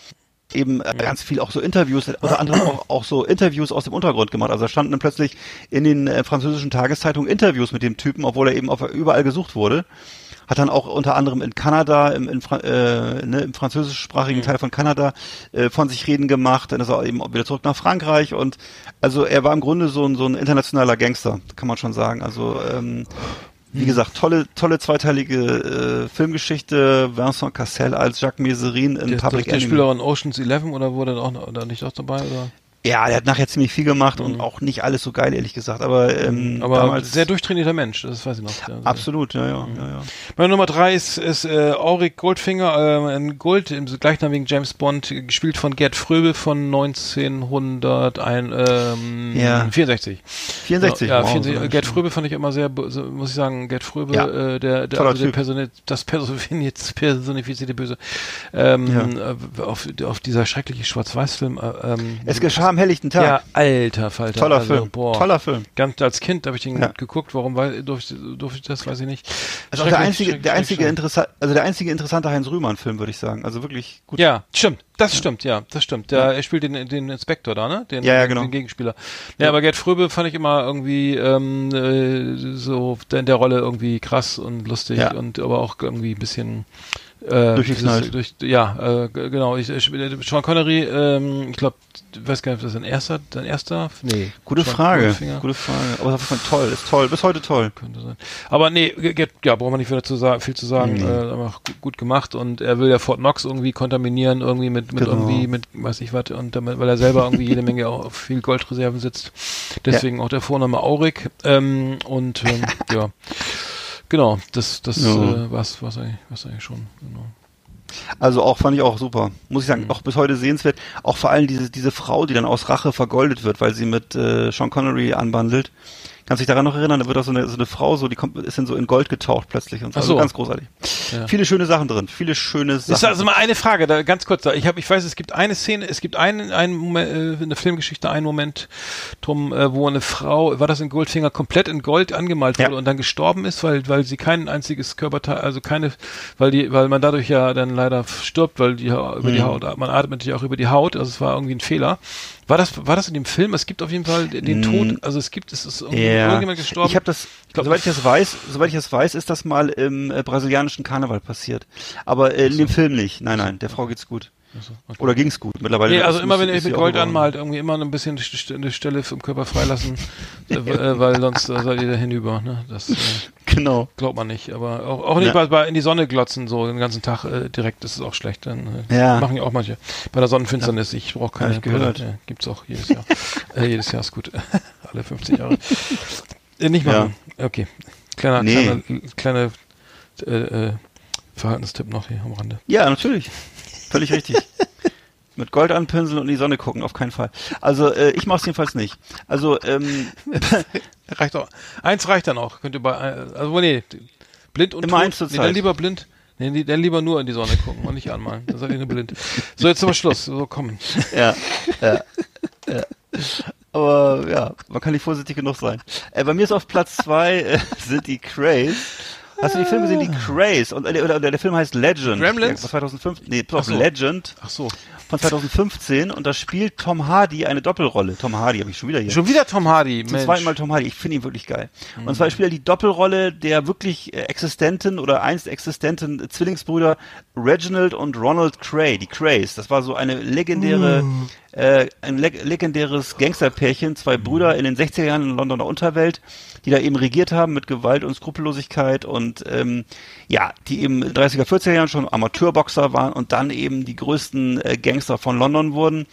C: Eben äh, ganz viel auch so Interviews, unter anderem auch, auch so Interviews aus dem Untergrund gemacht. Also da standen dann plötzlich in den äh, französischen Tageszeitungen Interviews mit dem Typen, obwohl er eben auf, überall gesucht wurde. Hat dann auch unter anderem in Kanada, im, in, äh, ne, im französischsprachigen Teil von Kanada äh, von sich reden gemacht. Dann ist er eben auch wieder zurück nach Frankreich und also er war im Grunde so ein, so ein internationaler Gangster, kann man schon sagen. Also ähm, wie gesagt, tolle, tolle zweiteilige äh, Filmgeschichte. Vincent Cassel als Jacques Meserin in
B: Der, der,
C: Public
B: der
C: Enemy.
B: Spieler in Ocean's Eleven oder wurde auch noch, oder nicht auch dabei? Oder?
C: Ja, der hat nachher ziemlich viel gemacht und auch nicht alles so geil, ehrlich gesagt. Aber, ähm,
B: Aber
C: damals
B: sehr durchtrainierter Mensch, das weiß ich noch. Der-
C: absolut, ja, ja, ja, ja.
B: Meine Nummer drei ist, ist äh, Auric Goldfinger, äh, ein Gold im gleichnamigen James Bond, gespielt von Gerd Fröbel von 1964. Ähm,
C: Ja.
B: 64.
C: 64,
B: Ja,
C: wow,
B: 64.
C: so
B: Gerd Fröbel fand ich immer sehr, muss ich sagen, Gerd Fröbel,
C: Ja.
B: äh, der, der, also der
C: Typ.
B: Personi das personifizierte, Böse. Ähm, äh, auf, auf dieser schreckliche Schwarz-Weiß-Film. Äh, ähm,
C: Es geschah am helllichten Tag.
B: ja, alter Falter.
C: Toller
B: also,
C: Film.
B: Boah.
C: Toller Film.
B: Ganz als Kind habe ich den
C: Ja.
B: geguckt. Warum weil, durfte, durfte ich das, weiß ich nicht.
C: Also der einzige, der einzige
B: schrecklich.
C: interessant, also der einzige interessante Heinz Rühmann-Film, würde ich sagen. Also wirklich gut.
B: Ja, stimmt. Das stimmt, ja, das stimmt. Der, Er spielt den, den Inspektor da, ne? Den,
C: Ja, ja, genau.
B: den Gegenspieler. Ja, aber Gerd Fröbe fand ich immer irgendwie ähm, äh, so in der Rolle irgendwie krass und lustig
C: Ja.
B: und aber auch irgendwie ein bisschen äh,
C: Durchgeknallt.
B: durch, ja, äh, genau. Ich, ich, Sean Connery, ähm, ich glaube, weiß gar nicht, ob das sein erster, dein erster? Nee.
C: Gute
B: Sean
C: Frage.
B: Goldfinger.
C: Gute Frage. Aber das ist toll, ist toll, bis heute toll.
B: Könnte sein. Aber nee, ja, braucht man nicht wieder zu sagen, viel zu sagen.
C: Nee.
B: Äh, einfach gut, gemacht und er will ja Fort Knox irgendwie kontaminieren, irgendwie mit, mit
C: Genau.
B: irgendwie, mit weiß ich was, und damit, weil er selber irgendwie jede Menge auch auf viel Goldreserven sitzt. Deswegen auch der Vorname Aurik. Ähm, und ähm, (laughs) ja. Genau, das, das
C: Ja.
B: äh, was, was eigentlich, was eigentlich schon, genau.
C: Also auch fand ich auch super. Muss ich
B: Mhm.
C: sagen, auch bis heute sehenswert. Auch vor allem diese, diese Frau, die dann aus Rache vergoldet wird, weil sie mit äh, Sean Connery anbandelt. Kannst dich daran noch erinnern? Da wird auch so eine, so eine Frau, so die kommt, ist dann so in Gold getaucht plötzlich und so.
B: Ach so.
C: Also ganz großartig.
B: Ja.
C: Viele schöne Sachen drin, viele schöne Sachen.
B: Ist also mal eine Frage, da, ganz kurz. Da. Ich habe, ich weiß, es gibt eine Szene, es gibt einen, einen Moment, äh, in der Filmgeschichte einen Moment, drum, äh, wo eine Frau, war das in Goldfinger, komplett in Gold angemalt wurde
C: Ja.
B: und dann gestorben ist, weil, weil sie kein einziges Körperteil, also keine, weil die, weil man dadurch ja dann leider stirbt, weil die über
C: Mhm.
B: die Haut, man atmet natürlich auch über die Haut, also es war irgendwie ein Fehler. War das, war das in dem Film? Es gibt auf jeden Fall den Tod, also es gibt, es ist
C: ja.
B: irgendjemand gestorben.
C: Ich habe das,
B: glaub,
C: soweit ich das weiß, soweit ich das weiß, ist das mal im äh, brasilianischen Karneval passiert. Aber äh, in dem Film nicht. Nein, nein, der Frau geht's gut.
B: Okay.
C: Oder ging's gut? Mittlerweile.
B: Nee, also immer wenn ihr mit Gold anmalt, irgendwie immer ein bisschen eine Stelle vom Körper freilassen, (laughs) äh, äh, weil sonst äh, seid ihr da hinüber. Ne? Das äh, (laughs)
C: Genau.
B: glaubt man nicht. Aber auch, auch nicht
C: Ja.
B: bei, bei in die Sonne glotzen so den ganzen Tag äh, direkt, das ist auch schlecht. Dann, äh,
C: Ja.
B: Machen ja auch manche. Bei der Sonnenfinsternis, ich brauche keine.
C: Hab ich gehört.
B: Ja, gibt's auch jedes Jahr. (laughs) äh, jedes Jahr ist gut. Alle 50 Jahre. äh, nicht machen. Okay. Kleiner,
C: Nee.
B: kleiner, kleiner äh, äh, Verhaltenstipp noch hier am Rande.
C: Ja, natürlich. Völlig richtig. (laughs) Mit Gold anpinseln und in die Sonne gucken, auf keinen Fall. Also äh, ich mach's jedenfalls nicht. Also ähm, (laughs)
B: Reicht auch. Eins reicht dann auch. Könnt ihr bei, also nee, blind und
C: Immer
B: tot.
C: eins zur
B: nee,
C: Zeit.
B: dann lieber blind. Nee, nee, dann lieber nur in die Sonne gucken und nicht anmalen. Dann seid ihr nur blind. So, jetzt aber Schluss. So, komm. (laughs)
C: ja, ja, ja. Aber ja, man kann nicht vorsichtig genug sein. Äh, bei mir ist auf Platz zwei äh, sind die Craze. Hast du die Filme gesehen, die Craze? Und, äh, oder, oder der Film heißt Legend.
B: Gremlins?
C: Ja, von 2005. Nee, pass auf,
B: so.
C: Legend
B: Ach so.
C: Von 2015. Und da spielt Tom Hardy eine Doppelrolle. Tom Hardy habe ich schon wieder hier.
B: Schon wieder Tom Hardy.
C: Zum
B: Mensch.
C: zweiten Mal Tom Hardy. Ich finde ihn wirklich geil. Und zwar spielt er die Doppelrolle der wirklich äh, existenten oder einst existenten Zwillingsbrüder Reginald und Ronald Cray, die Crays. Das war so eine legendäre, äh, ein leg legendäres Gangsterpärchen, zwei Brüder in den 60er Jahren in der Londoner Unterwelt, die da eben regiert haben mit Gewalt und Skrupellosigkeit und ähm, ja, die eben in den 30er, 40er Jahren schon Amateurboxer waren und dann eben die größten äh, Gangster von London wurden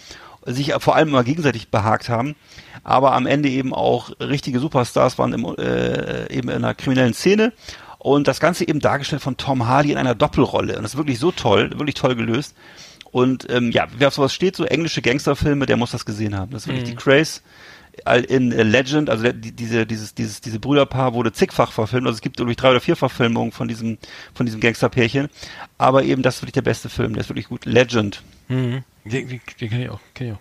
C: sich vor allem immer gegenseitig behagt haben, aber am Ende eben auch richtige Superstars waren im, äh, eben in einer kriminellen Szene. Und das Ganze eben dargestellt von Tom Hardy in einer Doppelrolle. Und das ist wirklich so toll, wirklich toll gelöst. Und ähm, ja, wer auf sowas steht, so englische Gangsterfilme, der muss das gesehen haben. Das ist wirklich die Craze in äh, Legend, also die, diese, dieses, dieses, diese Brüderpaar wurde zigfach verfilmt. Also es gibt glaube ich drei oder vier Verfilmungen von diesem, von diesem Gangsterpärchen. Aber eben das ist wirklich der beste Film, der ist wirklich gut. Legend.
B: Mhm. Den, den, den kenne ich auch. Kenn ich, auch.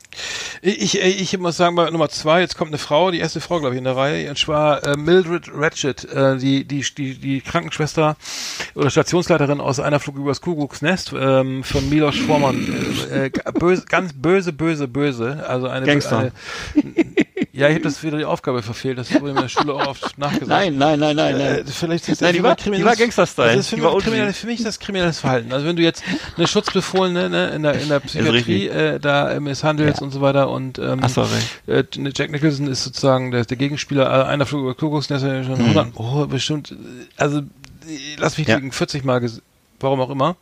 B: Ich, ich, ich muss sagen, bei Nummer zwei, jetzt kommt eine Frau, die erste Frau, glaube ich, in der Reihe, und zwar äh, Mildred Ratchet, äh, die, die, die, die Krankenschwester oder Stationsleiterin aus einer Flug übers Kuckucksnest ähm, von Milos Forman. Äh, äh, böse, ganz böse, böse, böse. Also eine
C: Gangster.
B: Eine, ja, ich habe das wieder die Aufgabe verfehlt. Das wurde in der Schule auch oft nachgesagt.
C: Nein, nein, nein, nein,
B: Äh,
C: nein.
B: vielleicht ist
C: Nein, die war- die war Gangster-Style.
B: Das ist für,
C: war
B: für mich ist das kriminelles Verhalten. Also wenn du jetzt eine Schutzbefohlene ne, in der in der Psychiatrie äh, da äh, misshandelst
C: Ja.
B: und so weiter und ähm,
C: recht.
B: äh, Jack Nicholson ist sozusagen der, der Gegenspieler. äh, Einer Flug über ja schon 100, oh, bestimmt. äh, Also äh, lass mich.
C: Ja.
B: liegen, 40 Mal. Warum auch immer.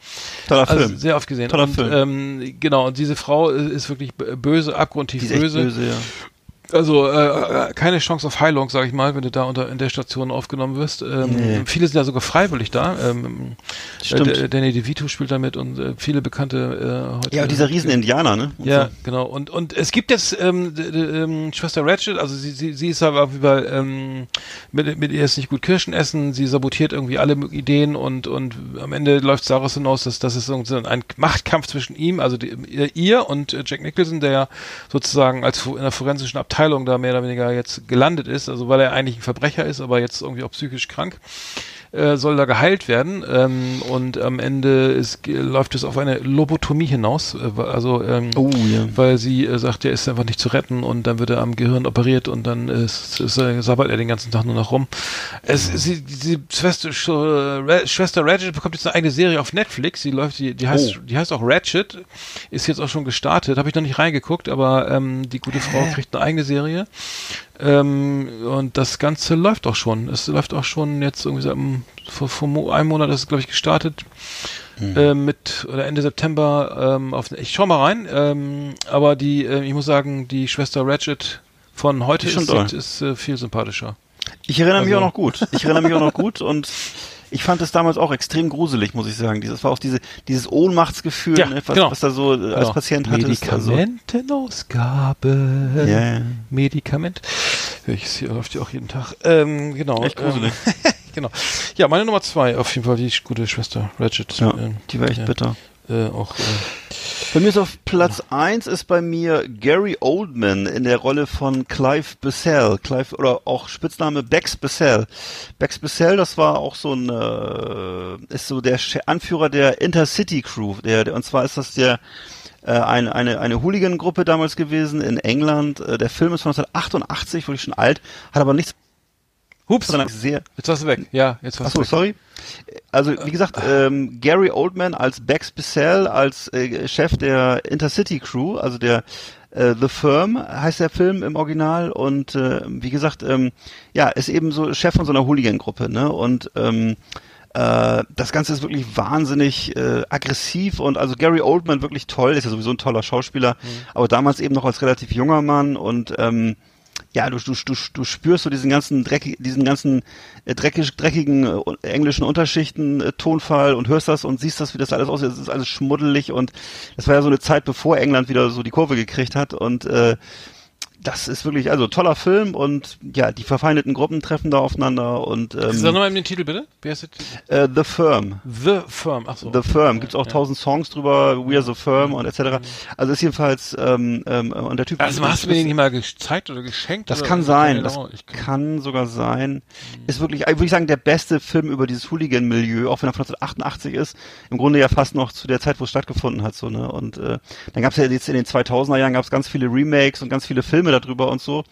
C: Toller
B: Also
C: Film.
B: sehr oft gesehen.
C: Toller
B: und,
C: Film.
B: Ähm, genau, und diese Frau äh, ist wirklich böse, abgrundtief böse.
C: böse, ja.
B: Also äh, äh, keine Chance auf Heilung, sage ich mal, wenn du da unter in der Station aufgenommen wirst. Ähm,
C: Nee.
B: Viele sind ja sogar freiwillig da. Ähm,
C: Stimmt.
B: Äh, Danny DeVito spielt damit und äh, viele bekannte äh, heute.
C: Ja, dieser riesen Indianer, ne? Und
B: Ja,
C: so.
B: genau. Und und es gibt jetzt ähm, ähm, Schwester Ratchet, also sie, sie, sie ist aber Fall, ähm, mit, mit ihr ist nicht gut Kirschen essen, sie sabotiert irgendwie alle Ideen und und am Ende läuft es daraus hinaus, dass das ist so ein Machtkampf zwischen ihm, also die, ihr- und äh, Jack Nicholson, der ja sozusagen als in der forensischen Abteilung da mehr oder weniger jetzt gelandet ist, also weil er eigentlich ein Verbrecher ist, aber jetzt irgendwie auch psychisch krank äh, soll da geheilt werden ähm, und am Ende ist, läuft es auf eine Lobotomie hinaus, äh, also ähm,
C: Oh, ja.
B: weil sie äh, sagt, er ist einfach nicht zu retten und dann wird er am Gehirn operiert und dann ist, ist, äh, sabbert er den ganzen Tag nur noch rum. Es, sie, die Schwester, Schwester Ratchet bekommt jetzt eine eigene Serie auf Netflix, die läuft, die, die heißt,
C: Oh.
B: die heißt auch Ratchet, ist jetzt auch schon gestartet, habe ich noch nicht reingeguckt, aber ähm, die gute Frau kriegt eine eigene Serie. Ähm, und das Ganze läuft auch schon. Es läuft auch schon jetzt irgendwie seit einem- vor, vor einem Monat ist es, glaube ich, gestartet. Äh, mit oder Ende September ähm, auf ich schau mal rein ähm, aber die äh, ich muss sagen die Schwester Ratchet von heute
C: ist schon
B: ist, äh, viel sympathischer
C: Ich erinnere mich
B: Also-
C: auch noch gut. Ich erinnere mich auch noch gut und ich fand es damals auch extrem gruselig, muss ich sagen. Dieses war auch diese, dieses Ohnmachtsgefühl,
B: Ja,
C: ne, was,
B: genau.
C: was da so äh, als
B: Genau.
C: Patient hattest. Also,
B: Medikamentenausgabe
C: Ja, ja.
B: Medikament Ich sehe läuft die auch jeden Tag. Ähm, genau.
C: Echt gruselig.
B: Ähm, (laughs) genau. Ja, meine Nummer zwei auf jeden Fall die gute Schwester Ratchet.
C: Ja,
B: ähm,
C: die war echt
B: ja.
C: bitter.
B: Äh, auch äh,
C: Bei mir ist auf Platz eins ist bei mir Gary Oldman in der Rolle von Clive Bissell. Clive, oder auch Spitzname Bex Bissell. Bex Bissell, das war auch so ein, äh, ist so der Anführer der Intercity Crew. Der, und zwar ist das der, äh, eine, eine, eine Hooligan-Gruppe damals gewesen in England. Äh, der Film ist von 1988, wirklich schon alt, hat aber nichts
B: Hups,
C: sehr,
B: jetzt warst du weg. Ja, jetzt warst
C: Achso,
B: du weg.
C: sorry. Also wie gesagt, ähm, Gary Oldman als Bex Bissell, als äh, Chef der Intercity Crew, also der äh, The Firm heißt der Film im Original. Und äh, wie gesagt, ähm, ja, ist eben so Chef von so einer Hooligan-Gruppe, ne? Und ähm, äh, das Ganze ist wirklich wahnsinnig äh, aggressiv. Und also Gary Oldman wirklich toll, ist ja sowieso ein toller Schauspieler, aber damals eben noch als relativ junger Mann. Und ähm, ja, du, du, du, du spürst so diesen ganzen dreckig, diesen ganzen äh, dreckig, dreckigen äh, englischen Unterschichten, äh, Tonfall und hörst das und siehst das, wie das alles aussieht. Das ist alles schmuddelig und das war ja so eine Zeit, bevor England wieder so die Kurve gekriegt hat und äh, das ist wirklich, also toller Film und ja, die verfeindeten Gruppen treffen da aufeinander und
B: Sag
C: ähm,
B: nochmal den Titel bitte. Wie heißt der?
C: äh, The Firm.
B: The Firm. Ach so.
C: The Firm, gibt's auch
B: ja.
C: tausend Songs drüber, We Are the Firm und etc. Also ist jedenfalls ähm, ähm, und der Typ
B: Also hast du mir den nicht mal gezeigt oder geschenkt?
C: Das
B: oder?
C: kann sein,
B: den
C: das
B: kann-
C: sogar sein. Ist wirklich, würde ich sagen, der beste Film über dieses Hooligan-Milieu, auch wenn er von 1988 ist. Im Grunde ja fast noch zu der Zeit, wo es stattgefunden hat, so, ne. Und äh, dann gab es ja jetzt in den 2000er Jahren gab's ganz viele Remakes und ganz viele Filme darüber und so.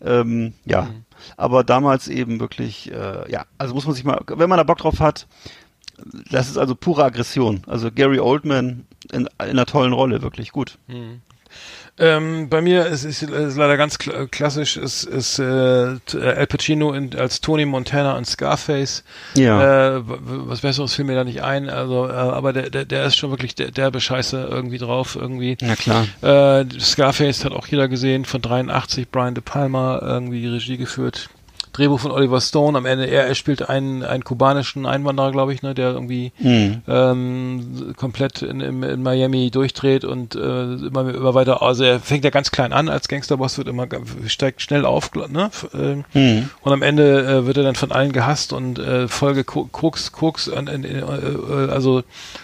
C: Ähm, ja,
B: Mhm.
C: aber damals eben wirklich, äh, ja, also muss man sich mal, wenn man da Bock drauf hat, das ist also pure Aggression. Also Gary Oldman in, in einer tollen Rolle, wirklich gut.
B: Ähm, bei mir ist es ist leider ganz kl klassisch, ist, ist äh, äh, Al Pacino in, als Tony Montana in Scarface.
C: Ja.
B: Äh, was Besseres fiel mir da nicht ein. Also, äh, aber der, der, der ist schon wirklich der, derbe Scheiße irgendwie drauf irgendwie.
C: Ja, klar.
B: Äh, Scarface hat auch jeder gesehen von 83, Brian De Palma irgendwie die Regie geführt. Drehbuch von Oliver Stone. Am Ende er, er spielt einen, einen kubanischen Einwanderer, glaube ich, ne, der irgendwie
C: Mhm.
B: ähm, komplett in, in, in Miami durchdreht und äh, immer, immer weiter, also er fängt ja ganz klein an als Gangsterboss, wird immer steigt schnell auf, ne? Ähm,
C: Mhm.
B: und am Ende äh, wird er dann von allen gehasst und äh, Folge Ko- Koks, Koks, äh, also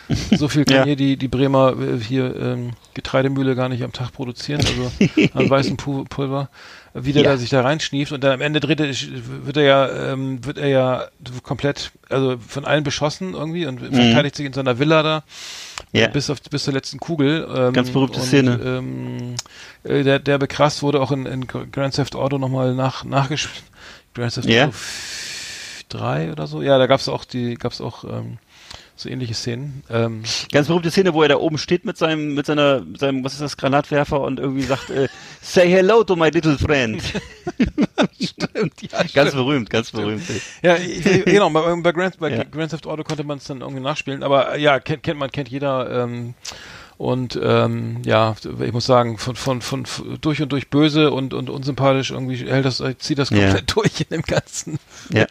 B: (laughs) so viel kann
C: Ja.
B: hier die, die Bremer äh, hier ähm, Getreidemühle gar nicht am Tag produzieren, also (laughs) an weißem Pu Pulver, wie der
C: Ja.
B: da sich da reinschnieft und dann am Ende dreht er, wird er ja, ähm, wird er ja komplett, also von allen beschossen irgendwie und verteidigt sich in seiner Villa da
C: Mhm. Ja.
B: bis auf bis zur letzten Kugel. Ähm,
C: Ganz berühmte
B: und,
C: Szene.
B: Ähm, äh, der, der Bekrast wurde auch in, in Grand Theft Auto nochmal nach, nachgespielt. Grand Theft
C: Ja.
B: Auto 3 oder so. Ja, da gab's auch die, gab's auch ähm, so ähnliche Szenen. Ähm,
C: Ganz berühmte Szene, wo er da oben steht mit seinem, mit seiner, mit seinem, was ist das, Granatwerfer und irgendwie sagt, äh, say hello to my little friend. (laughs)
B: stimmt, ja,
C: ganz berühmt, ganz berühmt.
B: Ja, genau, bei, bei, Grand, bei
C: Ja.
B: Grand Theft Auto konnte man es dann irgendwie nachspielen, aber äh, ja, kennt, kennt man, kennt jeder ähm, und ähm, ja, ich muss sagen, von, von, von, von durch und durch böse und, und unsympathisch irgendwie hält das, zieht das
C: Ja.
B: komplett (laughs) durch in dem Ganzen.
C: Ja.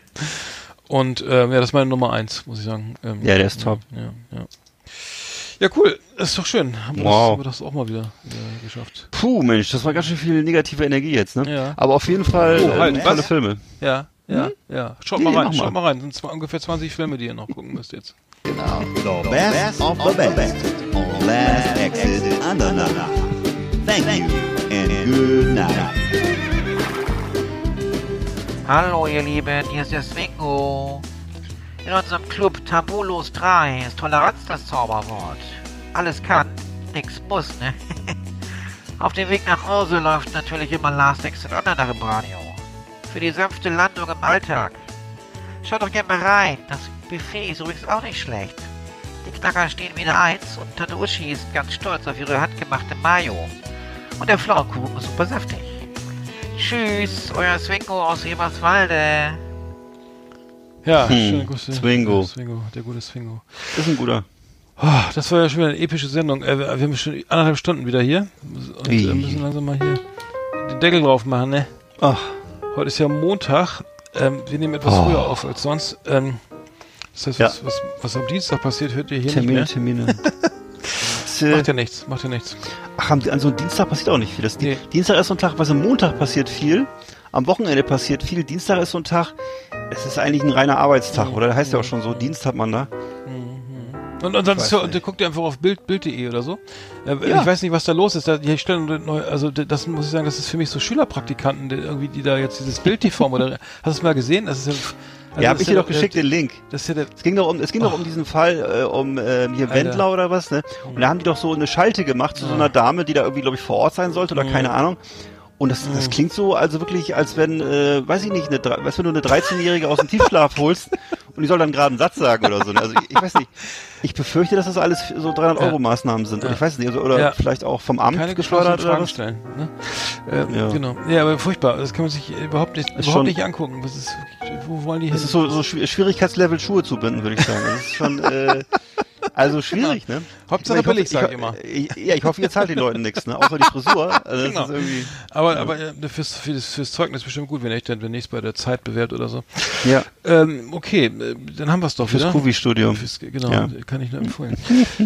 B: Und ähm, ja, das ist meine Nummer eins, muss ich sagen. Ähm,
C: Ja, der ist top.
B: Ja, ja. ja, cool, das ist doch schön. Haben wir,
C: Wow.
B: das, haben wir das auch mal wieder, wieder geschafft.
C: Puh, Mensch, das war ganz schön viel negative Energie jetzt, ne?
B: Ja.
C: Aber auf jeden Fall
B: Oh, halt,
C: äh, tolle? Filme.
B: Ja, ja, ja. Schaut
C: Nee,
B: mal rein,
C: mal.
B: schaut mal rein. Sind zwar ungefähr 20 Filme, die ihr noch gucken müsst jetzt.
F: The best of the best on Last Exit Andernach. Thank you and good night.
G: Hallo ihr Lieben, hier ist der Swingo. In unserem Club Tabulos 3 ist Toleranz das Zauberwort. Alles kann, nix muss, ne? (laughs) Auf dem Weg nach Hause läuft natürlich immer Last Exit Andernach im Radio. Für die sanfte Landung im Alltag. Schaut doch gerne mal rein, das Buffet ist übrigens auch nicht schlecht. Die Knacker stehen wieder eins und Tante Uschi ist ganz stolz auf ihre handgemachte Mayo. Und der Pflaumenkuchen ist super saftig. Tschüss, euer Swingo aus Eberswalde.
B: Ja,
C: Hm,
B: schöne Grüße.
C: Swingo.
B: Swingo, der gute Swingo.
C: Das ist ein guter.
B: Ah, das war ja schon wieder eine epische Sendung. Äh, wir haben schon anderthalb Stunden wieder hier. Und äh, müssen langsam mal hier den Deckel drauf machen, ne?
C: Ach,
B: Heute ist ja Montag. Ähm, wir nehmen etwas
C: Oh.
B: früher auf als sonst. Ähm, das heißt,
C: Ja.
B: was, was, was am Dienstag passiert, hört ihr hier
C: Termine,
B: nicht
C: Termine. Das, (laughs)
B: mehr.
C: Äh,
B: Macht ja nichts, macht ja nichts.
C: Ach, am- an so einem Dienstag passiert auch nicht viel. Das,
B: Nee.
C: Dienstag ist so ein Tag, was am Montag passiert viel, am Wochenende passiert viel. Dienstag ist so ein Tag, es ist eigentlich ein reiner Arbeitstag, oder? Da heißt ja auch schon so, Dienst hat man da.
B: Und, und sonst und guckt ihr einfach auf Bild, Bild.de oder so. Äh,
C: Ja.
B: Ich weiß nicht, was da los ist. Da, hier stellen neu, also das muss ich sagen, das ist für mich so Schülerpraktikanten, die, irgendwie, die da jetzt dieses Bild-TV (laughs) moderieren. Hast du es mal gesehen? Das ist ja, also
C: ja, hab
B: das
C: ich dir doch
B: der-
C: geschickt, den Link.
B: Das der,
C: Es ging doch um, es ging doch um diesen Fall, äh, um äh, hier
B: Alter.
C: Wendler oder was, ne? Und da haben die doch so eine Schalte gemacht zu so einer Dame, die da irgendwie, glaube ich, vor Ort sein sollte oder keine Ahnung. Und das, das klingt so, also wirklich, als wenn, äh, weiß ich nicht, eine, weißt wenn du eine 13-Jährige aus dem Tiefschlaf holst (laughs) und die soll dann gerade einen Satz sagen oder so. ne? Also ich, ich weiß nicht. (laughs) Ich befürchte, dass das alles so 300
B: Ja.
C: Euro Maßnahmen sind. Oder
B: Ja.
C: ich weiß nicht, also, oder
B: Ja.
C: vielleicht auch vom Amt
B: keine
C: gefördert oder
B: Fragen
C: was?
B: stellen. Ne? Äh,
C: Ja.
B: Genau. Ja, aber furchtbar. Das kann man sich überhaupt nicht, überhaupt
C: schon-
B: nicht angucken. Das ist, wo wollen die hin?
C: Das ist so, so Schwi- Schwierigkeitslevel Schuhe zu binden, würde ich sagen. Das ist schon, äh, also (laughs) schwierig, ne?
B: Hauptsache
C: Ich hoffe-
B: billig, sag ich immer.
C: Ich, ja, ich hoffe, ihr zahlt den Leuten nichts, ne? Außer die Frisur. Also das
B: Genau.
C: ist irgendwie,
B: Aber, aber äh, fürs, fürs, fürs Zeugnis bestimmt gut, wenn ich dann demnächst bei der Zeit bewerbt oder so.
C: ja,
B: Ähm, okay, äh, dann haben wir es doch
C: fürs
B: wieder.
C: Kuvi-Studium.
B: Genau,
C: Ja.
B: kann ich nur empfehlen.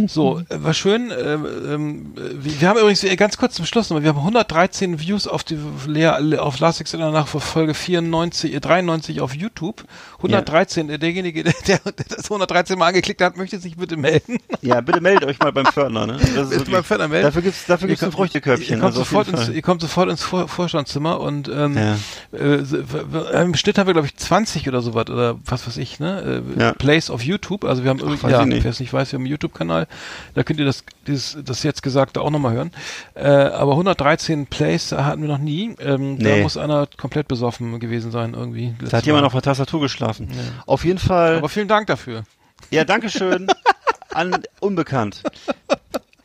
B: so, äh, war schön. Ähm, ähm, wir, haben übrigens ganz kurz zum Schluss noch, wir haben 113 Views auf die Lea, auf Last Exit nach Folge 94, äh, 93 auf YouTube. 113, äh, derjenige, (laughs) der, der das 113 Mal angeklickt hat, möchte sich bitte melden.
C: Ja, bitte meldet euch mal beim Fördner, ne? Das ist
B: beim Fördner melden.
C: Dafür gibt's, dafür gibt's
B: Ihr
C: ein Früchtekörbchen.
B: Ihr kommt,
C: also
B: sofort ins, ihr kommt sofort ins Vor Vorstandszimmer und ähm,
C: Ja.
B: äh, im Schnitt haben wir, glaube ich, 20 oder sowas oder was weiß ich, ne? Äh,
C: Ja.
B: Plays auf YouTube. Also wir haben irgendwie, ja, wer es nicht weiß, wir haben einen YouTube-Kanal. Da könnt ihr das, dieses, das jetzt Gesagte auch nochmal hören. Äh, aber 113 Plays hatten wir noch nie. Ähm, Da
C: Nee.
B: muss einer komplett besoffen gewesen sein irgendwie.
C: Da hat jemand auf der Tastatur geschlafen. Auf jeden Fall.
B: Aber vielen Dank dafür.
C: Ja, Dankeschön (laughs) an Unbekannt.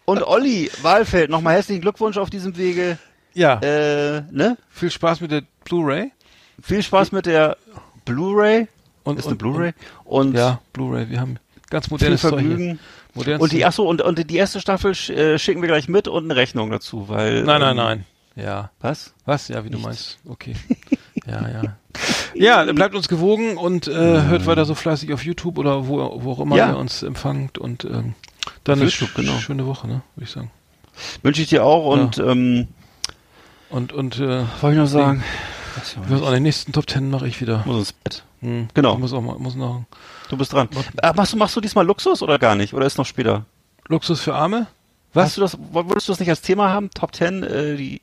C: Und Olli Wahlfeld, nochmal herzlichen Glückwunsch auf diesem Wege.
B: Ja,
C: Äh, ne?
B: viel Spaß mit der Blu-ray.
C: Viel Spaß mit der Blu-ray.
B: Und,
C: Ist eine
B: und-
C: Blu-ray. Und
B: Und, ja, Blu-ray. Wir haben ganz
C: viel
B: modernes hier.
C: Vergnügen.
B: Modernes
C: Und die, achso, und, und die erste Staffel sch, äh, schicken wir gleich mit und eine Rechnung dazu, weil.
B: Nein, nein,
C: ähm,
B: nein. Ja.
C: Was?
B: Was? Ja, wie du meinst. Okay. (laughs) ja, ja. (laughs) Ja, dann bleibt uns gewogen und äh, hört weiter so fleißig auf YouTube oder wo, wo auch immer
C: Ja.
B: ihr uns empfangt und ähm, dann eine sch
C: genau.
B: schöne Woche, ne, würde ich sagen.
C: Wünsche ich dir auch und, ähm,
B: Und und äh,
C: was wollte ich noch sagen?
B: ich weiß auch, den nächsten Top Ten mache ich wieder.
C: Muss ins Bett.
B: Hm.
C: Genau.
B: Ich muss auch mal, muss noch
C: Du bist dran. Äh, machst, du, machst du diesmal Luxus oder gar nicht? Oder ist noch später?
B: Luxus für Arme.
C: Hast du das, wolltest du das nicht als Thema haben? Top 10, äh, die,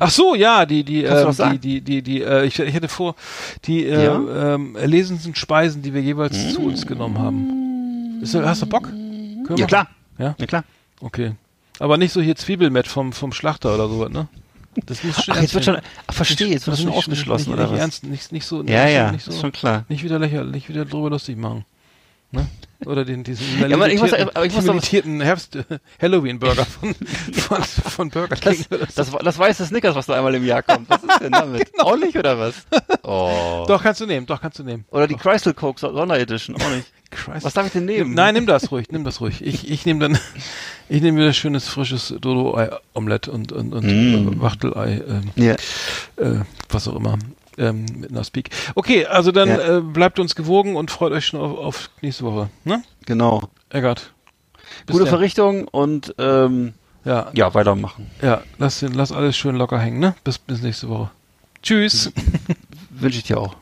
B: Ach so, ja, die die ähm,
C: was
B: die die die die äh, ich, ich hätte vor die äh,
C: Ja?
B: ähm, erlesenen Speisen, die wir jeweils zu uns genommen haben. Ist, hast du Bock? Können wir
C: ja
B: machen?
C: klar.
B: Ja?
C: Ja klar.
B: Okay. Aber nicht so hier Zwiebelmett vom, vom Schlachter oder sowas, ne? Das muss schon
C: Ach, jetzt wird schon, ach, verstehe, jetzt wird das schon
B: nicht-
C: ausgeschlossen,
B: nicht,
C: oder
B: nicht
C: was?
B: ernst, nicht, nicht so,
C: Ja,
B: nicht,
C: ja,
B: so,
C: ist schon klar.
B: nicht wieder lächerlich, nicht wieder drüber lustig machen. Ne? Oder den, diesen
C: Ja, aber ich muss- aber ich muss
B: limitierten Herbst, äh, Halloween-Burger von, von, von Burger King.
C: Das, das, das weiße Snickers, was da einmal im Jahr kommt. Was ist denn (laughs) damit? Auch nicht, oder was? Oh.
B: Doch, kannst du nehmen, doch, kannst du nehmen.
C: Oder die Crystal Coke Sonderedition, auch nicht. (laughs)
B: Christ.
C: Was darf ich denn nehmen?
B: Nein, nimm das ruhig, nimm das ruhig. Ich, ich nehme dann, (laughs) ich nehme wieder schönes, frisches Dodo-Ei-Omelett und, und, und
C: Mm.
B: Wachtelei, ähm,
C: Ja.
B: äh, was auch immer. Ähm, mit einer Speak. Okay, also dann
C: Ja.
B: äh, bleibt uns gewogen und freut euch schon auf, auf nächste Woche. Ne?
C: Genau.
B: Bis
C: Gute
B: dann.
C: Verrichtung und ähm,
B: Ja,
C: ja, weitermachen.
B: ja, lass, lass alles schön locker hängen, ne? Bis, bis nächste Woche. Tschüss. (laughs)
C: Wünsche ich dir auch.